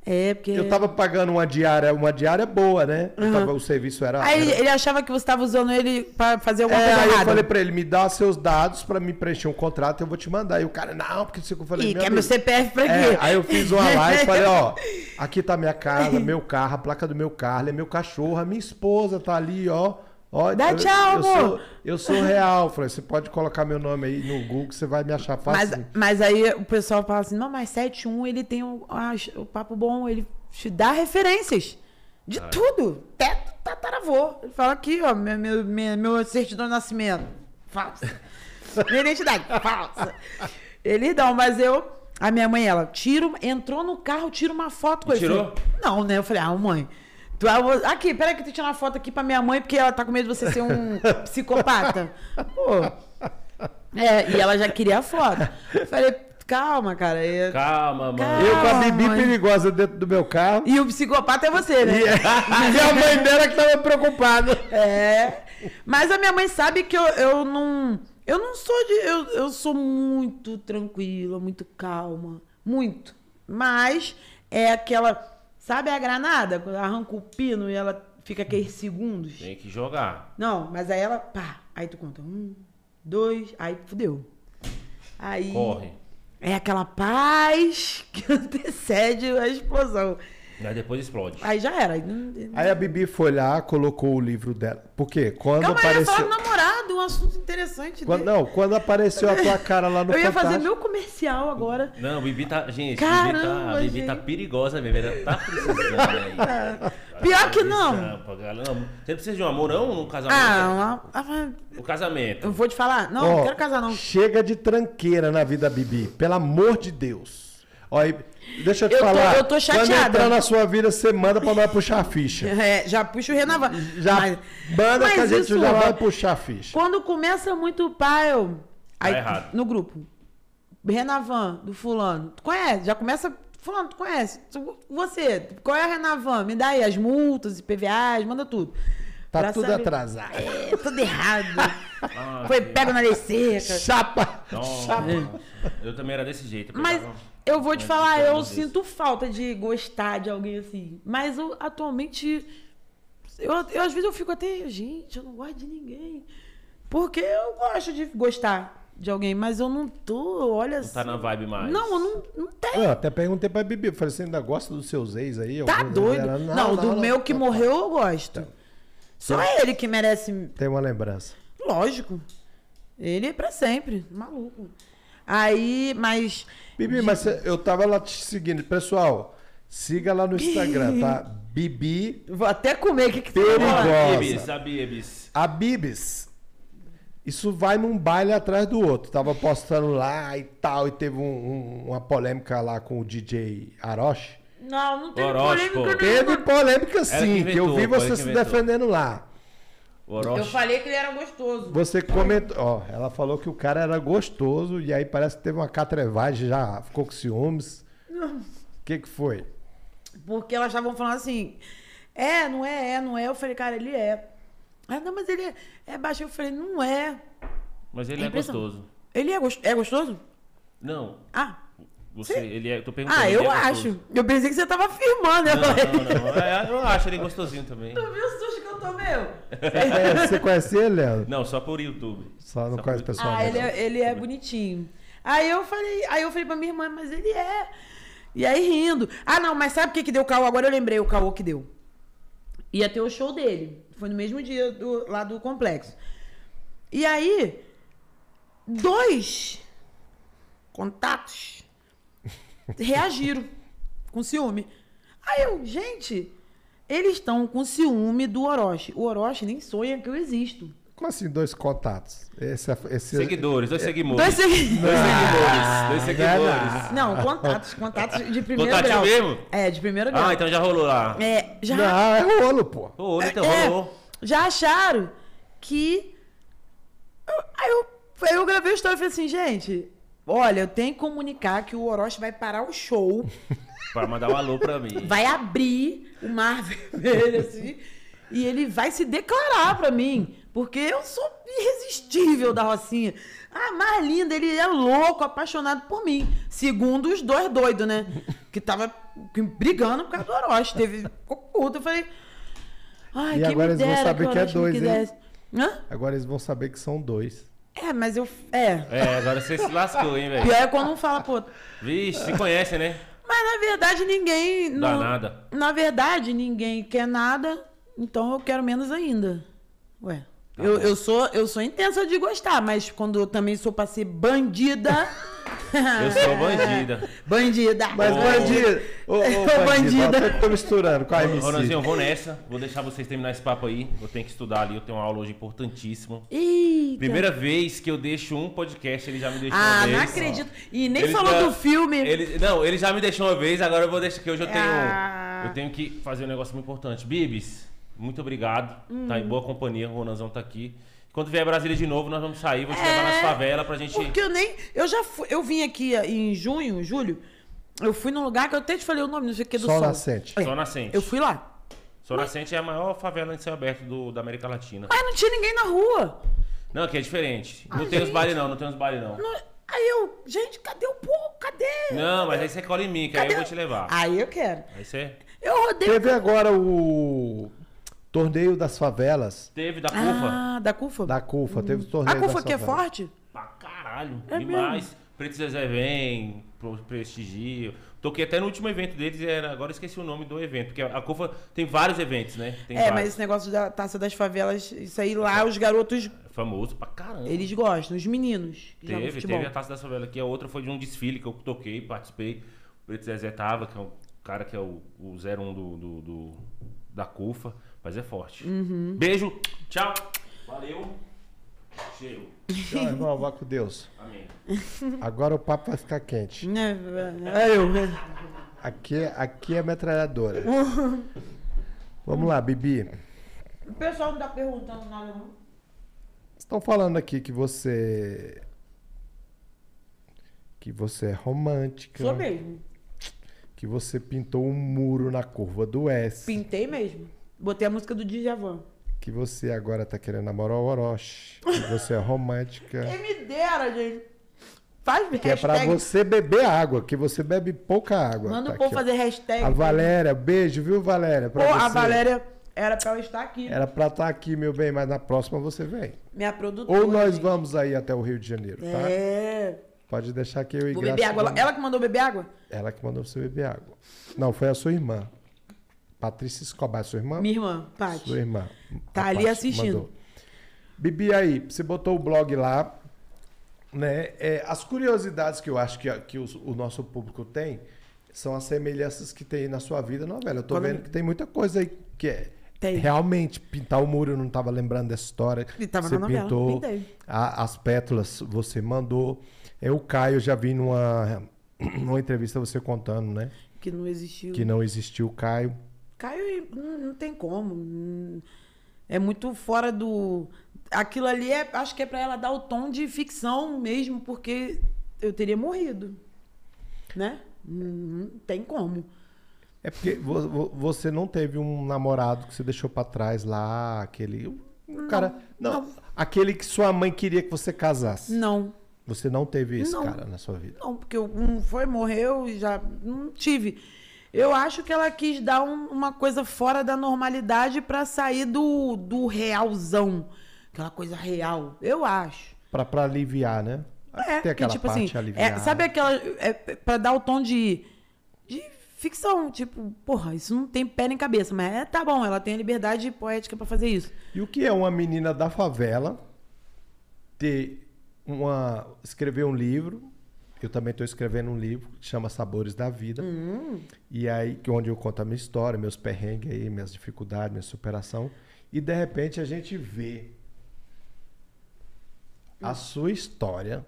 É, porque. Eu tava pagando uma diária, uma diária boa, né? Eu tava- o serviço era. Aí ele, era- ele achava que você tava usando ele pra fazer alguma É, coisa aí eu errada. falei pra ele, me dá seus dados pra me preencher um contrato e eu vou te mandar. E o cara, não, porque você que eu falei, Ih, meu quer meu amigo, CPF pra quê? É, aí eu fiz uma live e falei, ó, aqui tá minha casa, meu carro, a placa do meu carro, é meu cachorro, a minha esposa tá ali, ó. Ó Dá eu- tchau, eu amor. Sou, eu sou real. Falei, você pode colocar meu nome aí no Google, que você vai me achar Mas, fácil. mas aí o pessoal fala assim, não, mas 71 ele tem o, ah, o papo bom, ele te dá referências de tudo. Até tataravô. Ele fala aqui, ó, meu, meu, meu, meu certidão de nascimento. Falsa. minha identidade, falsa. Eles dão, mas eu... A minha mãe, ela tira, entrou no carro, tira uma foto com ele. Tirou? Não, né? Eu falei, ah, mãe... Tu, ah, aqui, peraí que eu tô tirando uma foto aqui pra minha mãe, porque ela tá com medo de você ser um psicopata. Pô, é, e ela já queria a foto. Eu Falei, calma, cara. E, Calma, mano. Calma. eu com a Bibi mãe. perigosa dentro do meu carro. e o psicopata é você, né? E, e a mãe dela que tava preocupada. É. Mas a minha mãe sabe que eu, eu não. Eu não sou de. Eu, eu sou muito tranquila, muito calma. Muito. Mas é aquela. Sabe a granada? Quando arranca o pino e ela fica aqueles segundos? Tem que jogar. Não, mas aí ela. Pá. Aí tu conta. Um, dois. Aí fudeu. Aí. Corre. É aquela paz que antecede a explosão. Aí depois explode. Aí já era. Aí a Bibi foi lá, colocou o livro dela. Por quê? Quando Calma aí, eu ia falar apareceu. do namorado, um assunto interessante. Quando, dele. não, quando apareceu a tua cara lá no eu ia fazer Fantástico. meu comercial agora. Não, Bibi tá. Gente, Caramba, Bibi, tá, Bibi tá gente. perigosa mesmo. Ela tá precisando aí. Pior que Tá não. Você precisa de um amor, não? No casamento? Ah, ah, O casamento. eu vou te falar. Não, Ó, não quero casar, não. Chega de tranqueira na vida, Bibi. Pelo amor de Deus. E deixa eu te Eu tô- falar. eu tô Quando chateada. entrar na sua vida, você manda pra nós puxar a ficha. É, já puxa o Renavan. Já Mas- manda mas que a gente isso, já vai puxar a ficha. Quando começa muito pai, eu... aí, errado. no grupo. Renavan, do fulano. Tu conhece? Já começa. Fulano, tu conhece? Você, qual é a Renavan? Me dá aí as multas, IPVAs, manda tudo. Tá Pra tudo saber- atrasado. É, tudo errado. Ah, Foi pego na lei seca. Chapa! Nossa, Eu também era desse jeito. Mas pegava- eu vou te Mas falar, pelo eu Deus. sinto falta de gostar de alguém assim. Mas eu, atualmente, eu, eu, às vezes eu fico até, gente, eu não gosto de ninguém. Porque eu gosto de gostar de alguém, mas eu não tô, olha Não tá na vibe mais. Não, eu não, não tenho. Eu até perguntei pra Bibi. Falei, você ainda gosta dos seus ex aí? Tá doido? ela, Não, do meu que morreu eu gosto. Só ele que merece Tem uma lembrança. Lógico. Ele é pra sempre. Maluco. Aí, mas. Bibi, mas cê- eu tava lá te seguindo. Pessoal, siga lá no Instagram, tá? Bibi, Vou até comer o que, que você Perigosa. Bibis, a Bibis. a Bibis. Isso vai num baile atrás do outro. Tava postando lá e tal, e teve um- um- uma polêmica lá com o DJ Aroshi. Não, não tem Horóscopo. polêmica Teve nenhuma. polêmica Ela sim, que que eu vi você que se inventou. defendendo lá. Orochi. Eu falei que ele era gostoso. Você comentou, ó, ela falou que o cara era gostoso e aí parece que teve uma catrevagem, já ficou com ciúmes. O que que foi? Porque elas estavam falando assim, é, não é, é, não é. Eu falei, cara, ele é. Ah, não, mas ele é, é baixo. Eu falei, não é. Mas ele É é gostoso. Ele é, é gostoso? Não, Ah, você, Sim. ele é. Tô perguntando. ah ele eu é gostoso. acho. Eu pensei que você tava afirmando. Eu Não, falei, não, não. Eu acho ele gostosinho também. tu viu o susto que eu tomei? É, você conhece ele, Leandro? Não, só por YouTube. Só não Só conhece por- pessoal. Ah, ele é, ele é bonitinho. Aí eu falei, aí eu falei pra minha irmã, mas ele é. E aí rindo. Ah, não, mas sabe o que, que deu o caô? Agora eu lembrei o caô que deu. Ia ter o show dele. Foi no mesmo dia do, lá do complexo. E aí, dois contatos reagiram com ciúme. Aí eu, gente, eles estão com ciúme do Orochi. O Orochi nem sonha que eu existo. Como assim, dois contatos? Esse, é- esse, Seguidores, dois seguidores. Dois segui- Dois seguidores. Dois seguidores. não. Contatos, contatos de primeiro Contatinho grau. mesmo? É, de primeiro grau. Ah, então já rolou lá. É, já, Não, é rolo, pô. Ô, então é, rolou. já acharam que. Aí eu, aí eu gravei a história e falei assim, gente, olha, eu tenho que comunicar que o Orochi vai parar o show, Pra mandar um alô pra mim. vai abrir o mar vermelho, assim, e ele vai se declarar pra mim, porque eu sou irresistível da Rocinha. Ah, mais linda, ele é louco, apaixonado por mim. Segundo os dois doidos, né? Que tava brigando por causa do Orochi. Teve. Ficou puto. Eu falei. Ai, E agora me eles vão saber o que é dois, hein? quisesse. Hã? Agora eles vão saber que são dois. É, mas eu. É. É, agora você se lascou, hein, velho. Pior é quando um fala, pô. Vixe, se conhece, né? Mas na verdade ninguém. Dá não- nada. Na verdade, ninguém quer nada, então eu quero menos ainda. Ué. Tá eu, eu, sou, eu sou intensa de gostar, mas quando eu também sou pra ser bandida. Eu sou bandida. bandida. Mas, Ô, bandido! Ô, bandido! bandida. ó, Tô misturando com a MC. Ronaldinho, eu vou nessa. Vou deixar vocês terminar esse papo aí. Eu tenho que estudar ali. Eu tenho uma aula hoje importantíssima. Eita. Primeira vez que eu deixo um podcast, ele já me deixou Ah, uma vez. não acredito. E nem Ele falou já- do filme. Ele, não, ele já me deixou uma vez, agora eu vou deixar que hoje eu tenho. Ah. Eu tenho que fazer um negócio muito importante. Bibis, muito obrigado. Tá Hum. em boa companhia, o Ronanzão tá aqui. Quando vier a Brasília de novo, nós vamos sair, vou te É, levar nas favelas pra gente. Porque eu nem. Eu já fui. Eu vim aqui em junho, julho. Eu fui num lugar que eu até te falei o nome, não sei o que do Sol sol. Nascente. É, Sol Nascente. Eu fui lá. Sol Nascente é a maior favela em céu aberto do, da América Latina. Mas não tinha ninguém na rua. Não, aqui é diferente. Não Ah, tem os gente. baile não, não tem os baile não. Não- Aí eu, gente, cadê o povo? Cadê? Não, mas aí você cola em mim, que aí Cadê eu vou te levar. Aí eu quero. Aí você Eu rodei. Teve agora o torneio das favelas, teve da curva. Ah, da CUFA? da CUFA. Teve o A torneio CUFA das que é favelas. forte? Pra caralho, É demais. Preto Zezé vem, pro- prestigio. Toquei até no último evento deles, era, agora eu esqueci o nome do evento, porque a CUFA tem vários eventos, né? Tem é, mas vários. esse negócio da taça das favelas, isso aí lá, os garotos, Famoso pra caramba. eles gostam, os meninos Teve, teve a Taça da Favela aqui, a outra foi de um desfile que eu toquei, participei. O Preto Zezé tava, que é o cara que é o, o 01 do, do, do- da CUFA, mas é forte. Uhum. Beijo, tchau, valeu, cheiro, Tchau, irmão, vá com Deus. amém. Agora o papo vai ficar quente. Né, é eu. Aqui, aqui é metralhadora. Vamos lá, Bibi. O pessoal não tá perguntando nada, não. Estão falando aqui que você. Que você é romântica. Sou mesmo. Que você pintou um muro na curva do S. Pintei mesmo. Botei a música do Djavan. Que você agora tá querendo namorar o Orochi. Que você é romântica. Quem me dera, gente. Faz Que é pra hashtag. você beber água, que você bebe pouca água. Manda Tá o povo fazer hashtag. A Valéria, beijo, viu, Valéria? Pô, Pra a você. Valéria era pra eu estar aqui. Era pra estar aqui, meu bem, mas na próxima você vem. Minha produtora. Ou nós gente. vamos aí até o Rio de Janeiro, tá? É. Pode deixar que eu e Vou beber água. vamos- Ela que mandou beber água? Ela que mandou você beber água. Não, foi a sua irmã. Patrícia Escobar, sua irmã? Minha irmã, Paty. Sua irmã. Tá ali Paty assistindo. mandou. Bibi, aí, você botou o blog lá, né? É, as curiosidades que eu acho que, que os- o, nosso público tem são as semelhanças que tem na sua vida, não, velho? Eu tô Quando- vendo que tem muita coisa aí que é. Tem. Realmente, pintar o muro, eu não tava lembrando dessa história. E tava você na novela, pintou, a- as pétalas você mandou. É o Caio, eu já vi numa, numa entrevista você contando, né? Que não existiu. Que não existiu o Caio. Caio não, não tem como. Hum, É muito fora do. Aquilo ali é. Acho que é pra ela dar o tom de ficção mesmo, porque eu teria morrido. Né? Hum, Não tem como. É porque vo- vo- você não teve um namorado que você deixou pra trás lá, aquele. Cara. Não, não. aquele que sua mãe queria que você casasse. Não. Você não teve esse Não. cara na sua vida. Não, porque um foi, morreu e já não tive. Eu acho que ela quis dar um- uma coisa fora da normalidade pra sair do, do realzão. Aquela coisa real. Eu acho. Pra, pra aliviar, né? Que tem aquela tipo parte assim, aliviar. é, sabe aquela. É, pra dar o tom de, de ficção. Tipo, porra, isso não tem pé nem cabeça. Mas é, tá bom, ela tem a liberdade poética pra fazer isso. E o que é uma menina da favela ter uma. escrever um livro? Eu também estou escrevendo um livro que chama Sabores da Vida. Hum. E aí, que onde eu conto a minha história, meus perrengues aí, minhas dificuldades, minha superação. E de repente a gente vê a sua história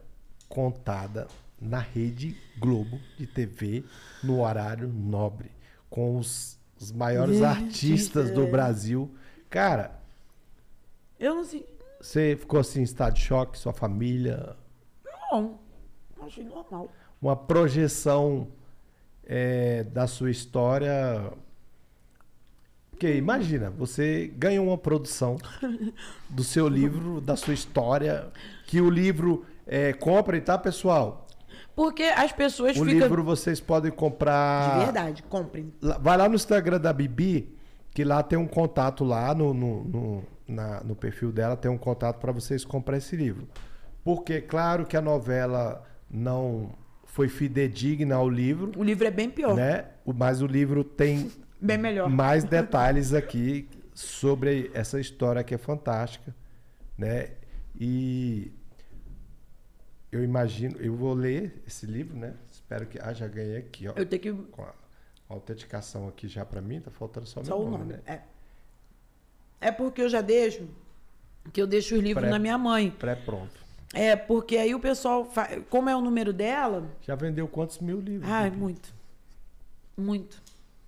contada na Rede Globo de TV no horário nobre, com os, os maiores artistas do é. Brasil. Cara, Eu não sei. você ficou assim em estado de choque, sua família, Não. Achei normal. uma projeção é, da sua história. Porque imagina, você ganha uma produção do seu livro, da sua história, que o livro é, comprem, tá, pessoal? Porque as pessoas O ficam. livro vocês podem comprar. De verdade, comprem. Vai lá no Instagram da Bibi, que lá tem um contato lá no, no, no, na- no perfil dela, tem um contato para vocês comprar esse livro. Porque, claro que a novela não foi fidedigna ao livro, O livro é bem pior. né? Mas o livro tem Bem melhor. mais detalhes aqui sobre essa história que é fantástica, né? E eu imagino, eu vou ler esse livro, né? Espero que ah, já ganhei aqui, ó, Eu tenho que. com a autenticação aqui já para mim, tá faltando só, Só meu o nome, nome. né? É. É porque eu já deixo. Que eu deixo os livros Pré- na minha mãe. Pré-pronto. É, porque aí o pessoal. fa- Como é o número dela. Já vendeu quantos mil livros? Bibi? muito. Muito.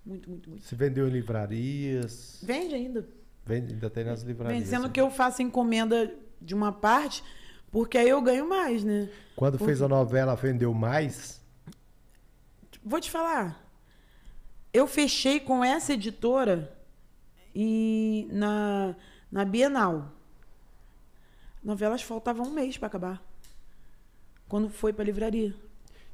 Muito, muito, muito. Se vendeu em livrarias, Vende ainda. vende, ainda tem nas livrarias. Vende, sendo né? que eu faço encomenda de uma parte, porque aí eu ganho mais, né? Quando fez a novela, vendeu mais? Vou te falar. Eu fechei com essa editora e na, na Bienal. Novelas faltava um mês para acabar. Quando foi para livraria.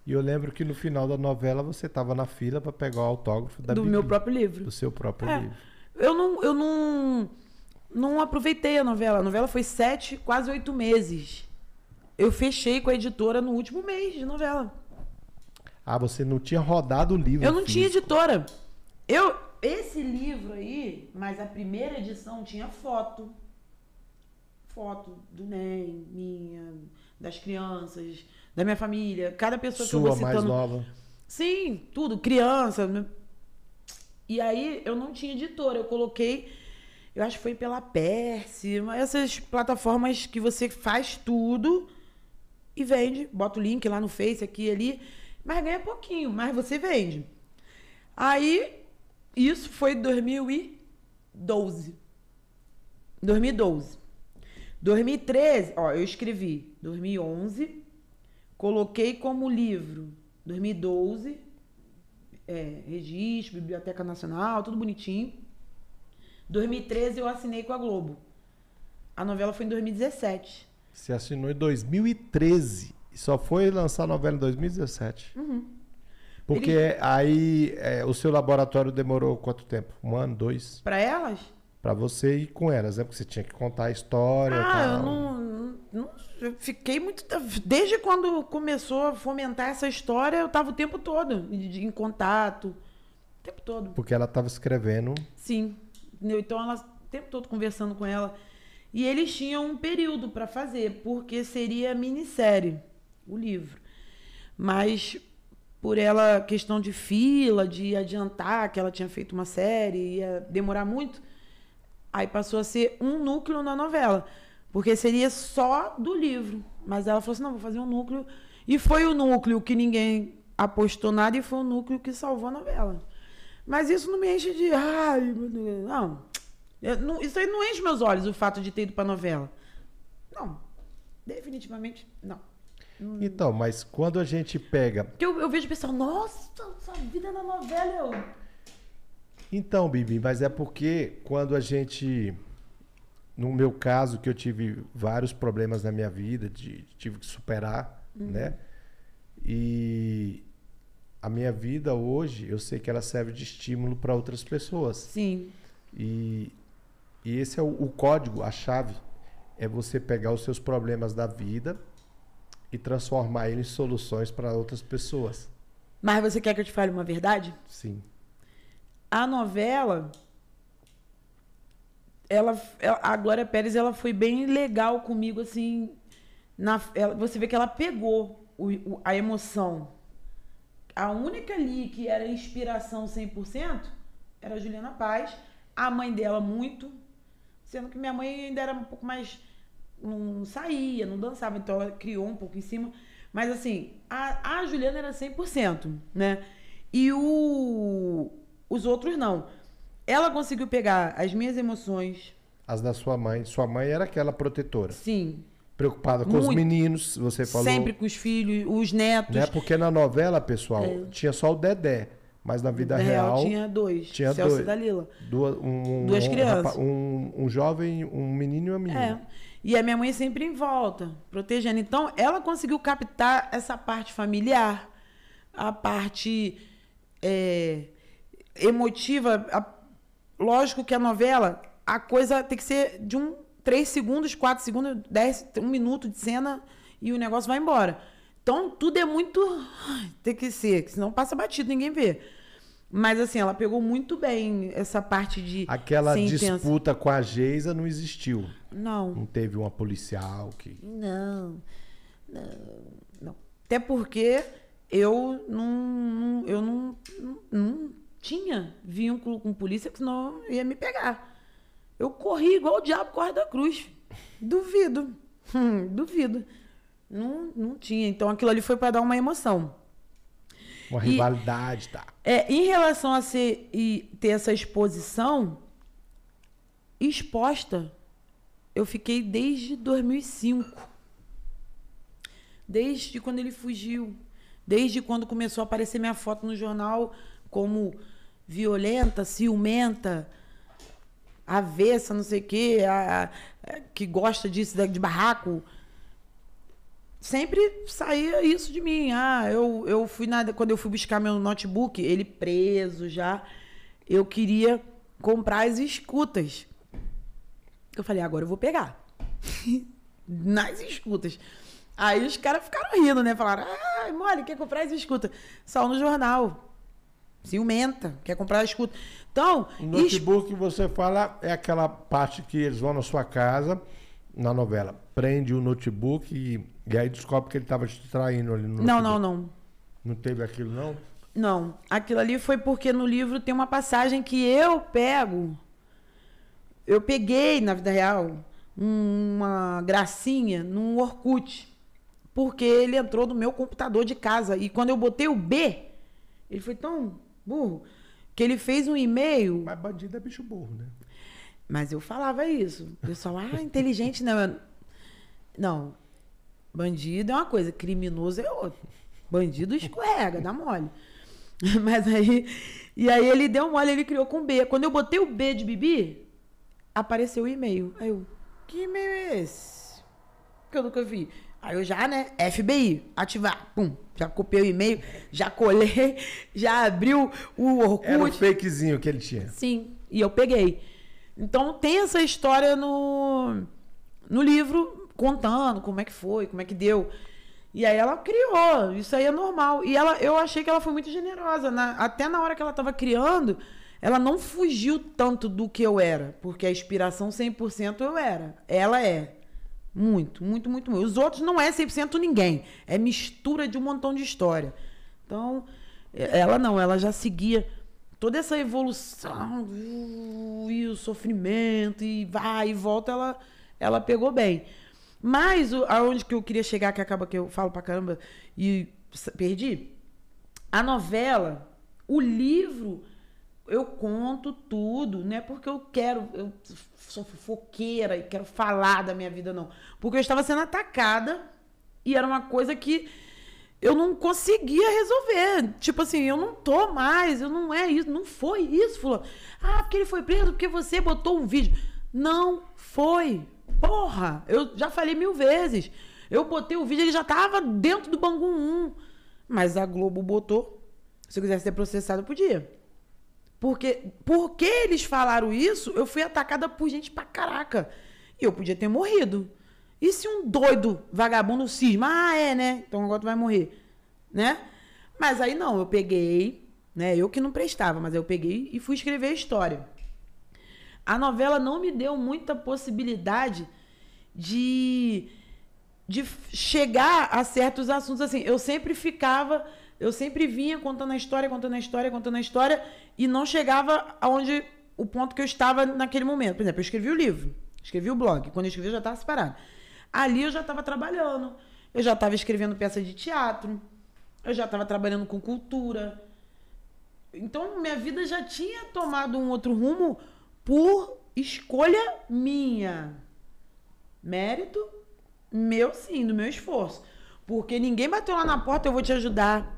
E eu lembro que no final da novela você tava na fila para pegar o autógrafo da do meu próprio livro. do seu próprio É. livro. Eu não, eu não, não aproveitei a novela. A novela foi sete, quase oito meses. Eu fechei com a editora no último mês de novela. Ah, você não tinha rodado o livro. Eu não tinha físico. editora. Eu, esse livro aí, mas a primeira edição tinha foto. Foto do NEM, minha, das crianças, da minha família. Cada pessoa que eu Sua vou mais citando. nova. Sim, tudo, criança. E aí eu não tinha editora, eu coloquei, eu acho que foi pela Perse, essas plataformas que você faz tudo e vende, bota o link lá no Face, aqui ali, mas ganha pouquinho, mas você vende. Aí, isso foi 2012. 2012. 2013, ó, eu escrevi 2011, coloquei como livro 2012, é, registro, Biblioteca Nacional, tudo bonitinho. 2013 eu assinei com a Globo. A novela foi em 2017. Você assinou em 2013 e só foi lançar a novela em 2017. Uhum. Porque aí é, o seu laboratório demorou quanto tempo? Um ano, dois? Pra elas? Pra você ir com elas, né? Porque você tinha que contar a história e Ah, tal. eu não, não- eu fiquei muito. Desde quando começou a fomentar essa história, eu tava o tempo todo em contato. O tempo todo. Porque ela tava escrevendo. Sim. Então ela o tempo todo conversando com ela. E eles tinham um período para fazer, porque seria minissérie o livro. Mas por ela questão de fila, de adiantar que ela tinha feito uma série, ia demorar muito, aí passou a ser um núcleo na novela, porque seria só do livro. Mas ela falou assim: "Não, vou fazer um núcleo". E foi o núcleo que ninguém apostou nada e foi o núcleo que salvou a novela. Mas isso não me enche de. Ai, meu Deus. Não. Eu não- Isso aí não enche meus olhos, o fato de ter ido pra novela. Não. Definitivamente, não. Então, mas quando a gente pega. Porque eu, eu vejo o pessoal, nossa, sua vida na novela. Eu... Então, Bibi, mas é porque quando a gente. No meu caso, que eu tive vários problemas na minha vida, de, tive que superar, né? E a minha vida hoje, eu sei que ela serve de estímulo para outras pessoas. Sim. E, e esse é o, o código, a chave. É você pegar os seus problemas da vida e transformar eles em soluções para outras pessoas. Mas você quer que eu te fale uma verdade? Sim. A novela, ela, ela- a Glória Pérez, ela foi bem legal comigo, assim. Na, ela- você vê que ela pegou o- o- a emoção. A única ali que era inspiração 100% era a Juliana Paz. A mãe dela, muito. Sendo que minha mãe ainda era um pouco mais não saía, não dançava, então ela criou um pouco em cima. Mas assim, a, a Juliana era 100%, né? E o, os outros não. Ela conseguiu pegar as minhas emoções. As da sua mãe. Sua mãe era aquela protetora. Sim. Preocupada com Muito. os meninos, você falou. Sempre com os filhos, os netos. Né? Porque na novela, pessoal, tinha só o Dedé. Mas na vida Na real, tinha dois. tinha Celso dois. e Dalila. duas, um, Duas um crianças. um, um jovem, um menino e uma menina. É. E a minha mãe sempre em volta, protegendo. Então, ela conseguiu captar essa parte familiar, a parte é, emotiva. A- lógico que a novela, a coisa tem que ser de um três segundos, quatro segundos, dez, um minuto de cena e o negócio vai embora. Então, tudo é muito. Tem que ser, senão passa batido, ninguém vê. Mas assim, ela pegou muito bem essa parte de. Aquela intensa. disputa com a Geisa não existiu. Não. Não teve uma policial que. Não, não, não. Até porque eu não, não- eu não, não tinha vínculo com polícia, que senão ia me pegar. Eu corri igual o diabo corre da cruz. Duvido. Hum, duvido. Não, não tinha. Então aquilo ali foi para dar uma emoção. Uma E- rivalidade, tá? É, em relação a ser e ter essa exposição exposta, eu fiquei desde 2005. Desde quando ele fugiu. Desde quando começou a aparecer minha foto no jornal como violenta, ciumenta, avessa, não sei o quê, a- a- que gosta disso, de barraco sempre saía isso de mim. Ah, eu, eu fui na, quando eu fui buscar meu notebook, ele preso já, eu queria comprar as escutas. Eu falei, agora eu vou pegar. Nas escutas. Aí os caras ficaram rindo, né? Falaram, mole, quer comprar as escutas? Só no jornal. Ciumenta, quer comprar escuta. Então, O notebook você fala é aquela parte que eles vão na sua casa, na novela. Prende o notebook e, e aí descobre que ele estava te traindo ali no não, notebook. não, não. Não teve aquilo, não? Não, aquilo ali foi porque no livro tem uma passagem que eu pego. Eu peguei, na vida real, uma gracinha num Orkut. Porque ele entrou no meu computador de casa. E quando eu botei o B, ele foi tão burro que ele fez um e-mail. Mas bandido é bicho burro, né? Mas eu falava isso. O pessoal, ah, inteligente não. Eu- Não. Bandido é uma coisa, criminoso é outra. Bandido escorrega, dá mole. Mas aí. E aí ele deu mole, ele criou com B. Quando eu botei o B de Bibi, apareceu o e-mail. Aí eu, que e-mail é esse? Que eu nunca vi. Aí eu já, né? FBI, ativar. Pum. Já copiei o e-mail, já colei, já abriu o Orkut. Era o fakezinho que ele tinha. Sim, e eu peguei. Então tem essa história no, no livro, contando como é que foi, como é que deu. E aí ela criou, isso aí é normal. E ela, eu achei que ela foi muito generosa. na- até na hora que ela estava criando, ela não fugiu tanto do que eu era. Porque a inspiração 100% eu era. Ela é. Muito, muito, muito, muito. Os outros não é 100% ninguém. É mistura de um montão de história. Então, ela não, ela já seguia toda essa evolução e o sofrimento e vai e volta, ela, ela pegou bem. Mas aonde que eu queria chegar, que acaba que eu falo pra caramba e perdi, a novela, o livro, eu conto tudo, não é porque eu quero, eu sou fofoqueira e quero falar da minha vida, não. Porque eu estava sendo atacada e era uma coisa que eu não conseguia resolver. Tipo assim, eu não tô mais, eu não é isso, não foi isso, fulano. Ah, porque ele foi preso, porque você botou um vídeo. Não foi. Porra, eu já falei mil vezes. Eu botei o vídeo, ele já tava dentro do Bangu 1. Mas a Globo botou. Se eu quisesse ser processado, eu podia. Porque, porque eles falaram isso, eu fui atacada por gente pra caraca. E eu podia ter morrido. E se um doido vagabundo cisma? Ah, é, né? Então agora tu vai morrer. Né? Mas aí não, eu peguei, né? Eu que não prestava, mas eu peguei e fui escrever a história. A novela não me deu muita possibilidade de, de chegar a certos assuntos assim. Eu sempre ficava, eu sempre vinha contando a história, contando a história, contando a história e não chegava aonde o ponto que eu estava naquele momento. Por exemplo, eu escrevi o livro, escrevi o blog. Quando eu escrevi, eu já estava separado. Ali eu já estava trabalhando, eu já estava escrevendo peça de teatro, eu já estava trabalhando com cultura. Então minha vida já tinha tomado um outro rumo por escolha minha. Mérito meu sim, do meu esforço. Porque ninguém bateu lá na porta, eu vou te ajudar.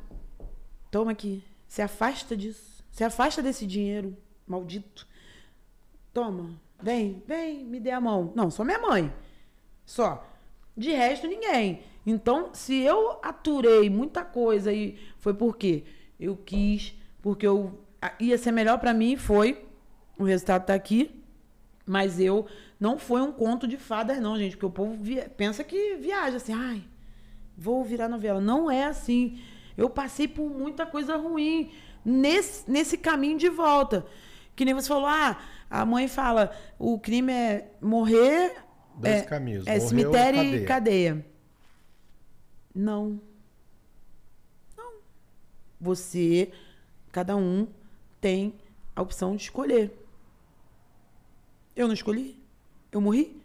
Toma aqui. Se afasta disso. Se afasta desse dinheiro maldito. Toma. Vem, vem, me dê a mão. Não, só minha mãe. Só. De resto, ninguém. Então, se eu aturei muita coisa e foi porque eu quis, porque eu ia ser melhor para mim, foi. O resultado tá aqui. Mas eu não foi um conto de fadas, não, gente. Porque o povo via, pensa que viaja assim, ai, vou virar novela. Não é assim. Eu passei por muita coisa ruim nesse, nesse caminho de volta. Que nem você falou, ah, a mãe fala, o crime é morrer. Dois é, caminhos. É cemitério e cadeia. Não. Não. Você, cada um tem a opção de escolher. Eu não escolhi. Eu morri.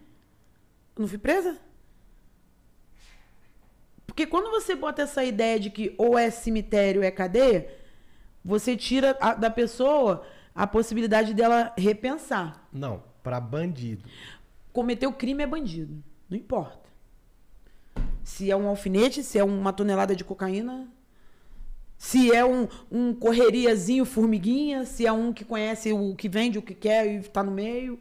Eu não fui presa. Porque quando você bota essa ideia de que ou é cemitério ou é cadeia, você tira a, da pessoa a possibilidade dela repensar. Não, para bandido. Cometer o crime é bandido. Não importa. Se é um alfinete, se é uma tonelada de cocaína, se é um, um correriazinho formiguinha, se é um que conhece o que vende, o que quer e está no meio.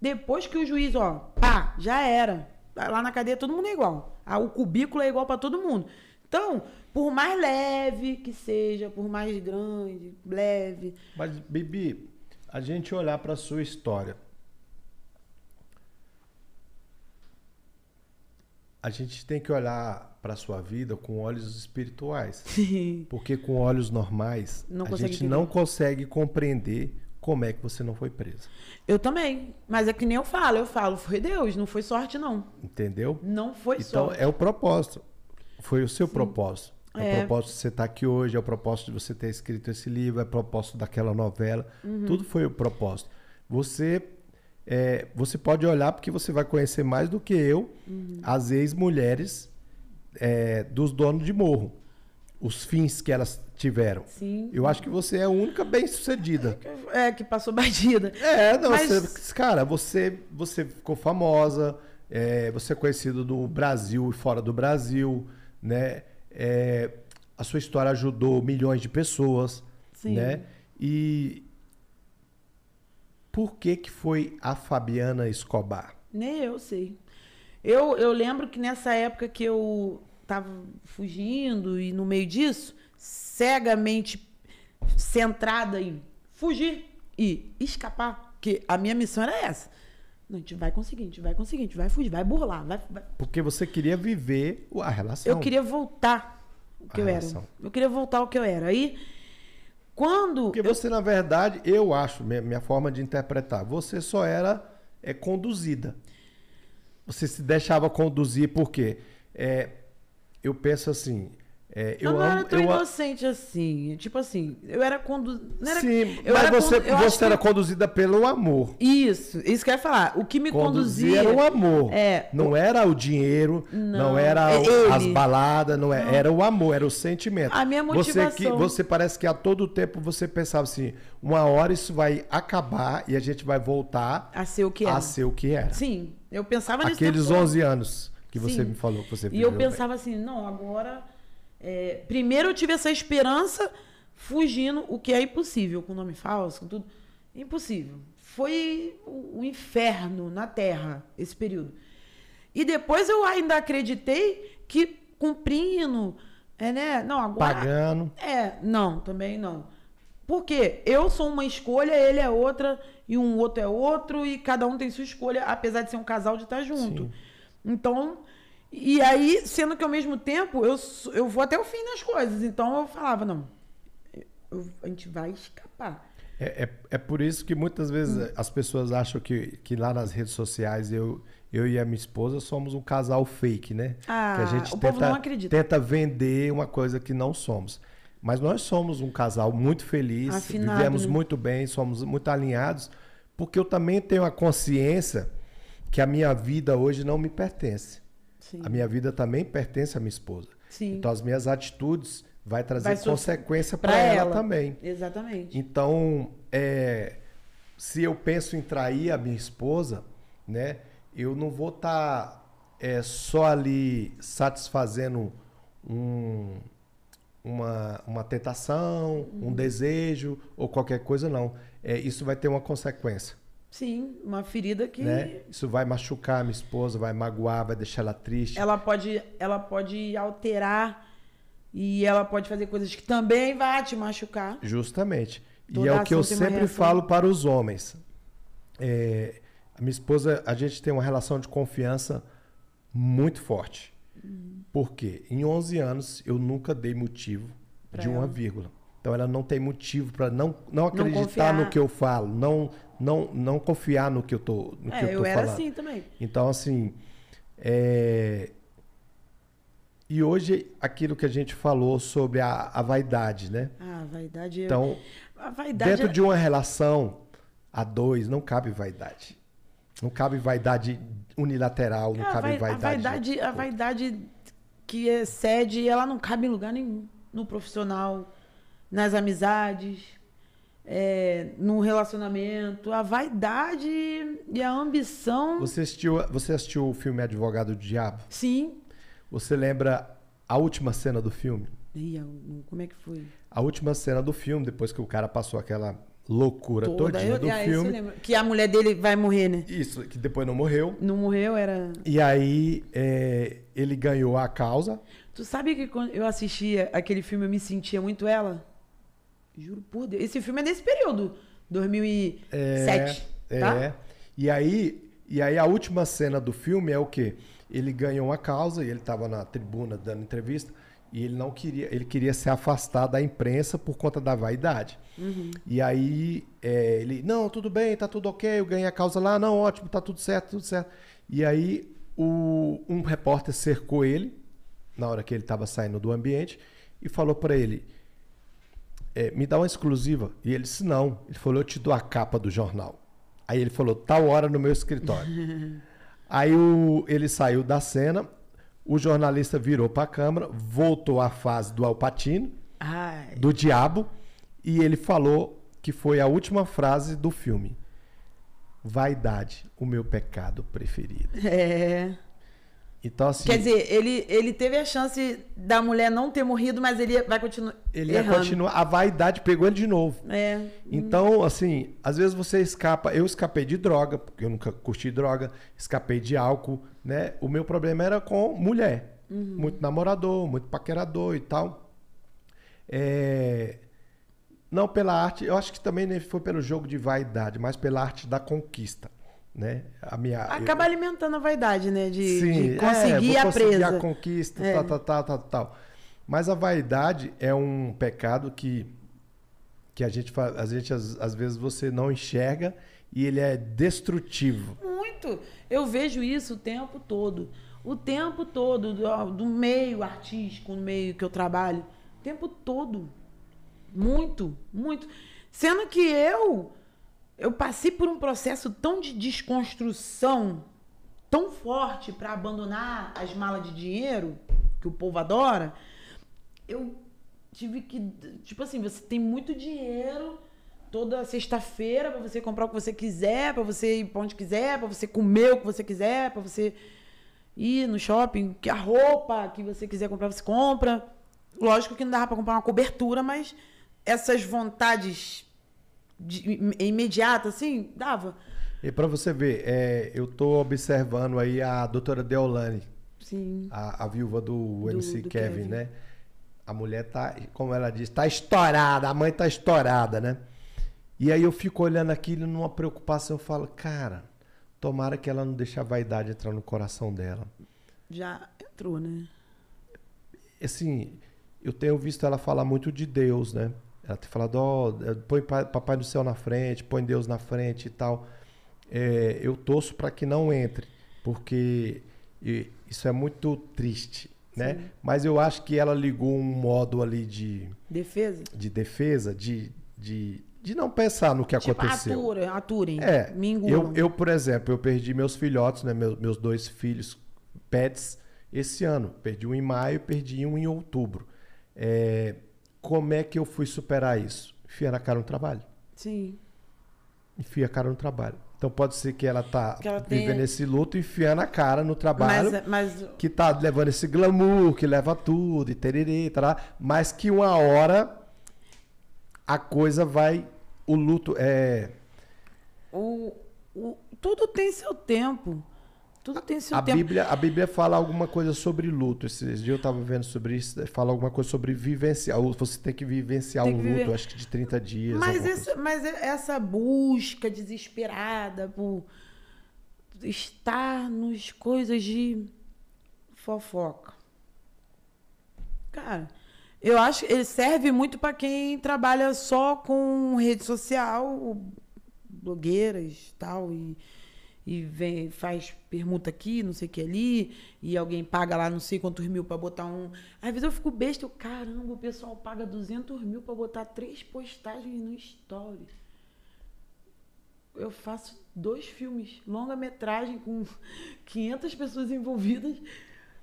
Depois que o juiz, ó, pá, já era. Lá na cadeia todo mundo é igual. Ah, o cubículo é igual para todo mundo. Então, por mais leve que seja, por mais grande, leve. Mas, Bibi, a gente olhar para sua história. A gente tem que olhar para sua vida com olhos espirituais. Porque com olhos normais, não a gente entender. não consegue compreender como é que você não foi presa. Eu também. Mas é que nem eu falo, eu falo, foi Deus, não foi sorte, não. Entendeu? Não foi então, sorte. Então é o propósito. Foi o seu Sim. propósito. É, é o propósito de você estar aqui hoje, é o propósito de você ter escrito esse livro, é o propósito daquela novela. Uhum. Tudo foi o propósito. Você é, você pode olhar porque você vai conhecer mais do que eu uhum. as ex-mulheres é, dos donos de morro os fins que elas tiveram. Sim. Eu acho que você é a única bem-sucedida. É, que passou batida. É, não, Mas... você, cara, você, você ficou famosa, é, você é conhecido no Brasil e fora do Brasil, né? É, a sua história ajudou milhões de pessoas, Sim. né? E por que que foi a Fabiana Escobar? Nem eu sei. Eu, eu lembro que nessa época que eu estava fugindo e no meio disso, cegamente centrada em fugir e escapar, que a minha missão era essa. Não, a gente vai conseguir, a gente vai conseguir, a gente vai fugir, vai burlar, vai, vai. Porque você queria viver a relação. Eu queria voltar o que a eu relação. era. Eu queria voltar o que eu era. Aí, quando. Porque eu... você, na verdade, eu acho, minha, minha forma de interpretar, você só era é, conduzida. Você se deixava conduzir porque é, eu penso assim. É, eu, eu, não amo, era tão eu inocente assim. Tipo assim, eu era conduzida. Sim, mas era você, você era que... conduzida pelo amor. Isso, isso que eu ia falar. O que me conduzia. Era o amor. É, não o... era o dinheiro, não, não era é as baladas, não, é, não era o amor, era o sentimento. A minha motivação. Você, que, você parece que a todo tempo você pensava assim: uma hora isso vai acabar e a gente vai voltar a ser o que era. A ser o que era. Sim, eu pensava nisso. Aqueles 11 anos que você Sim. me falou que você E eu pensava bem. assim, não, agora. É, primeiro eu tive essa esperança fugindo, o que é impossível, com nome falso, com tudo. Impossível. Foi o, o inferno na Terra, esse período. E depois eu ainda acreditei que cumprindo, é, né? Não, agora. Pagando. É, não, também não. Porque eu sou uma escolha, ele é outra, e um outro é outro, e cada um tem sua escolha, apesar de ser um casal de estar junto. Sim. Então, e aí, sendo que ao mesmo tempo eu, eu vou até o fim das coisas. Então eu falava, não, eu, a gente vai escapar. É, é, é, por isso que muitas vezes hum. as pessoas acham que, que lá nas redes sociais eu, eu e a minha esposa somos um casal fake, né? Ah, que a gente o tenta, tenta vender uma coisa que não somos. Mas nós somos um casal muito feliz, Afinado, vivemos né? muito bem, somos muito alinhados, porque eu também tenho a consciência que a minha vida hoje não me pertence. Sim. A minha vida também pertence à minha esposa. Sim. Então as minhas atitudes vai trazer vai consequência para ela. ela. também. Exatamente. Então, é, se eu penso em trair a minha esposa, né, eu não vou estar tá, é, só ali satisfazendo um, uma, uma tentação, uhum. um desejo ou qualquer coisa, não. É, isso vai ter uma consequência. Sim, uma ferida que. Né? Isso vai machucar a minha esposa, vai magoar, vai deixar ela triste. Ela pode, ela pode alterar e ela pode fazer coisas que também vai te machucar. Justamente. Toda e é o que eu sempre falo para os homens. É, a minha esposa, a gente tem uma relação de confiança muito forte. Hum. Por quê? Em 11 anos, eu nunca dei motivo pra de uma ela. vírgula. Então, ela não tem motivo para não, não acreditar não no que eu falo, não, não, não confiar no que eu tô, no é, que eu, eu tô era falando. assim também. Então, assim, é, e hoje, aquilo que a gente falou sobre a, a vaidade, né? Ah, a vaidade. Então, a vaidade dentro é... de uma relação a dois, não cabe vaidade. Não cabe vaidade unilateral, não cabe vaidade. A vaidade, a vaidade que excede, ela não cabe em lugar nenhum. No profissional, nas amizades, é, no relacionamento. A vaidade e a ambição. Você assistiu, você assistiu o filme Advogado do Diabo? Sim. Você lembra a última cena do filme? como é que foi? A última cena do filme, depois que o cara passou aquela loucura Toda. todinha do ah, filme. Que a mulher dele vai morrer, né? Isso, que depois não morreu. Não morreu, era. E aí é, ele ganhou a causa. Tu sabe que quando eu assistia aquele filme eu me sentia muito ela? Juro por Deus. Esse filme é desse período, 2007. É, tá? é. E aí, e aí a última cena do filme é o quê? ele ganhou uma causa e ele estava na tribuna dando entrevista e ele não queria, ele queria se afastar da imprensa por conta da vaidade. Uhum. E aí é, ele, não, tudo bem, tá tudo ok, eu ganhei a causa lá, não, ótimo, tá tudo certo, tudo certo. E aí o, um repórter cercou ele na hora que ele estava saindo do ambiente e falou para ele, é, me dá uma exclusiva. E ele disse, não. Ele falou, eu te dou a capa do jornal. Aí ele falou, tal hora no meu escritório. Aí o, ele saiu da cena, o jornalista virou para a câmera, voltou à fase do Alpatino, Ai. do diabo, e ele falou que foi a última frase do filme. Vaidade, o meu pecado preferido. É. Então, assim, Quer dizer, ele, ele teve a chance da mulher não ter morrido, mas ele vai continuar. Ele ia continuar. A vaidade pegou ele de novo. É. Então, assim, às vezes você escapa. Eu escapei de droga, porque eu nunca curti droga, escapei de álcool, né? O meu problema era com mulher. Uhum. Muito namorador, muito paquerador e tal. É... Não pela arte, eu acho que também nem foi pelo jogo de vaidade, mas pela arte da conquista né? A minha, Acaba eu... alimentando a vaidade, né? De, Sim, de conseguir é, a conseguir presa. a conquista, é. tal, tal, tal, tal, tal. Mas a vaidade é um pecado que, que a gente, a gente às, às vezes você não enxerga e ele é destrutivo. Muito. Eu vejo isso o tempo todo. O tempo todo, do, do meio artístico, no meio que eu trabalho. O tempo todo. Muito, muito. Sendo que eu eu passei por um processo tão de desconstrução, tão forte para abandonar as malas de dinheiro, que o povo adora. Eu tive que, tipo assim, você tem muito dinheiro toda sexta-feira para você comprar o que você quiser, para você ir para onde quiser, para você comer o que você quiser, para você ir no shopping, que a roupa que você quiser comprar você compra. Lógico que não dava para comprar uma cobertura, mas essas vontades de, imediata, assim, dava. E para você ver, é, eu tô observando aí a doutora Deolane. Sim. A, a viúva do, do MC do Kevin, Kevin, né? A mulher tá, como ela diz, tá estourada, a mãe tá estourada, né? E aí eu fico olhando aquilo numa preocupação, eu falo, cara, tomara que ela não deixe a vaidade entrar no coração dela. Já entrou, né? Assim, eu tenho visto ela falar muito de Deus, né? Ela tem falado, ó, oh, põe Papai do Céu na frente, põe Deus na frente e tal. É, eu torço para que não entre, porque isso é muito triste, né? Sim. Mas eu acho que ela ligou um modo ali de defesa, de defesa, de, de, de não pensar no que tipo, aconteceu. Atura, aturem, é, me eu, eu, por exemplo, eu perdi meus filhotes, né? Meus, meus dois filhos pets esse ano. Perdi um em maio, perdi um em outubro. É, como é que eu fui superar isso? Enfiar a cara no trabalho. Sim. Enfia a cara no trabalho. Então pode ser que ela tá Que ela vivendo tenha- esse luto, enfiando a cara no trabalho, Mas, mas que tá levando esse glamour, que leva tudo, e tererê, tará, mas que uma hora a coisa vai. O luto é. o, o, tudo tem seu tempo. Tudo tem seu A tempo. Bíblia, a Bíblia fala alguma coisa sobre luto. Esses dias eu estava vendo sobre isso. Fala alguma coisa sobre vivenciar. Você tem que vivenciar Tem um que luto, viver. acho que de 30 dias. Mas essa, mas essa busca desesperada por estar nos coisas de fofoca. Cara, eu acho que ele serve muito para quem trabalha só com rede social, blogueiras tal, e, e vem, faz permuta aqui, não sei o que ali, e alguém paga lá não sei quantos mil para botar um. Às vezes eu fico besta, eu, caramba, o pessoal paga 200 mil para botar três postagens no story. Eu faço dois filmes, longa-metragem, com 500 pessoas envolvidas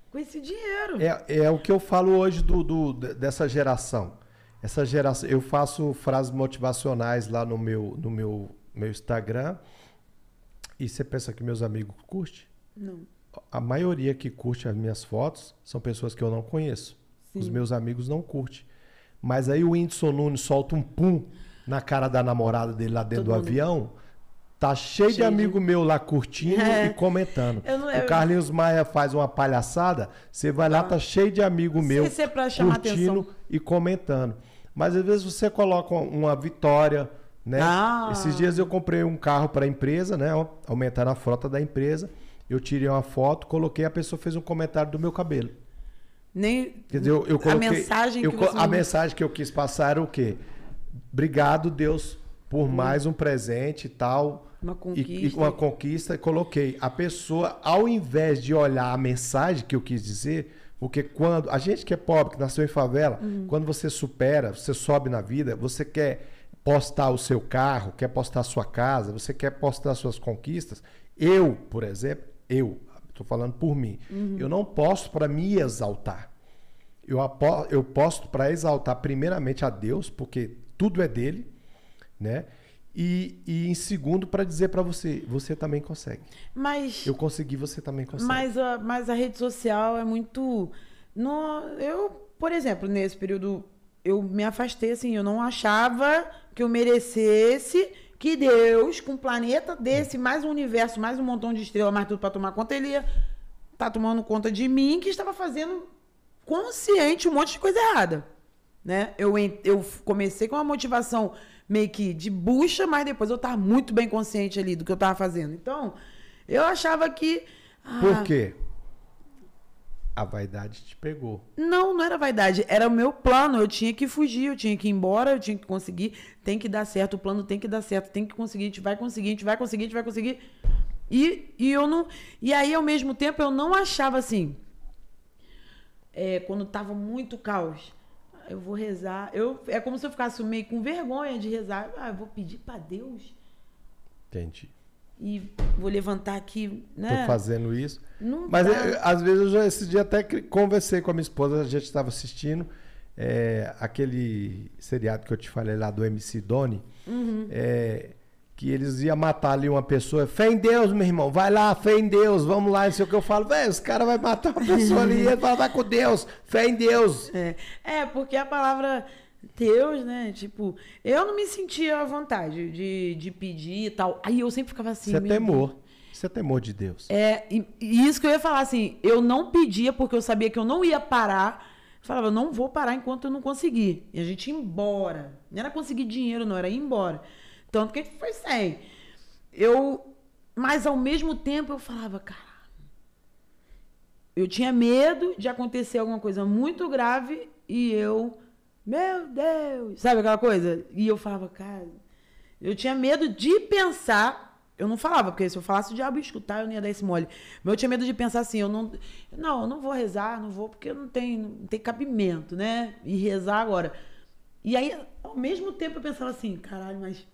com esse dinheiro. É, é o que eu falo hoje do, do- de- dessa geração. Essa geração. Eu faço frases motivacionais lá no meu, no meu, meu Instagram. E você pensa que meus amigos curtem? Não. A maioria que curte as minhas fotos são pessoas que eu não conheço. Os Sim. meus amigos não curtem. Mas aí o Whindersson Nunes solta um pum na cara da namorada dele lá dentro Todo do mundo- avião. Tá cheio, de Cheio de- amigo meu lá curtindo É. e comentando. Eu não- O eu- Carlinhos Maia faz uma palhaçada, você vai lá, tá cheio de amigo meu se é curtindo e comentando. Mas às vezes você coloca uma vitória, né? Ah. Esses dias eu comprei um carro para a empresa, né? Aumentar a frota da empresa. Eu tirei uma foto, coloquei, a pessoa fez um comentário do meu cabelo. Nem Quer dizer, eu, eu coloquei, a mensagem eu que você a mensagem que eu quis passar era o quê? Obrigado, Deus, por mais um presente e tal. Uma E, conquista. e uma conquista, e coloquei. A pessoa, ao invés de olhar a mensagem que eu quis dizer, porque quando. A gente que é pobre, que nasceu em favela, Uhum. quando você supera, você sobe na vida, você quer postar o seu carro, quer postar a sua casa, você quer postar as suas conquistas. Eu, por exemplo, eu, estou falando por mim, Uhum. eu não posto para me exaltar. Eu, eu posto para exaltar primeiramente a Deus, porque tudo é dele, né? E, e em segundo para dizer para você, você também consegue. Mas, Eu consegui, você também consegue. mas, a, mas a rede social é muito. No, eu, por exemplo, nesse período, eu me afastei assim, eu não achava que eu merecesse que Deus, com um planeta desse, mais um universo, mais um montão de estrelas, mais tudo para tomar conta, ele ia tá tomando conta de mim, que estava fazendo consciente um monte de coisa errada. Né? Eu, eu comecei com uma motivação meio que de bucha, mas depois eu estava muito bem consciente ali do que eu estava fazendo. Então, eu achava que. ah, Por quê? A vaidade te pegou. Não, não era vaidade. Era o meu plano. Eu tinha que fugir, eu tinha que ir embora, eu tinha que conseguir. Tem que dar certo, o plano tem que dar certo, tem que conseguir, a gente vai conseguir, a gente vai conseguir, a gente vai conseguir. E, e eu não. E aí, ao mesmo tempo, eu não achava assim. é, quando tava muito caos. Eu vou rezar. Eu, é como se eu ficasse meio com vergonha de rezar. Ah, eu vou pedir para Deus Entendi. E vou levantar aqui, né? Tô fazendo isso. Não Mas dá. é, às vezes eu já esse dia até conversei com a minha esposa, a gente estava assistindo é, aquele seriado que eu te falei lá do MC Doni, Uhum. é, que eles iam matar ali uma pessoa. Fé em Deus, meu irmão, vai lá, fé em Deus, vamos lá, não sei o que eu falo, velho, esse cara vai matar uma pessoa ali, ele fala, vai com Deus, fé em Deus. É, é, porque a palavra Deus, né? Tipo, eu não me sentia à vontade de, de pedir e tal. Aí eu sempre ficava assim. Isso é temor. Isso é temor de Deus. É, e, e isso que eu ia falar assim, eu não pedia porque eu sabia que eu não ia parar. Eu falava, eu não vou parar enquanto eu não conseguir. E a gente ia embora. Não era conseguir dinheiro, não, era ir embora. Tanto que a gente foi sem. Eu, mas ao mesmo tempo eu falava, cara, eu tinha medo de acontecer alguma coisa muito grave e eu, meu Deus, sabe aquela coisa? E eu falava, cara, eu tinha medo de pensar. Eu não falava, porque se eu falasse o diabo ia escutar, eu não ia dar esse mole. Mas eu tinha medo de pensar assim, eu não. Não, eu não vou rezar, não vou, porque não tem, não tem cabimento, né? E rezar agora. E aí, ao mesmo tempo, eu pensava assim, caralho, mas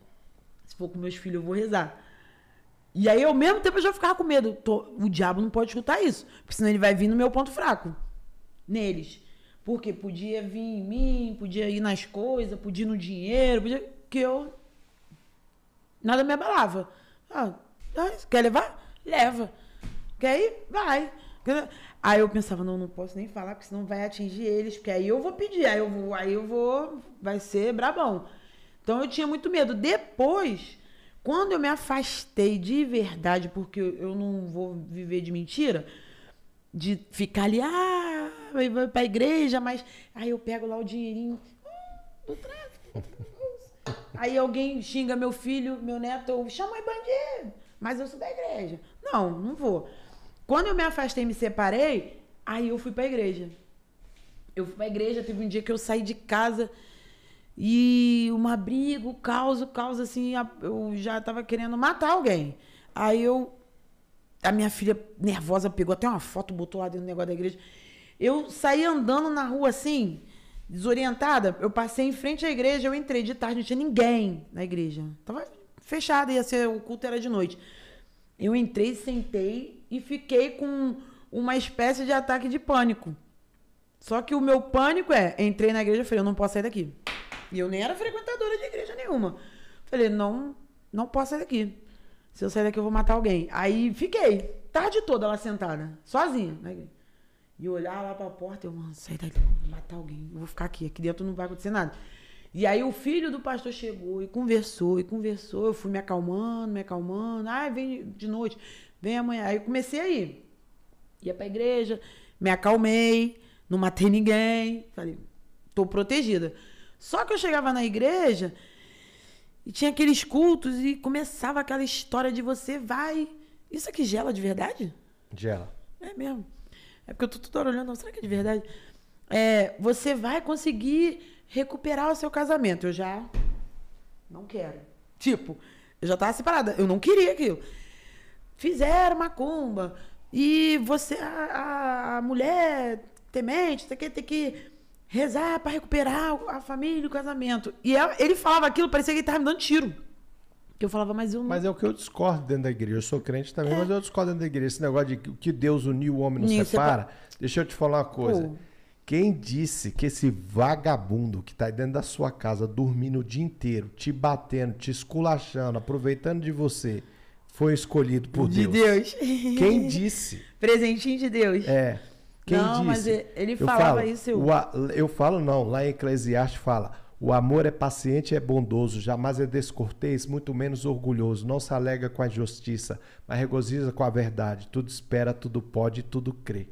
se for com meus filhos, eu vou rezar. E aí, ao mesmo tempo, eu já ficava com medo. Tô- o diabo não pode escutar isso. Porque senão ele vai vir no meu ponto fraco. Neles. Porque podia vir em mim, podia ir nas coisas, podia ir no dinheiro, podia. Que eu. Nada me abalava. Ah, ah, quer levar? Leva. Quer ir? Vai. Aí eu pensava, não, não posso nem falar, porque senão vai atingir eles, porque aí eu vou pedir, aí eu vou, aí eu vou, vai ser brabão. Então eu tinha muito medo. Depois, quando eu me afastei de verdade, porque eu não vou viver de mentira, de ficar ali, ah, vai vai pra igreja, mas aí eu pego lá o dinheirinho hum, do tráfico. Aí alguém xinga meu filho, meu neto, eu chamo aí bandido, mas eu sou da igreja. Não, não vou. Quando eu me afastei me separei, aí eu fui pra igreja. Eu fui pra igreja, teve um dia que eu saí de casa e um abrigo, caos, caos, assim, eu já tava querendo matar alguém. Aí eu. A minha filha nervosa pegou até uma foto, botou lá dentro do negócio da igreja. Eu saí andando na rua assim, desorientada. Eu passei em frente à igreja, eu entrei de tarde, não tinha ninguém na igreja. Tava fechada, ia ser, o culto era de noite. Eu entrei, sentei e fiquei com uma espécie de ataque de pânico. Só que o meu pânico é, entrei na igreja e falei, eu não posso sair daqui. E eu nem era frequentadora de igreja nenhuma. Falei, não, não posso sair daqui. Se eu sair daqui, eu vou matar alguém. Aí fiquei, tarde toda lá sentada, sozinha na igreja. E eu olhava lá pra porta, eu, mano, sai daqui, vou matar alguém. Eu vou ficar aqui, aqui dentro não vai acontecer nada. E aí o filho do pastor chegou e conversou, e conversou. Eu fui me acalmando, me acalmando. Ah, vem de noite, vem amanhã. Aí eu comecei a ir. Ia pra igreja, me acalmei, não matei ninguém. Falei, tô protegida. Só que eu chegava na igreja e tinha aqueles cultos e começava aquela história de você vai. Isso aqui gela de verdade? Gela. É mesmo. É porque eu tô toda hora olhando, será que é de verdade? É, você vai conseguir recuperar o seu casamento. Eu já não quero. Tipo, eu já tava separada. Eu não queria aquilo. Fizeram macumba. E você, a, a- mulher temente, tem que, tem que rezar pra recuperar a família o casamento. E ele falava aquilo, parecia que ele tava me dando tiro. Que eu falava, mas eu não. Mas é o que eu discordo dentro da igreja. Eu sou crente também, mas eu discordo dentro da igreja. Esse negócio de que o que Deus uniu, o homem não Uniu, separa. Deixa eu te falar uma coisa. Pô. Quem disse que esse vagabundo que tá dentro da sua casa dormindo o dia inteiro, te batendo, te esculachando, aproveitando de você, foi escolhido por de Deus? Deus. Quem disse? Presentinho de Deus. É. Quem Não, disse? mas ele- ele Eu falava falo, isso, eu- o eu falo não, lá em Eclesiastes fala: o amor é paciente e é bondoso, jamais é descortês, muito menos orgulhoso, não se alega com a justiça, mas regozija com a verdade, tudo espera, tudo pode, tudo crê.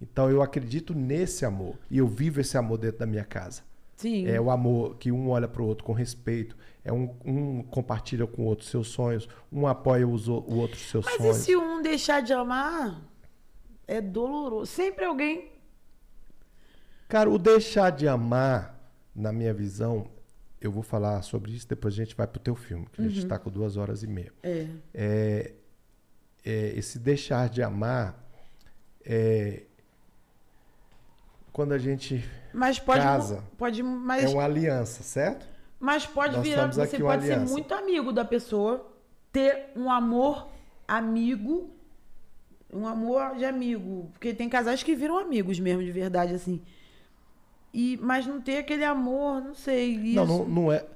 Então eu acredito nesse amor e eu vivo esse amor dentro da minha casa. Sim. É o amor que um olha para o outro com respeito, é um, um compartilha com o outro seus sonhos, um apoia os o outro seus Mas sonhos. e se um deixar de amar? É doloroso. Sempre alguém. Cara, o deixar de amar, na minha visão, eu vou falar sobre isso, depois a gente vai pro teu filme, que a gente está com duas horas e meia. É. É, é, esse deixar de amar é quando a gente Mas pode. Casa. Pode. Mas, é uma aliança, certo? mas pode Nós virar. Você pode ser aliança. muito amigo da pessoa, ter um amor amigo. Um amor de amigo. Porque tem casais que viram amigos mesmo, de verdade, assim. E, mas não ter aquele amor, não sei. Isso. Não, não, não é,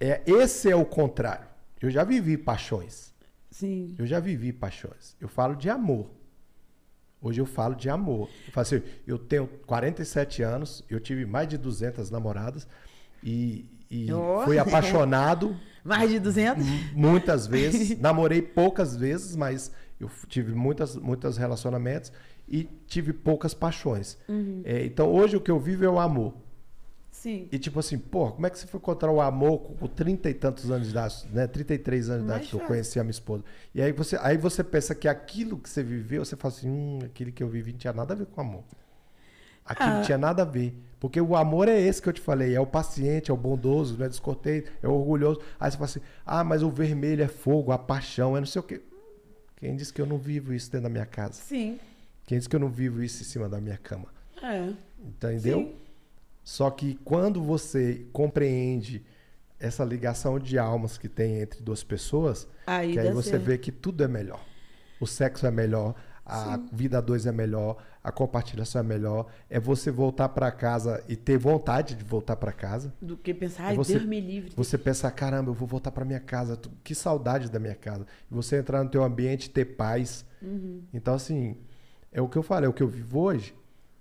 é. Esse é o contrário. Eu já vivi paixões. Sim. Eu já vivi paixões. Eu falo de amor. Hoje eu falo de amor. Eu falo assim, eu tenho 47 anos, eu tive mais de 200 namoradas e, e Oh. fui apaixonado Mais de 200? muitas vezes. Namorei poucas vezes, mas eu tive muitas, muitos relacionamentos e tive poucas paixões. É, então hoje o que eu vivo é o amor. Sim. E tipo assim, pô, como é que você foi encontrar o amor com, 30 e tantos anos de idade, né? 33 anos de idade que eu conheci a minha esposa. E aí você, aí você pensa que aquilo que você viveu, você fala assim, hum, aquele que eu vivi não tinha nada a ver com amor. Aquilo Ah. não tinha nada a ver. Porque o amor é esse que eu te falei, é o paciente, é o bondoso, não é descortês, é o orgulhoso. Aí você fala assim, ah, mas o vermelho é fogo, a paixão, é não sei o quê. Quem disse que eu não vivo isso dentro da minha casa? Sim. Quem disse que eu não vivo isso em cima da minha cama? É. Entendeu? Sim. Só que quando você compreende essa ligação de almas que tem entre duas pessoas, Aí que aí você certo. vê que tudo é melhor. O sexo é melhor, a vida a dois é melhor, a compartilhação é melhor, é você voltar pra casa e ter vontade de voltar pra casa. Do que pensar, ai, você- Deus me livre. Você pensar, caramba, eu vou voltar pra minha casa, que saudade da minha casa. E você entrar no teu ambiente e ter paz. Uhum. Então, assim, é o que eu falei, é o que eu vivo hoje.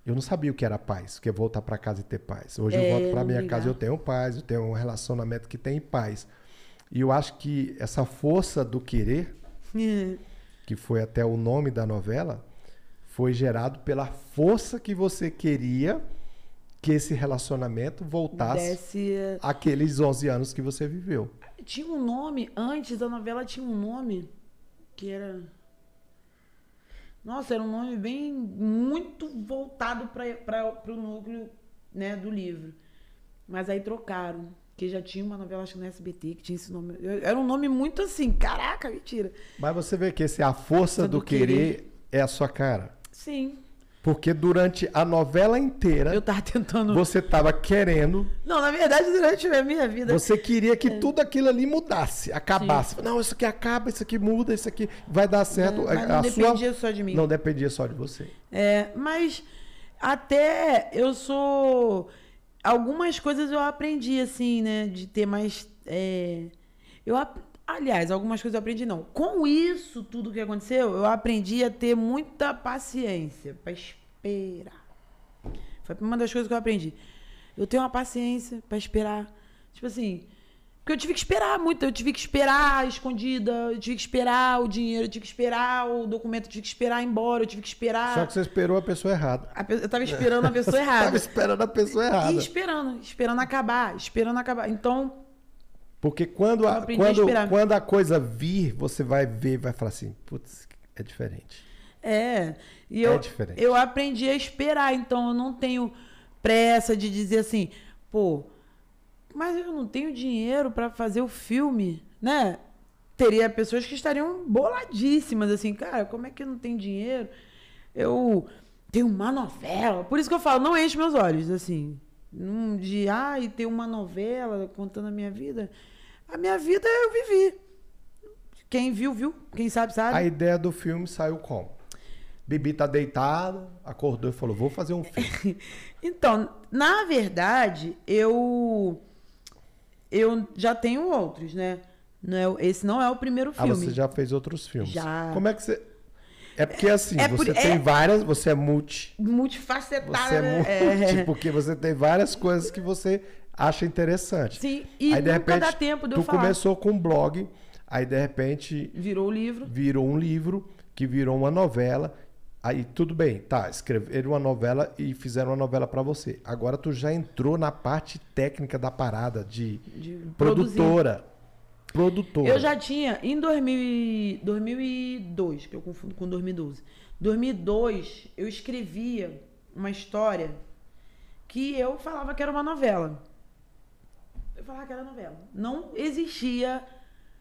Eu não sabia o que era paz, o que é voltar pra casa e ter paz. Hoje É, eu volto não minha ligar. casa e eu tenho paz, eu tenho um relacionamento que tem paz. E eu acho que essa força do querer, que foi até o nome da novela, foi gerado pela força que você queria que esse relacionamento voltasse Desce. aqueles 11 anos que você viveu. Tinha um nome, antes da novela tinha um nome que era. Nossa, era um nome bem. muito voltado para o núcleo né, do livro. Mas aí trocaram. Que já tinha uma novela, acho que no SBT, que tinha esse nome. Era um nome muito assim, caraca, mentira. Mas você vê que esse a força do, Do querer, é a sua cara. Sim. Porque durante a novela inteira Eu tava tentando. você tava querendo, Não, na verdade, durante a minha vida. você queria É. que tudo aquilo ali mudasse, acabasse. Não, isso aqui acaba, isso aqui muda, isso aqui vai dar certo. É, não dependia sua... só de mim. Não dependia só de você. É, mas até eu sou. Algumas coisas eu aprendi, assim, né? De ter mais. é, eu, aliás, algumas coisas eu aprendi, não. Com isso, tudo que aconteceu, eu aprendi a ter muita paciência pra esperar. Foi uma das coisas que eu aprendi. Eu tenho uma paciência pra esperar. Tipo assim. Porque eu tive que esperar muito. Eu tive que esperar escondida, eu tive que esperar o dinheiro, eu tive que esperar o documento, eu tive que esperar ir embora, eu tive que esperar. Só que você esperou a pessoa errada. A pe- Eu tava esperando a pessoa errada. tava esperando a pessoa errada. E esperando, esperando acabar, esperando acabar. Então, Porque quando a, aprendi a quando, quando a coisa vir, você vai ver, vai falar assim, putz, é diferente. é. E É eu, diferente. eu aprendi a esperar. Então, eu não tenho pressa de dizer assim, pô, mas eu não tenho dinheiro pra fazer o filme, né? Teria pessoas que estariam boladíssimas, assim, cara, como é que eu não tenho dinheiro? Eu tenho uma novela. Por isso que eu falo, não enche meus olhos, assim. De, ai, ter uma novela contando a minha vida. A minha vida eu vivi. Quem viu, viu. Quem sabe, sabe. A ideia do filme saiu como? Bibi tá deitada, acordou e falou, vou fazer um filme. Então, na verdade, eu eu já tenho outros, né? Não é, esse não é o primeiro Ah, filme. você já fez outros filmes. Já. Como é que você... É porque assim, é você é- tem várias, você é multi. Multifacetada. Você é multi, É. porque você tem várias coisas que você acha interessante. Sim, e aí, de repente, dá tempo de eu tu falar. começou com um blog, aí de repente Virou o livro. virou um livro, que virou uma novela. Aí tudo bem, tá, escreveram uma novela e fizeram uma novela pra você. Agora tu já entrou na parte técnica da parada de, De produtora. Produtora. Eu já tinha, em 2000 e- 2002, que eu confundo com 2012. 2002, eu escrevia uma história que eu falava que era uma novela. Eu falava que era novela. Não existia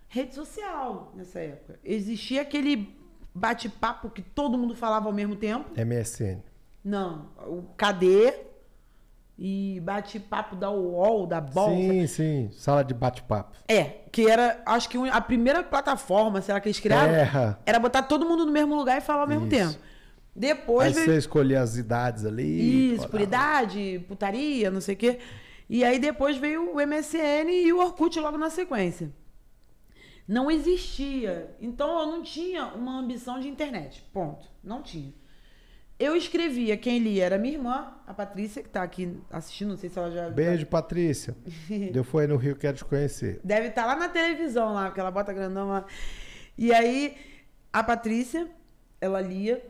rede social nessa época. Existia aquele bate-papo que todo mundo falava ao mesmo tempo. MSN. Não, o KD e bate-papo da UOL, da Bolsa. Sim, sim. Sala de bate-papo. É, que era, acho que a primeira plataforma, será que eles criaram? Terra. Era botar todo mundo no mesmo lugar e falar ao mesmo Isso. tempo. Depois Aí veio você escolhia as idades ali. isso, por idade, putaria, não sei o quê. E aí depois veio o MSN e o Orkut logo na sequência. Não existia. Então eu não tinha uma ambição de internet. Ponto. Não tinha. Eu escrevia, quem lia era minha irmã, a Patrícia, que tá aqui assistindo, não sei se ela já. Beijo, Patrícia. Deu foi no Rio, quero te conhecer. Deve estar lá na televisão, lá, porque ela bota grandão lá. E aí, a Patrícia, ela lia.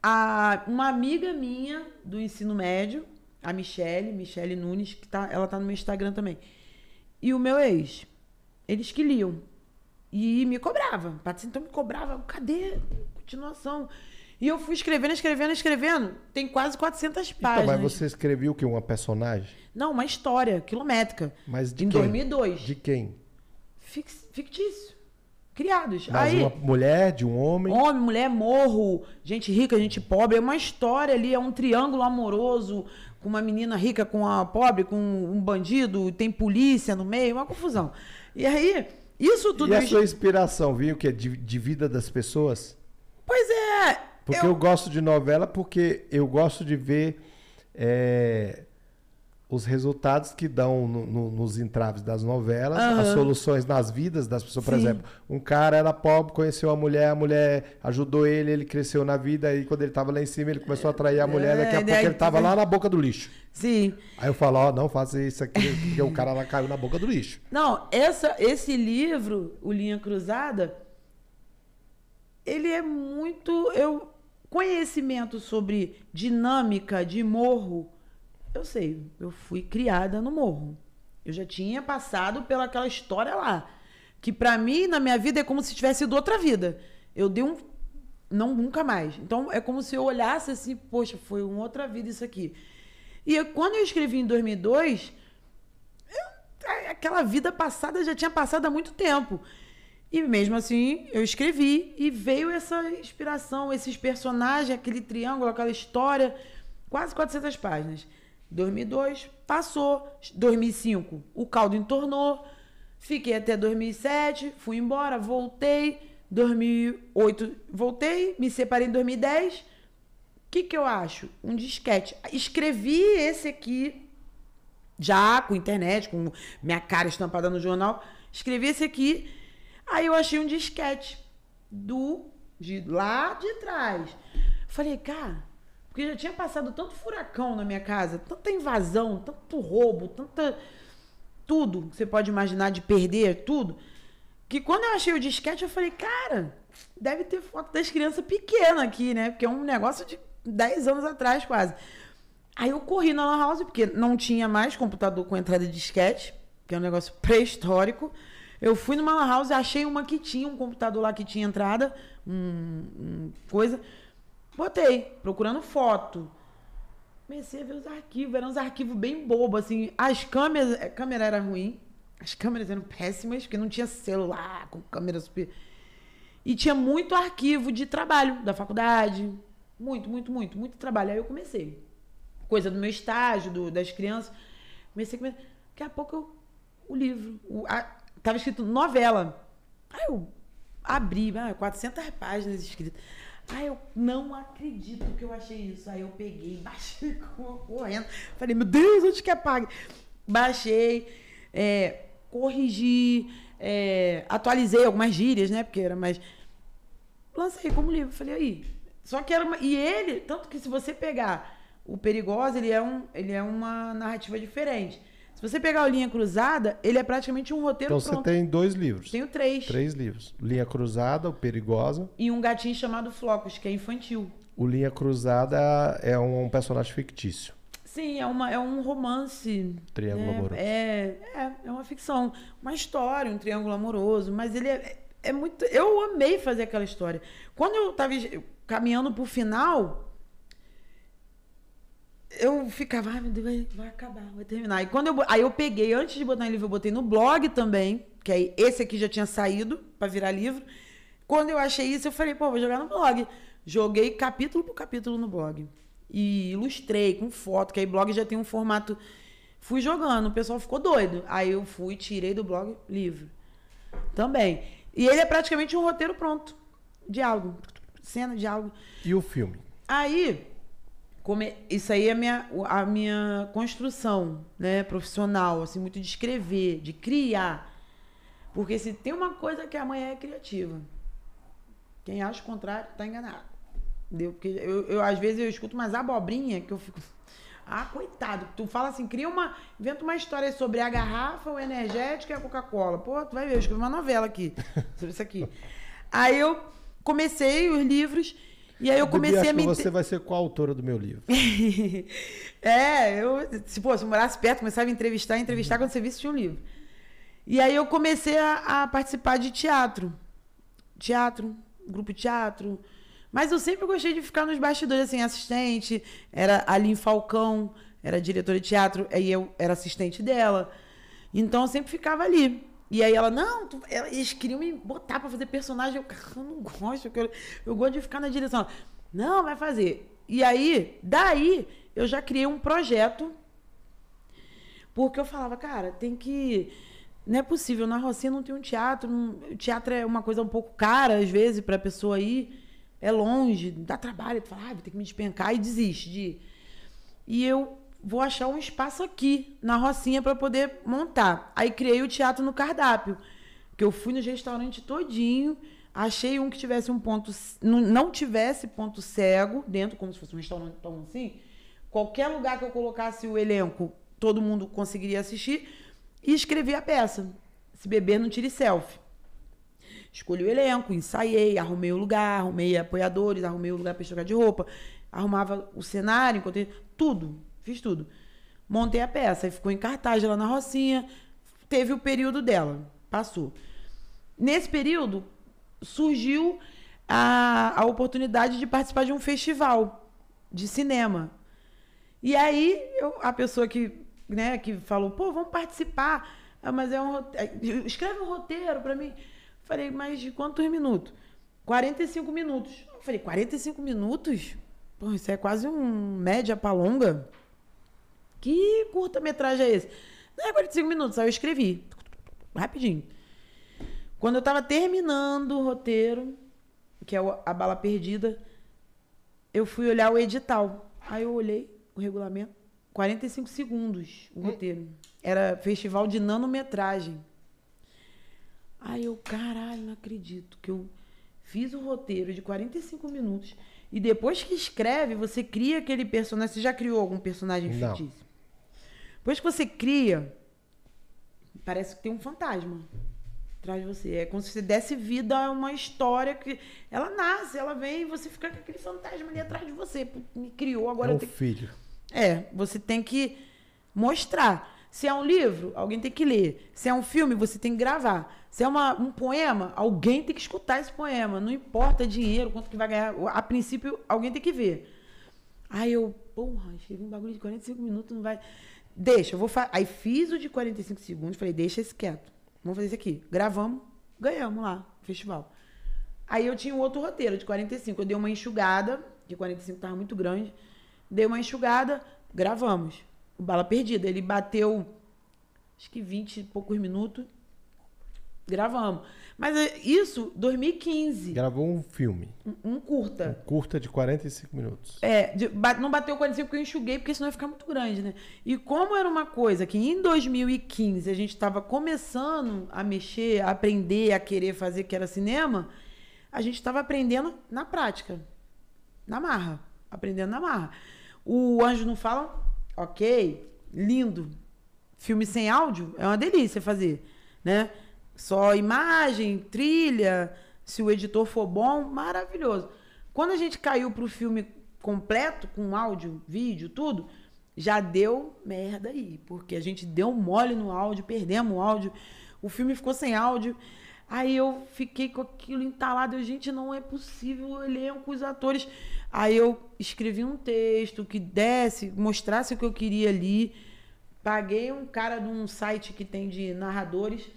A, uma amiga minha do ensino médio, a Michele, Michele Nunes, que tá, ela tá no meu Instagram também. E o meu ex. Eles que liam. E me cobrava. Patrícia então me cobrava. Cadê? Continuação. E eu fui escrevendo, escrevendo, escrevendo. Tem quase 400 Então, páginas. mas você escreveu o que? Uma personagem? Não, uma história quilométrica. Mas de em quem? 2002. De quem? Fix- fictício. Criados. Mas Aí, uma mulher, de um homem? homem, mulher, morro, gente rica, gente pobre. É uma história ali, é um triângulo amoroso com uma menina rica com a pobre, com um bandido, tem polícia no meio, uma confusão. E aí, isso tudo. E a sua inspiração, viu, que é de, de vida das pessoas? Pois é. Porque eu... eu gosto de novela porque eu gosto de ver é, os resultados que dão no, no, nos entraves das novelas, uhum. as soluções nas vidas das pessoas. Por Sim. exemplo, um cara era pobre, conheceu a mulher, a mulher ajudou ele, ele cresceu na vida, e quando ele estava lá em cima, ele começou a atrair a mulher, daqui a é, pouco ele estava lá na boca do lixo. Sim. Aí eu falo, ó, oh, não faça isso aqui, porque o cara lá caiu na boca do lixo. Não, essa, esse livro, O Linha Cruzada, ele é muito. Eu, conhecimento sobre dinâmica de morro eu sei, eu fui criada no morro. Eu já tinha passado pelaquela história lá. Que para mim, na minha vida, é como se tivesse sido outra vida. Eu dei um. Não, nunca mais. Então, é como se eu olhasse assim, poxa, foi uma outra vida isso aqui. E eu, quando eu escrevi em 2002, eu, aquela vida passada já tinha passado há muito tempo. E mesmo assim, eu escrevi e veio essa inspiração, esses personagens, aquele triângulo, aquela história, quase 400 páginas. 2002, passou. 2005, o caldo entornou. Fiquei até 2007, fui embora, voltei. 2008, voltei, me separei em 2010. O que, que eu acho? Um disquete. Escrevi esse aqui, já com internet, com minha cara estampada no jornal. Escrevi esse aqui. Aí eu achei um disquete do de lá de trás. Falei, cara, porque já tinha passado tanto furacão na minha casa, tanta invasão, tanto roubo, tanta. Tudo que você pode imaginar de perder, tudo. Que quando eu achei o disquete, eu falei, cara, deve ter foto das crianças pequenas aqui, né? Porque é um negócio de 10 anos atrás, quase. Aí eu corri na Lan House, porque não tinha mais computador com entrada de disquete, que é um negócio pré-histórico. Eu fui numa Lan House achei uma que tinha um computador lá que tinha entrada, um, um coisa. Botei, procurando foto. Comecei a ver os arquivos, eram uns arquivos bem bobos, assim. As câmeras, a câmera era ruim, as câmeras eram péssimas, porque não tinha celular com câmera super. E tinha muito arquivo de trabalho da faculdade. Muito, muito, muito, muito trabalho. Aí eu comecei. Coisa do meu estágio, do, das crianças. Comecei comer. Daqui a pouco eu, o livro. O, a, tava escrito novela. Aí eu abri, ah, 400 páginas escritas. Ai, eu não acredito que eu achei isso. Aí eu peguei, baixei correndo. Falei, meu Deus, onde que apaga? Baixei, é, corrigi, é, atualizei algumas gírias, né? Porque era mais. Lancei como livro. Falei, aí. Só que era uma. E ele, tanto que se você pegar o Perigosa, ele é, um, ele é uma narrativa diferente. Se você pegar o Linha Cruzada, ele é praticamente um roteiro então, pronto. Então você tem dois livros. Tenho três. Três livros. Linha Cruzada, o Perigosa. E um gatinho chamado Flocos, que é infantil. O Linha Cruzada é um personagem fictício. Sim, é, uma, é um romance. Triângulo né? amoroso. É, é, é uma ficção. Uma história, um triângulo amoroso. Mas ele é, é muito. Eu amei fazer aquela história. Quando eu estava caminhando pro final, eu ficava, ai meu Deus, vai, acabar, vai terminar. E quando eu, aí eu peguei, antes de botar em livro, eu botei no blog também, que aí esse aqui já tinha saído para virar livro. Quando eu achei isso, eu falei, pô, vou jogar no blog. Joguei capítulo por capítulo no blog. E ilustrei com foto, que aí blog já tem um formato. Fui jogando, o pessoal ficou doido. Aí eu fui, tirei do blog livro. Também. E ele é praticamente um roteiro pronto. Diálogo. Cena, diálogo. E o filme? Aí, Come... Isso aí é a minha, a minha construção né, profissional, assim, muito de escrever, de criar. Porque se tem uma coisa que a mãe é criativa. Quem acha o contrário está enganado. Entendeu? Porque eu, eu, às vezes, eu escuto umas abobrinhas que eu fico. Ah, coitado. Tu fala assim, cria uma. Inventa uma história sobre a garrafa, o energético e a Coca-Cola. Pô, tu vai ver, eu escrevi uma novela aqui sobre isso aqui. Aí eu comecei os livros e aí eu comecei Bibi, a me. Você vai ser qual autora do meu livro? é, eu. Se, pô, se eu morasse perto, começava a me entrevistar, entrevistar uhum. quando você visse tinha um livro. E aí eu comecei a, a, participar de teatro. Teatro, grupo teatro. Mas eu sempre gostei de ficar nos bastidores, assim, assistente. Era a Aline Falcão, era diretora de teatro, aí eu era assistente dela. Então eu sempre ficava ali. E aí ela, não, tu, eles queriam me botar pra fazer personagem. Eu, eu não gosto, eu, quero, eu gosto de ficar na direção. não, vai fazer. E aí, daí, eu já criei um projeto. Porque eu falava, cara, tem que. Não é possível, na Rocinha não tem um teatro. O teatro é uma coisa um pouco cara, às vezes, para a pessoa ir. É longe, dá trabalho. Tu fala, ah, vou ter que me despencar e desiste de. E eu vou achar um espaço aqui, na Rocinha, para poder montar. Aí criei o teatro no cardápio. Que eu fui nos restaurantes todinho, achei um que tivesse um ponto. Não tivesse ponto cego dentro, como se fosse um restaurante tão assim. Qualquer lugar que eu colocasse o elenco, todo mundo conseguiria assistir. E escrevi a peça. Se beber, não tire selfie. Escolhi o elenco, ensaiei, arrumei o lugar, arrumei apoiadores, arrumei o lugar para trocar de roupa, arrumava o cenário, encontrei tudo, fiz tudo. Montei a peça, e ficou em cartaz lá na Rocinha. Teve o período dela, passou. Nesse período, surgiu a, a oportunidade de participar de um festival de cinema. E aí, eu, a pessoa que, né, que falou, pô, vamos participar, ah, mas é um escreve um roteiro para mim. Falei, mas de quantos minutos? 45 minutos. Eu falei, 45 minutos? Pô, isso é quase um média para longa. Que curta-metragem é esse? Não é 45 minutos, aí eu escrevi. Rapidinho. Quando eu estava terminando o roteiro, que é a bala perdida, eu fui olhar o edital. Aí eu olhei o regulamento, 45 segundos o hum. roteiro. Era festival de nanometragem. Aí eu, caralho, não acredito que eu fiz o roteiro de 45 minutos e depois que escreve, você cria aquele personagem. Você já criou algum personagem não. fictício? Depois que você cria, parece que tem um fantasma atrás de você. É como se você desse vida a uma história que ela nasce, ela vem e você fica com aquele fantasma ali atrás de você. Me criou, agora é um filho. É, você tem que mostrar. Se é um livro, alguém tem que ler. Se é um filme, você tem que gravar. Se é uma, um poema, alguém tem que escutar esse poema. Não importa dinheiro, quanto que vai ganhar. A princípio, alguém tem que ver. Aí eu, porra, escrevi um bagulho de 45 minutos, não vai. Deixa, eu vou fazer. Aí fiz o de 45 segundos, falei, deixa esse quieto. Vamos fazer isso aqui. Gravamos, ganhamos lá, festival. Aí eu tinha um outro roteiro de 45. Eu dei uma enxugada, de 45 estava muito grande. Dei uma enxugada, gravamos. O Bala Perdida. Ele bateu, acho que 20 e poucos minutos. Gravamos. Mas é, isso, 2015. Gravou um filme. Um, um curta. Um curta de 45 minutos. É, de, não bateu 45 porque eu enxuguei, porque senão ia ficar muito grande, né? E como era uma coisa que em 2015 a gente estava começando a mexer, a aprender, a querer fazer, que era cinema, a gente estava aprendendo na prática. Na marra. Aprendendo na marra. O Anjo não fala, ok, lindo. Filme sem áudio é uma delícia fazer, né? Só imagem, trilha, se o editor for bom, maravilhoso. Quando a gente caiu pro filme completo, com áudio, vídeo, tudo, já deu merda aí. Porque a gente deu mole no áudio, perdemos o áudio, o filme ficou sem áudio. Aí eu fiquei com aquilo entalado. Eu, gente, não é possível o elenco, os atores. Aí eu escrevi um texto que desse, mostrasse o que eu queria ali. Paguei um cara de um site que tem de narradores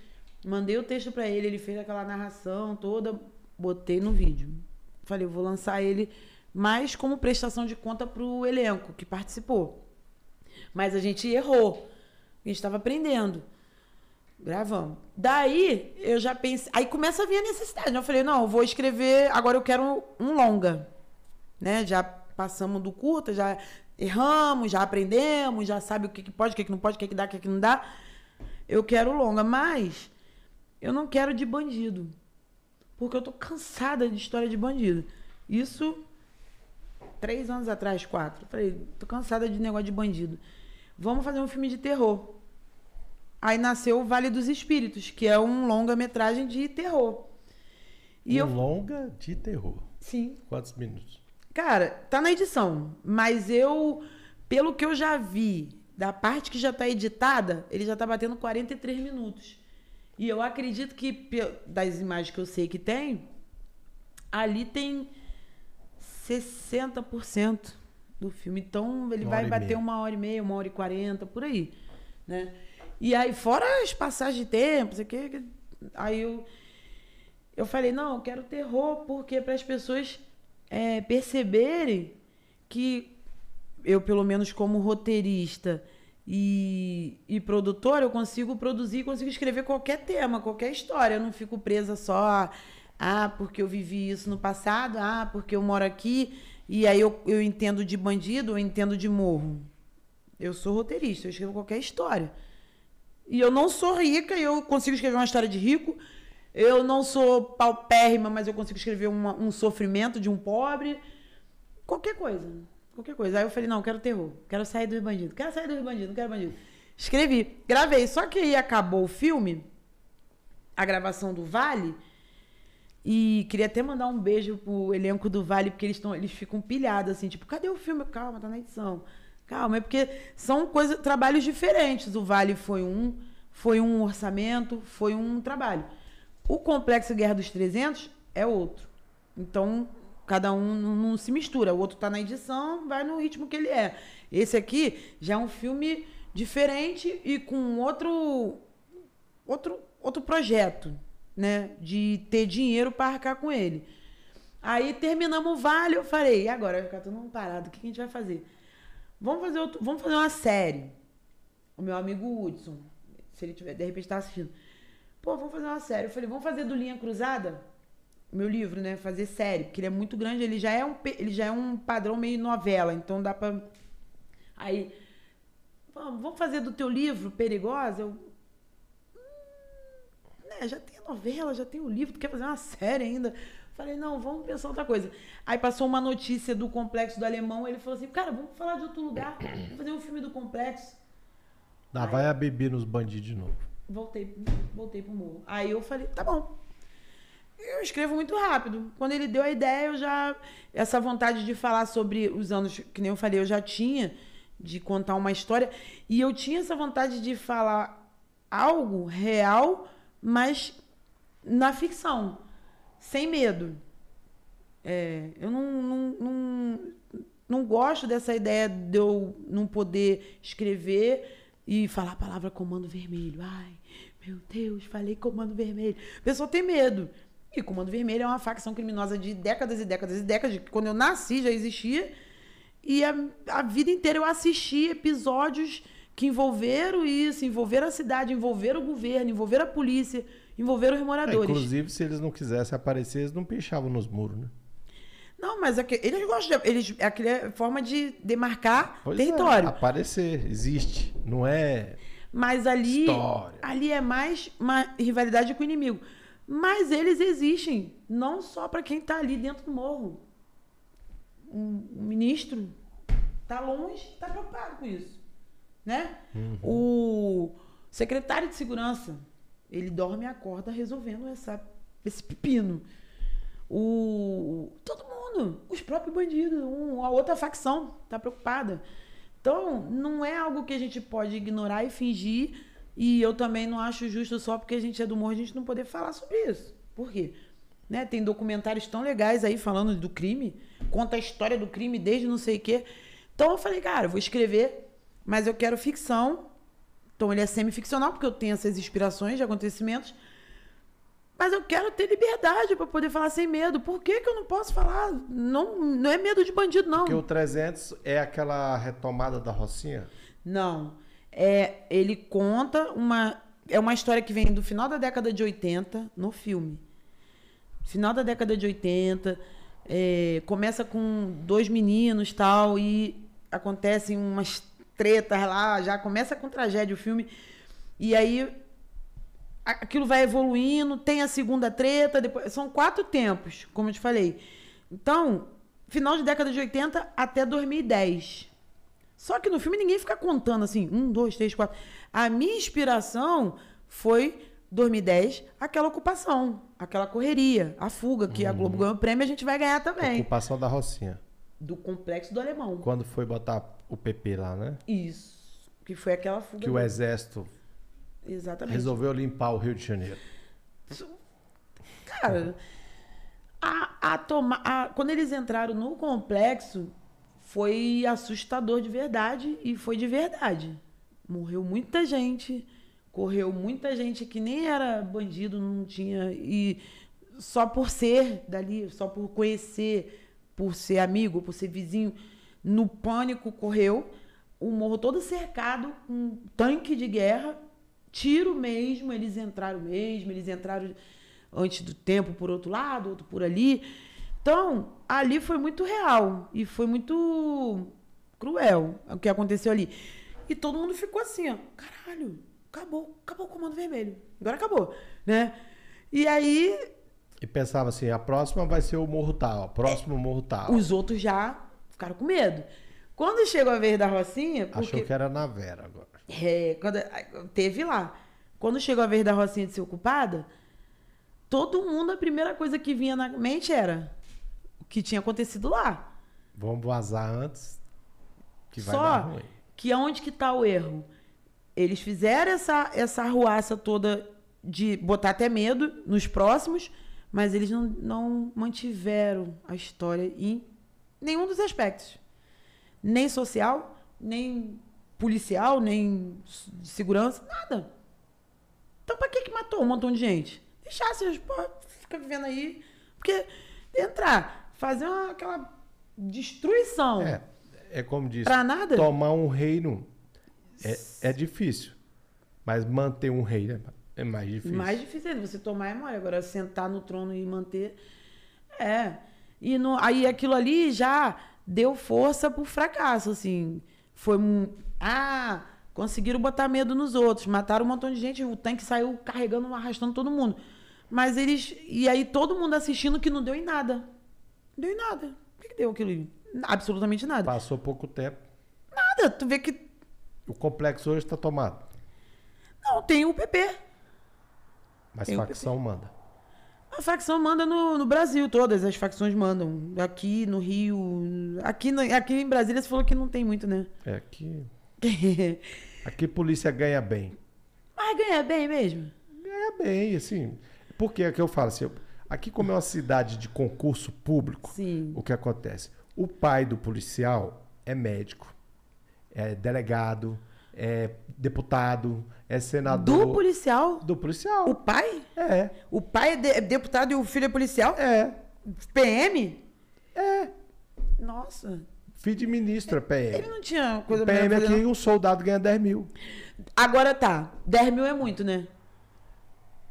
Mandei o texto para ele, ele fez aquela narração toda, botei no vídeo. Falei, vou lançar ele mais como prestação de conta pro elenco que participou. Mas a gente errou. A gente estava aprendendo. Gravamos. Daí eu já pensei. Aí começa a vir a necessidade. Eu falei, não, eu vou escrever. Agora eu quero um longa. Né? Já passamos do curta, já erramos, já aprendemos, já sabe o que, que pode, o que, que não pode, o que, que dá, o que, que não dá. Eu quero longa. Mas eu não quero de bandido. Porque eu tô cansada de história de bandido. Isso três anos atrás, quatro. falei, tô cansada de negócio de bandido. Vamos fazer um filme de terror. Aí nasceu o Vale dos Espíritos, que é um longa-metragem de terror. E um eu... longa de terror. Sim. Quantos minutos? Cara, tá na edição. Mas eu, pelo que eu já vi, da parte que já tá editada, ele já tá batendo 43 minutos. E eu acredito que, das imagens que eu sei que tem, ali tem 60% do filme. Então, ele uma vai bater uma hora e meia, uma hora e quarenta, por aí. Né? E aí, fora as passagens de tempo, isso aqui, aí eu, eu falei, não, eu quero terror, porque para as pessoas é, perceberem que eu, pelo menos como roteirista e, e produtora, eu consigo produzir, consigo escrever qualquer tema, qualquer história. Eu não fico presa só ah, porque eu vivi isso no passado, ah, porque eu moro aqui e aí eu, eu entendo de bandido, eu entendo de morro. Eu sou roteirista, eu escrevo qualquer história. E eu não sou rica, eu consigo escrever uma história de rico. Eu não sou paupérrima, mas eu consigo escrever uma, um sofrimento de um pobre. Qualquer coisa. Qualquer coisa. Aí eu falei, não, quero terror. Quero sair dos bandidos. Quero sair dos bandidos, não quero bandido. Escrevi, gravei. Só que aí acabou o filme, a gravação do Vale. E queria até mandar um beijo pro elenco do Vale, porque eles, tão, eles ficam pilhados, assim, tipo, cadê o filme? Calma, tá na edição. Calma, é porque são coisas, trabalhos diferentes. O Vale foi um, foi um orçamento, foi um trabalho. O Complexo Guerra dos 300 é outro. Então, cada um não, não se mistura. O outro está na edição, vai no ritmo que ele é. Esse aqui já é um filme diferente e com outro outro outro projeto, né, de ter dinheiro para arcar com ele. Aí terminamos o vale, eu falei, e agora vai ficar todo mundo parado, o que a gente vai fazer? Vamos fazer, outro, vamos fazer uma série. O meu amigo Hudson, se ele tiver, de repente está assistindo. Pô, vamos fazer uma série. Eu falei, vamos fazer do Linha Cruzada? Meu livro, né? Fazer série, porque ele é muito grande, ele já é um, ele já é um padrão meio novela, então dá pra. Aí. Vamos fazer do teu livro, Perigosa? Eu. Hum, né, já tem a novela, já tem o livro, tu quer fazer uma série ainda? Falei, não, vamos pensar outra coisa. Aí passou uma notícia do Complexo do Alemão, ele falou assim, cara, vamos falar de outro lugar, vamos fazer um filme do Complexo. Lá vai a beber nos bandidos de novo. Voltei, voltei pro morro. Aí eu falei, tá bom. Eu escrevo muito rápido. Quando ele deu a ideia, eu já. Essa vontade de falar sobre os anos, que nem eu falei, eu já tinha, de contar uma história. E eu tinha essa vontade de falar algo real, mas na ficção sem medo. É, eu não, não, não, não gosto dessa ideia de eu não poder escrever e falar a palavra comando vermelho. Ai, meu Deus, falei comando vermelho. A pessoa tem medo. E comando vermelho é uma facção criminosa de décadas e décadas e décadas. Quando eu nasci já existia. E a, a vida inteira eu assisti episódios que envolveram isso, envolveram a cidade, envolveram o governo, envolveram a polícia envolveram os moradores. É, inclusive, se eles não quisessem aparecer, eles não pichavam nos muros, né? Não, mas é que, eles gostam de, eles, é aquela forma de demarcar pois é, território. É, aparecer, existe. Não é. Mas ali, história. ali é mais uma rivalidade com o inimigo. Mas eles existem, não só para quem está ali dentro do morro. Um, um ministro está longe, está preocupado com isso. Né? Uhum. O secretário de segurança ele dorme e acorda resolvendo essa, esse pepino. O, todo mundo, os próprios bandidos, um, a outra facção está preocupada. Então, não é algo que a gente pode ignorar e fingir. E eu também não acho justo só porque a gente é do humor a gente não poder falar sobre isso. Por quê? Né? Tem documentários tão legais aí falando do crime, conta a história do crime desde não sei o quê. Então eu falei, cara, eu vou escrever, mas eu quero ficção então ele é semi-ficcional, porque eu tenho essas inspirações de acontecimentos. Mas eu quero ter liberdade para poder falar sem medo. Por que, que eu não posso falar? Não, não é medo de bandido, não. Porque o 300 é aquela retomada da Rocinha? Não. É, ele conta uma. É uma história que vem do final da década de 80 no filme. Final da década de 80. É, começa com dois meninos tal, e acontecem umas tretas lá, já começa com tragédia o filme. E aí aquilo vai evoluindo, tem a segunda treta, depois são quatro tempos, como eu te falei. Então, final de década de 80 até 2010. Só que no filme ninguém fica contando assim, um, dois, três, quatro. A minha inspiração foi 2010, aquela ocupação, aquela correria, a fuga, que uhum. a Globo ganhou o prêmio, a gente vai ganhar também. Ocupação da Rocinha. Do complexo do Alemão. Quando foi botar o PP lá, né? Isso. Que foi aquela fuga. Que o exército Exatamente. resolveu limpar o Rio de Janeiro. Cara, a, a toma, a, quando eles entraram no complexo, foi assustador de verdade e foi de verdade. Morreu muita gente, correu muita gente que nem era bandido, não tinha. E só por ser dali, só por conhecer, por ser amigo, por ser vizinho no pânico correu, o morro todo cercado, um tanque de guerra, tiro mesmo, eles entraram mesmo, eles entraram antes do tempo por outro lado, outro por ali. Então, ali foi muito real e foi muito cruel o que aconteceu ali. E todo mundo ficou assim, ó, caralho, acabou, acabou o comando vermelho. Agora acabou, né? E aí E pensava assim, a próxima vai ser o morro tal, a próxima o morro tal. os outros já ficaram com medo. Quando chegou a vez da Rocinha, porque Achou que era na Vera agora. É, quando, teve lá. Quando chegou a vez da Rocinha de ser ocupada, todo mundo, a primeira coisa que vinha na mente era que tinha acontecido lá. Vamos vazar antes, que vai Só dar ruim. que aonde que tá o erro? Eles fizeram essa, essa arruaça toda de botar até medo nos próximos, mas eles não, não mantiveram a história em nenhum dos aspectos. Nem social, nem policial, nem de segurança, nada. Então pra que que matou um montão de gente? Deixasse, pô, fica vivendo aí. Porque entrar, fazer uma, aquela destruição. É, é como disse, Pra nada? tomar um reino é, é difícil. Mas manter um reino é, é mais difícil. Mais difícil ainda, você tomar é mole. Agora, sentar no trono e manter. É. E no, aí aquilo ali já deu força pro fracasso, assim. Foi um. Ah, conseguiram botar medo nos outros, mataram um montão de gente, o tanque saiu carregando, arrastando todo mundo. Mas eles. E aí todo mundo assistindo que não deu em nada. Deu em nada. O que, que deu aquilo? Absolutamente nada. Passou pouco tempo. Nada. Tu vê que. O complexo hoje está tomado. Não, tem o PP. Mas Tem facção manda. A facção manda no, no Brasil, todas as facções mandam. Aqui no Rio. Aqui, aqui em Brasília você falou que não tem muito, né? É aqui. Aqui polícia ganha bem. Mas ganha bem mesmo. Ganha bem, assim. Porque é que eu falo assim, eu- aqui como é uma cidade de concurso público, Sim. o que acontece? O pai do policial é médico, é delegado, é deputado, é senador. Do policial? Do policial. O pai? É, O pai é, de- é deputado e o filho é policial? é, PM? é. Nossa. Filho de ministro é PM. Ele não tinha coisa PM melhor pra fazer, aqui, um soldado ganha 10 mil. Agora tá. 10 mil é muito, né?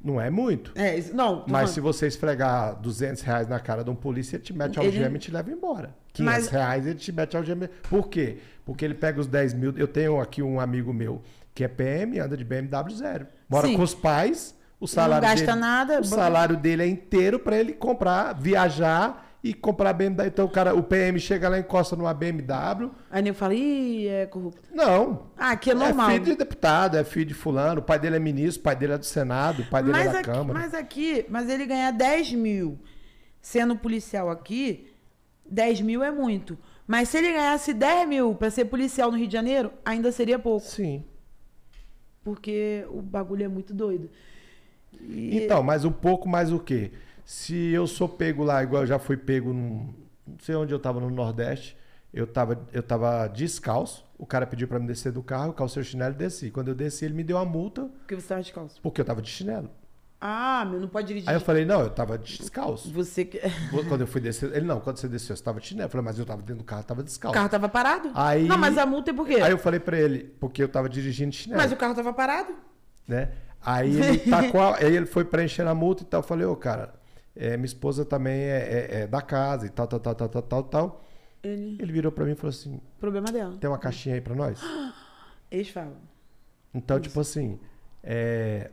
Não é muito. É, não. Mas se falando. você esfregar 200 reais na cara de um polícia, ele te mete Ele- algema e te leva embora. 500 Mas- reais ele te mete algema. Por quê? Porque ele pega os 10 mil. Eu tenho aqui um amigo meu que é PM, anda de BMW zero. Mora Sim. com os pais, o salário gasta dele, nada, O salário dele é inteiro para ele comprar, viajar e comprar BMW. Então o cara, o PM chega lá, encosta numa BMW. Aí nego fala, ih, é corrupto. Não. Ah, aqui é normal. É filho de deputado, é filho de fulano, o pai dele é ministro, o pai dele é do Senado, o pai dele é Mas da aqui, Câmara. mas aqui, mas ele ganhar 10 mil sendo policial aqui, 10 mil é muito. Mas se ele ganhasse 10 mil pra ser policial no Rio de Janeiro, ainda seria pouco. Sim. Porque o bagulho é muito doido. E- Então, mas um pouco mais o quê? Se eu sou pego lá, igual eu já fui pego num. Não sei onde eu tava no Nordeste. Eu tava, eu tava descalço. O cara pediu pra me descer do carro, eu calcei o chinelo e desci. Quando eu desci, ele me deu uma multa Porque você tava descalço. porque eu tava de chinelo. Ah, meu, não pode dirigir. Aí eu falei, não, eu tava descalço. Você que. Quando eu fui descer, ele não, quando você desceu, você tava de chinelo. Eu falei, mas eu tava dentro do carro, tava O descalço. carro tava parado? Aí- Não, mas a multa é por quê? Aí eu falei pra ele, porque eu tava dirigindo de chinelo. Mas o carro tava parado? né? Aí ele tacou, a- aí ele foi preenchendo a multa e tal. Eu falei, ô, cara, é, minha esposa também é, é- é da casa e tal, tal, tal, tal, tal, tal, tal. Ele. Ele virou pra mim e falou assim: Problema dela. tem uma caixinha aí pra nós? Eles falam. Então, tipo assim, é.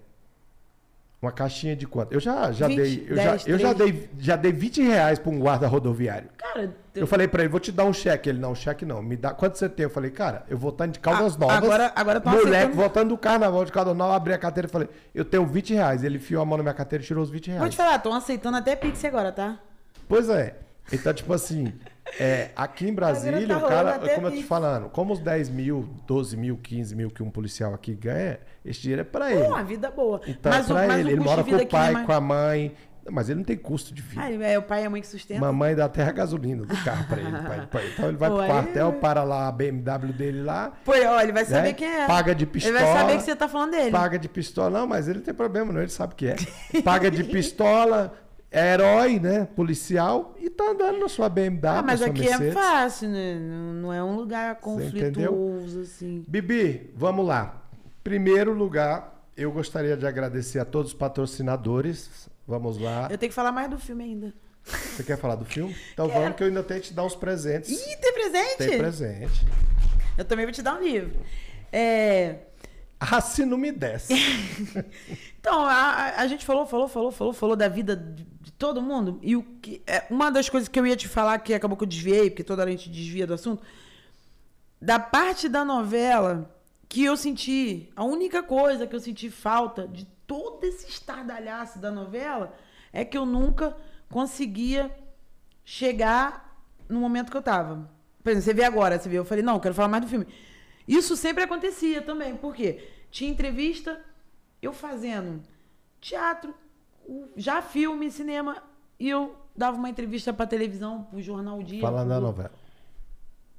Uma caixinha de quanto? Eu já, já 20, dei. Eu, 10, já, eu já, 3. dei, já dei 20 reais pra um guarda rodoviário. Cara, Eu falei pra ele, vou te dar um cheque. Ele, não, cheque não. Me dá. Quanto você tem? Eu falei, cara, eu voltando de Caldas Ah, Novas. agora- agora tão Moleque, aceitando- voltando do carnaval de Caldas Novas, abri a carteira e falei, eu tenho 20 reais. Ele enfiou a mão na minha carteira e tirou os 20 reais. vou te falar, estão aceitando até Pix agora, tá? Pois é. Então, tipo assim, é, aqui em Brasília, Agora tá o cara, como eu tô te falando, como os 10 mil, 12 mil, 15 mil que um policial aqui ganha, esse dinheiro é pra ele. Uma vida boa. Então mas é pra o, mas ele. Ele mora com o não é pai, mais- com a mãe. Mas ele não tem custo de vida. Ah, ele- é o pai e a mãe que sustentam. Mamãe dá até a gasolina do carro pra ele. pai, pai. Então ele vai Pô, pro quartel, para lá a BMW dele lá, Pô, ó, ele vai saber né? quem é. Paga de Ele pistola. vai saber que você tá falando dele. Paga de pistola. Não, mas ele não tem problema, não. Ele sabe o que é. Paga de pistola, é herói, né? Policial, e tá andando na sua BMW. Ah, mas aqui é Mercedes. fácil, né? Não é um lugar conflituoso, assim. Bibi, vamos lá. Primeiro lugar, eu gostaria de agradecer a todos os patrocinadores. Vamos lá. Eu tenho que falar mais do filme ainda. Você quer falar do filme? Então vamos que eu ainda tenho que te dar uns presentes. Ih, tem presente? Tem presente. Eu também vou te dar um livro. É... Ah, se não me desse. Então, a, a- gente falou, falou, falou, falou, falou da vida todo mundo. E o que, é, uma das coisas que eu ia te falar, que acabou que eu desviei, porque toda hora a gente desvia do assunto, da parte da novela que eu senti, a única coisa que eu senti falta de todo esse estardalhaço da novela é que eu nunca conseguia chegar no momento que eu tava. Por exemplo, você vê agora, você vê, eu falei, não, eu quero falar mais do filme. Isso sempre acontecia também, por quê? Tinha entrevista, eu fazendo teatro, já filme, cinema, e eu dava uma entrevista pra televisão, pro Jornal Dia. Falando pro- da novela.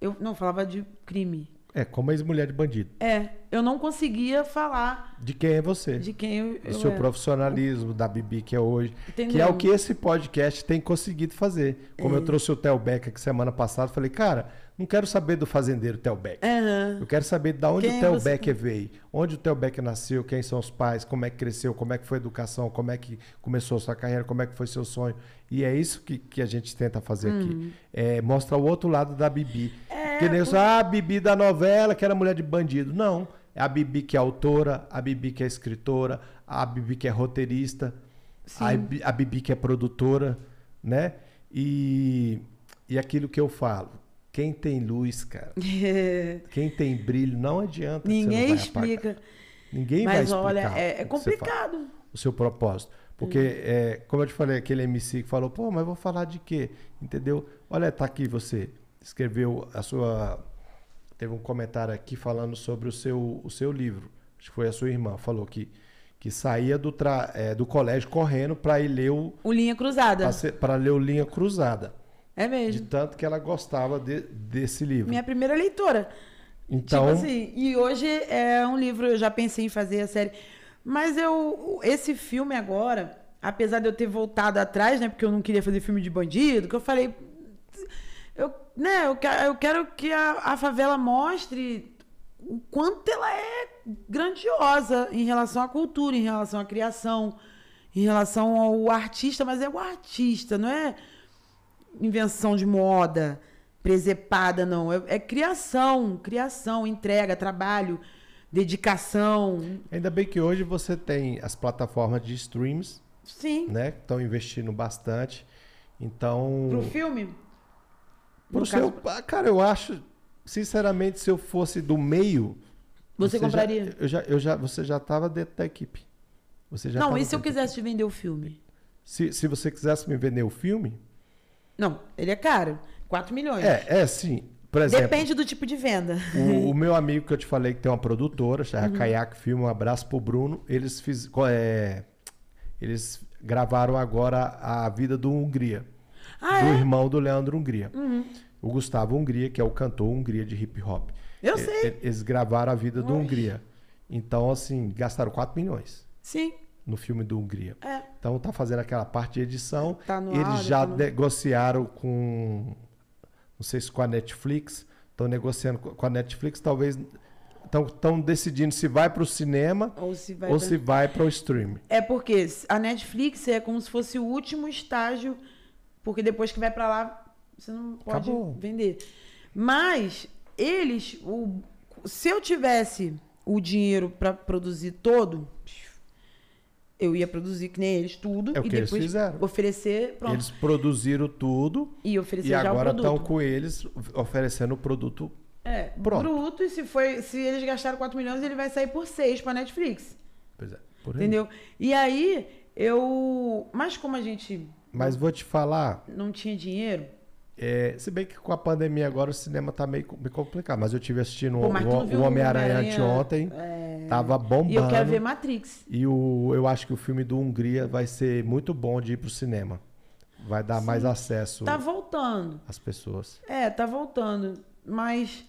Eu não falava de crime. É, como ex-mulher de bandido. É, eu não conseguia falar De quem é você? de quem eu, Do eu seu era. profissionalismo, da Bibi que é hoje. Entendeu? Que é o que esse podcast tem conseguido fazer. Como eu trouxe o Theo Beck aqui semana passada, falei, cara, não quero saber do fazendeiro Theo Beck. Aham. Eu quero saber de onde Quem o Theo você- Becker veio, onde o Theo Becker nasceu, quem são os pais, como é que cresceu, como é que foi a educação, como é que começou a sua carreira, como é que foi seu sonho. E é isso que, que a gente tenta fazer Hum. aqui. É mostrar o outro lado da Bibi. que nem só ah, a Bibi da novela, que era mulher de bandido. Não. É a Bibi que é autora, a Bibi que é escritora, a Bibi que é roteirista, a, a Bibi que é produtora, né? E, e aquilo que eu falo. Quem tem luz, cara, quem tem brilho, não adianta. você não Ninguém vai explica. apagar. Ninguém vai Mas explicar. olha, é, complicado. o seu propósito. Porque, é, como eu te falei, aquele MC que falou, pô, mas vou falar de quê? Entendeu? Olha, tá aqui você. Escreveu a sua. Teve um comentário aqui falando sobre o seu, o seu livro. Acho que foi a sua irmã. Falou que, que saía do, tra- é, do colégio correndo para ir ler o. O Linha Cruzada. para ler o Linha Cruzada. É De mesmo. tanto que ela gostava de- desse livro. Minha primeira leitora. Então, Tipo assim, e hoje é um livro, eu já pensei em fazer a série. Mas eu, esse filme agora, apesar de eu ter voltado atrás, né? Porque eu não queria fazer filme de bandido, que eu falei. Eu, né, eu, quero, eu quero que a, a favela mostre o quanto ela é grandiosa em relação à cultura, em relação à criação, em relação ao artista, mas é o artista, não é invenção de moda, presepada, não. É, é criação, criação, entrega, trabalho, dedicação. ainda bem que hoje você tem as plataformas de streams, Sim. né? Que estão investindo bastante. Então. Pro filme? Pro No seu, caso- cara, eu acho, sinceramente, se eu fosse do meio, Você já- compraria? eu já, eu já, você já estava dentro da equipe. Você já não, e se eu quisesse te vender o filme? Se, se você quisesse me vender o filme, Não, ele é caro. 4 milhões. é, é sim. Por exemplo, Depende do tipo de venda. o, o meu amigo que eu te falei que tem uma produtora, chama Uhum. Kayak Film, um abraço pro Bruno. Eles fiz, é, eles gravaram agora a vida do Hungria, Ah, do é? Uhum. irmão do Leandro Hungria. O Gustavo Hungria, que é o cantor Hungria de hip hop. Eu sei. Eles gravaram a vida do. Hungria. Então, assim, gastaram 4 milhões Sim. No filme do Hungria. É. Então tá fazendo aquela parte de edição. Tá no Eles áudio, já tá no- negociaram com. Não sei se com a Netflix. Estão negociando co- com a Netflix, talvez. Estão decidindo se vai para o cinema Ou se vai. ou pra- se vai para o stream. É porque a Netflix é como se fosse o último estágio, porque depois que vai pra lá, você não pode Acabou. vender. Mas eles, o- se eu tivesse o dinheiro pra produzir todo, eu ia produzir que nem eles tudo É o e que eles depois fizeram. oferecer, pronto, Eles produziram tudo e oferecer e agora estão com eles oferecendo o produto. É, Pronto. bruto, e se foi, se eles gastaram 4 milhões, ele vai sair por 6 pra Netflix. Pois é, por aí. Entendeu? E aí, eu. Mas como a gente Mas vou te falar, não tinha dinheiro. É, se bem que com a pandemia agora o cinema tá meio, meio complicado, mas eu tive assistindo Pô, o, o, Homem-Aranha anteontem, tava bombando. E eu quero ver Matrix. E o, eu acho que o filme do Hungria vai ser muito bom de ir pro cinema. Vai dar mais acesso Tá voltando. às pessoas. É, tá voltando. Mas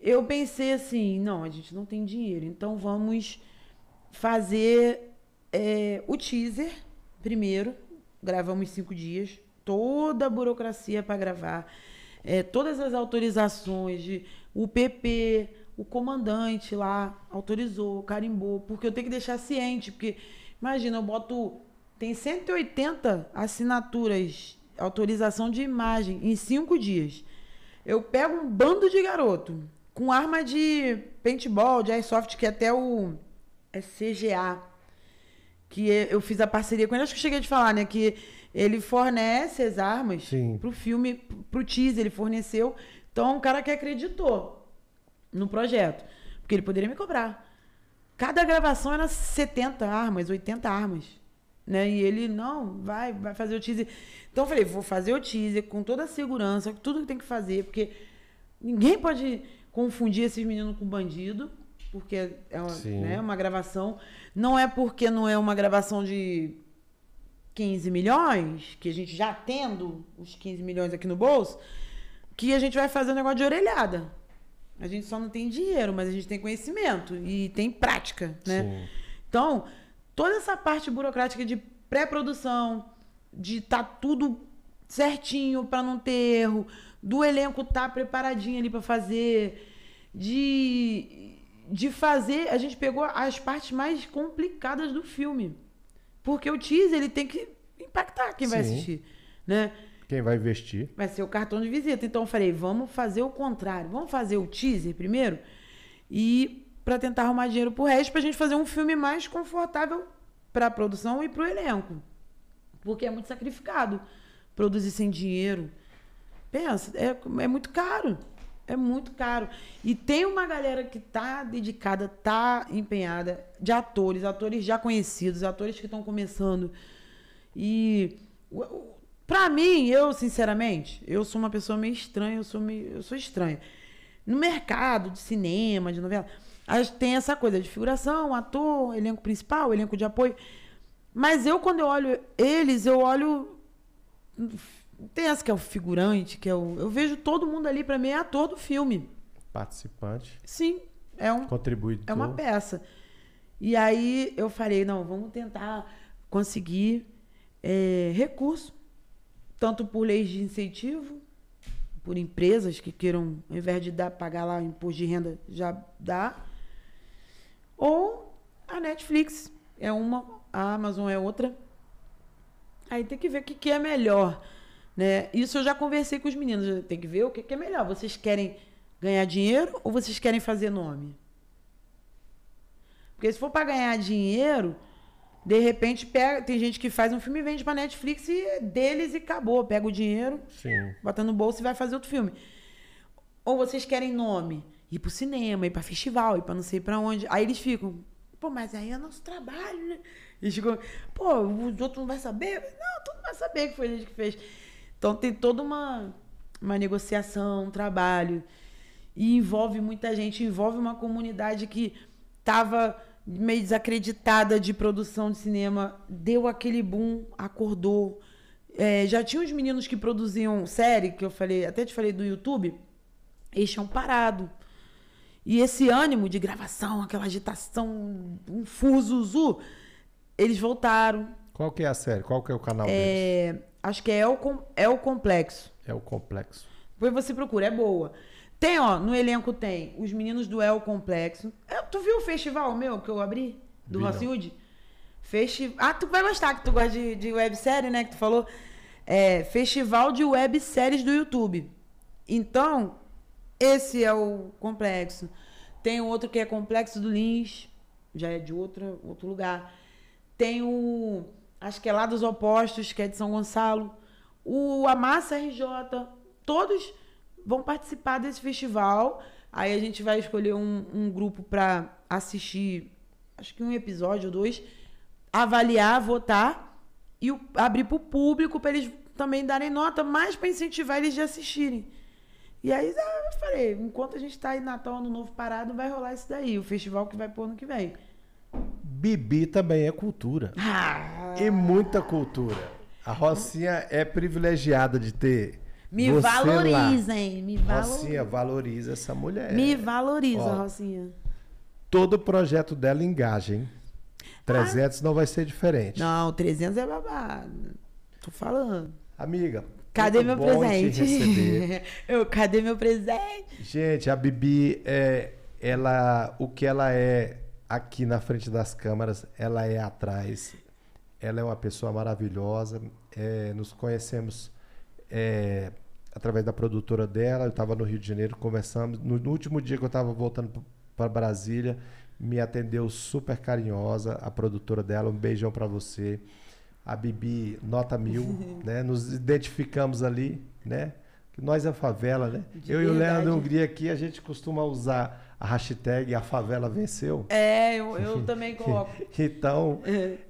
eu pensei assim, não, a gente não tem dinheiro, então vamos fazer é, o teaser primeiro, gravamos cinco dias, toda a burocracia para gravar, é, todas as autorizações de o PP, o comandante lá autorizou, carimbou, porque eu tenho que deixar ciente, porque imagina, eu boto tem 180 assinaturas, autorização de imagem em cinco dias. Eu pego um bando de garoto com arma de paintball, de airsoft, que é até o é CGA, que eu fiz a parceria com ele, acho que cheguei a te falar, né, que ele fornece as armas Sim. pro filme, pro teaser, ele forneceu. Então, é um cara que acreditou no projeto, porque ele poderia me cobrar. Cada gravação era 70 armas, 80 armas. Né? E ele, não, vai, vai fazer o teaser. Então eu falei, vou fazer o teaser com toda a segurança, tudo que tem que fazer, porque ninguém pode confundir esses meninos com bandido, porque é uma, Sim. né, uma gravação. Não é porque não é uma gravação de 15 milhões, que a gente já tendo os 15 milhões aqui no bolso, que a gente vai fazer um negócio de orelhada. A gente só não tem dinheiro, mas a gente tem conhecimento e tem prática, né? Sim. Então, toda essa parte burocrática de pré-produção, de tá tudo certinho para não ter erro, do elenco tá preparadinho ali para fazer, de de fazer, a gente pegou as partes mais complicadas do filme. Porque o teaser ele tem que impactar quem vai Sim. assistir, né? Quem vai investir? vai ser o cartão de visita. Então eu falei, vamos fazer o contrário. Vamos fazer o teaser primeiro e para tentar arrumar dinheiro pro resto pra gente fazer um filme mais confortável para a produção e pro elenco. Porque é muito sacrificado produzir sem dinheiro. Pensa, é, é muito caro. É muito caro. E tem uma galera que tá dedicada, tá empenhada, de atores, atores já conhecidos, atores que estão começando. E pra mim, eu, sinceramente, eu sou uma pessoa meio estranha, eu sou meio, eu sou estranha. No mercado de cinema, de novela, a gente tem essa coisa de figuração, ator, elenco principal, elenco de apoio. Mas eu, quando eu olho eles, eu olho tem essa que é o figurante, que é o. Eu vejo todo mundo ali, pra mim, é ator do filme. Participante, Sim, é um, contribuidor. é uma peça. E aí eu falei, não, vamos tentar conseguir é, recurso, tanto por leis de incentivo, por empresas que queiram, ao invés de dar, pagar lá imposto de renda, já dá. Ou a Netflix é uma, a Amazon é outra. Aí tem que ver o que, que é melhor. Né? Isso eu já conversei com os meninos. Tem que ver o que, que é melhor. Vocês querem ganhar dinheiro ou vocês querem fazer nome? Porque se for para ganhar dinheiro, de repente pega, tem gente que faz um filme e vende para Netflix e é deles e acabou. Pega o dinheiro, Sim. bota no bolso e vai fazer outro filme. Ou vocês querem nome? Ir pro cinema, ir pra festival, ir pra não sei pra onde. Aí eles ficam, pô, mas aí é nosso trabalho, né? Eles ficam, pô, os outros não vai saber? Não, todo mundo vai saber que foi a gente que fez. Então tem toda uma, uma negociação, um trabalho. E envolve muita gente, envolve uma comunidade que tava meio desacreditada de produção de cinema, deu aquele boom, acordou. É, já tinha os meninos que produziam série, que eu falei, até te falei do YouTube, eles tinham parado. E esse ânimo de gravação, aquela agitação, um fuzuzu, eles voltaram. Qual que é a série? Qual que é o canal deles? É, acho que é o, com- é o complexo. É o Complexo. Depois você procura, é boa. Tem, ó, no elenco tem os meninos do El Complexo. É, tu viu o festival meu que eu abri? Do Vi, não. Rossfield? Festi... Ah, tu vai gostar, que tu gosta de, de websérie, né? Que tu falou. É, Festival de Webséries do YouTube. Então, esse é o complexo. Tem o outro que é Complexo do Lins, já é de outra, outro lugar. Tem o. Acho que é lá dos opostos, que é de São Gonçalo. O Amassa RJ. Todos vão participar desse festival. Aí a gente vai escolher um, um grupo para assistir, acho que um episódio ou dois, avaliar, votar e o- abrir para o público para eles também darem nota, mais para incentivar eles de assistirem. E aí eu falei, enquanto a gente tá aí Natal, Ano Novo parado, vai rolar isso daí, o festival que vai pôr ano que vem. Bibi também é cultura. Ah, E muita cultura. A Rocinha é privilegiada de ter. me você valorizem, me Lá. valorizem. Rocinha valoriza essa mulher. Me valoriza, Ó. Rocinha. Todo projeto dela engaja, hein? 300 não vai ser diferente. Não, 300 é babado. Tô falando. Amiga. Cadê meu presente? Eu, cadê meu presente? Gente, a Bibi é ela o que ela é aqui na frente das câmeras, ela é atrás. Ela é uma pessoa maravilhosa. É, nos conhecemos é, através da produtora dela. Eu estava no Rio de Janeiro, conversamos. No, no último dia que eu estava voltando para Brasília, me atendeu super carinhosa a produtora dela. Um beijão para você. A Bibi, nota mil, né? Nos identificamos ali, né? Nós é favela, né? De eu e o verdade. Leandro Hungria aqui, a gente costuma usar a hashtag A Favela Venceu. É, eu, eu também coloco. Então,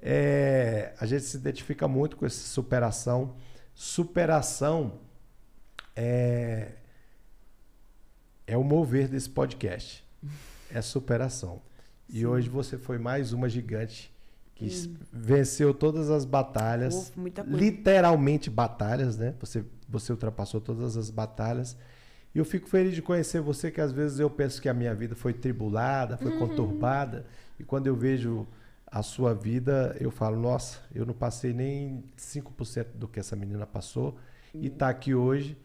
é, a gente se identifica muito com essa superação. Superação é, é o mover desse podcast. É superação. E hoje você foi mais uma gigante que venceu todas as batalhas. Coisa. Literalmente batalhas, né? Você, você ultrapassou todas as batalhas. E eu fico feliz de conhecer você, que às vezes eu penso que a minha vida foi tribulada, foi conturbada. E quando eu vejo a sua vida, eu falo, nossa, eu não passei nem 5% do que essa menina passou. E tá aqui hoje,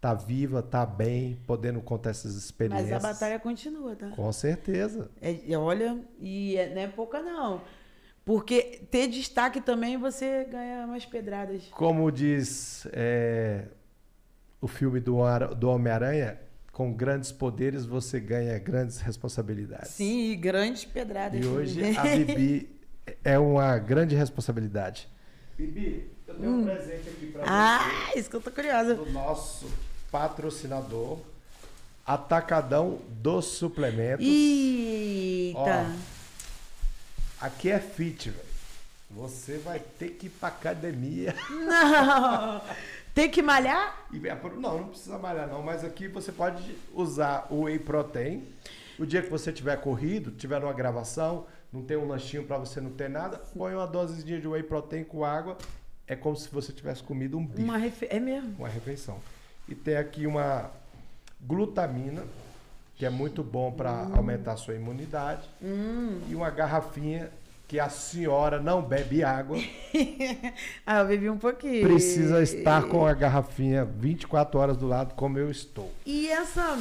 tá viva, tá bem, podendo contar essas experiências. Mas a batalha continua, tá? Com certeza. É, olha, e é- não é pouca não. Porque ter destaque também você ganha mais pedradas. Como diz é, o filme do, do Homem-Aranha, com grandes poderes você ganha grandes responsabilidades. Sim, e grandes pedradas. E hoje a Bibi é uma grande responsabilidade. Bibi, eu tenho um presente aqui para Ah, isso que eu tô curiosa. do nosso patrocinador, Atacadão dos Suplementos. Eita. Aqui é fit, velho. Você vai ter que ir pra academia. Não! Tem que malhar? É Não, não precisa malhar não, mas aqui você pode usar o whey protein. O dia que você tiver corrido, tiver numa gravação, não tem um lanchinho para você não ter nada, põe uma dosezinha de whey protein com água, é como se você tivesse comido um bife, Uma refe... É mesmo. uma refeição. E tem aqui uma glutamina, que é muito bom para aumentar a sua imunidade, e uma garrafinha que a senhora não bebe água, ah, eu bebi um pouquinho. precisa estar com a garrafinha 24 horas do lado como eu estou. E essa.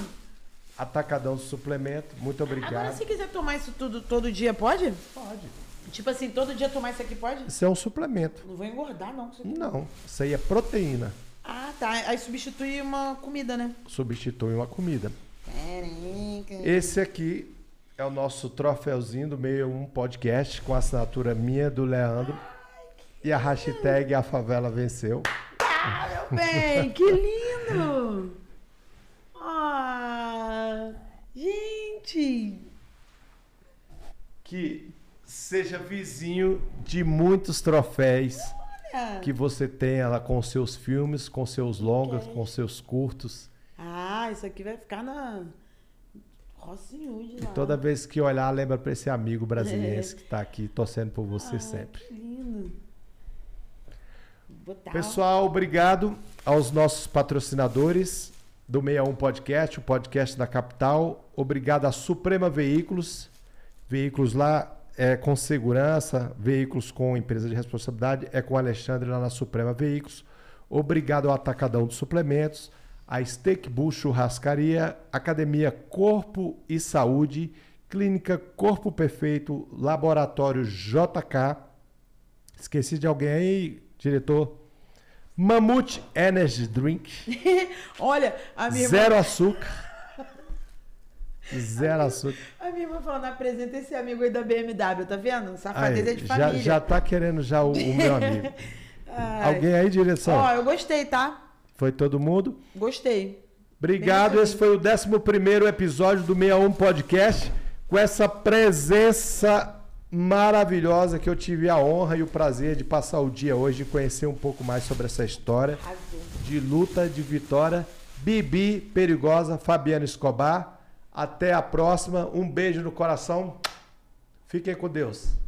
Atacadão do suplemento, muito Agora, obrigado. se quiser tomar isso tudo todo dia, pode? Pode. Tipo assim, todo dia tomar isso aqui pode? Isso é um suplemento. Não vou engordar, não. Isso. Não, isso aí é proteína. Ah, tá. Aí substitui uma comida, né? Substitui uma comida. Caraca. Esse aqui é o nosso troféuzinho do meio um podcast com a assinatura minha do Leandro. E a hashtag A Favela Venceu. Ah, meu bem, que lindo! Ah, gente! Que seja vizinho de muitos troféus Olha. que você tenha lá com seus filmes, com seus longas, com seus curtos. Ah, isso aqui vai ficar na Lá. Toda vez que olhar, lembra para esse amigo brasileiro que está aqui torcendo por você ah, sempre. Que lindo. Botar. Pessoal, obrigado aos nossos patrocinadores do 61 Podcast, o podcast da capital. Obrigado à Suprema Veículos. Veículos lá é com segurança, veículos com empresa de responsabilidade, é com o Alexandre lá na Suprema Veículos. Obrigado ao Atacadão dos Suplementos, a Steak Bull Churrascaria, Academia Corpo e Saúde, Clínica Corpo Perfeito, Laboratório JK. Esqueci de alguém aí, diretor? Mamute Energy Drink. Olha, a minha irmã, Zero açúcar. Zero açúcar. a minha irmã falando, apresenta esse amigo aí da BMW, tá vendo? Safadeza Aí, de já, família. já tá querendo já o, o meu amigo. Ai. Alguém aí, direção? Ó, eu gostei, tá? Foi todo mundo? Gostei. Obrigado. Esse foi o 11 episódio do 61 Podcast. Com essa presença maravilhosa que eu tive a honra e o prazer de passar o dia hoje e conhecer um pouco mais sobre essa história de luta, de vitória. Bibi Perigosa, Fabiano Escobar. Até a próxima. Um beijo no coração. Fiquem com Deus.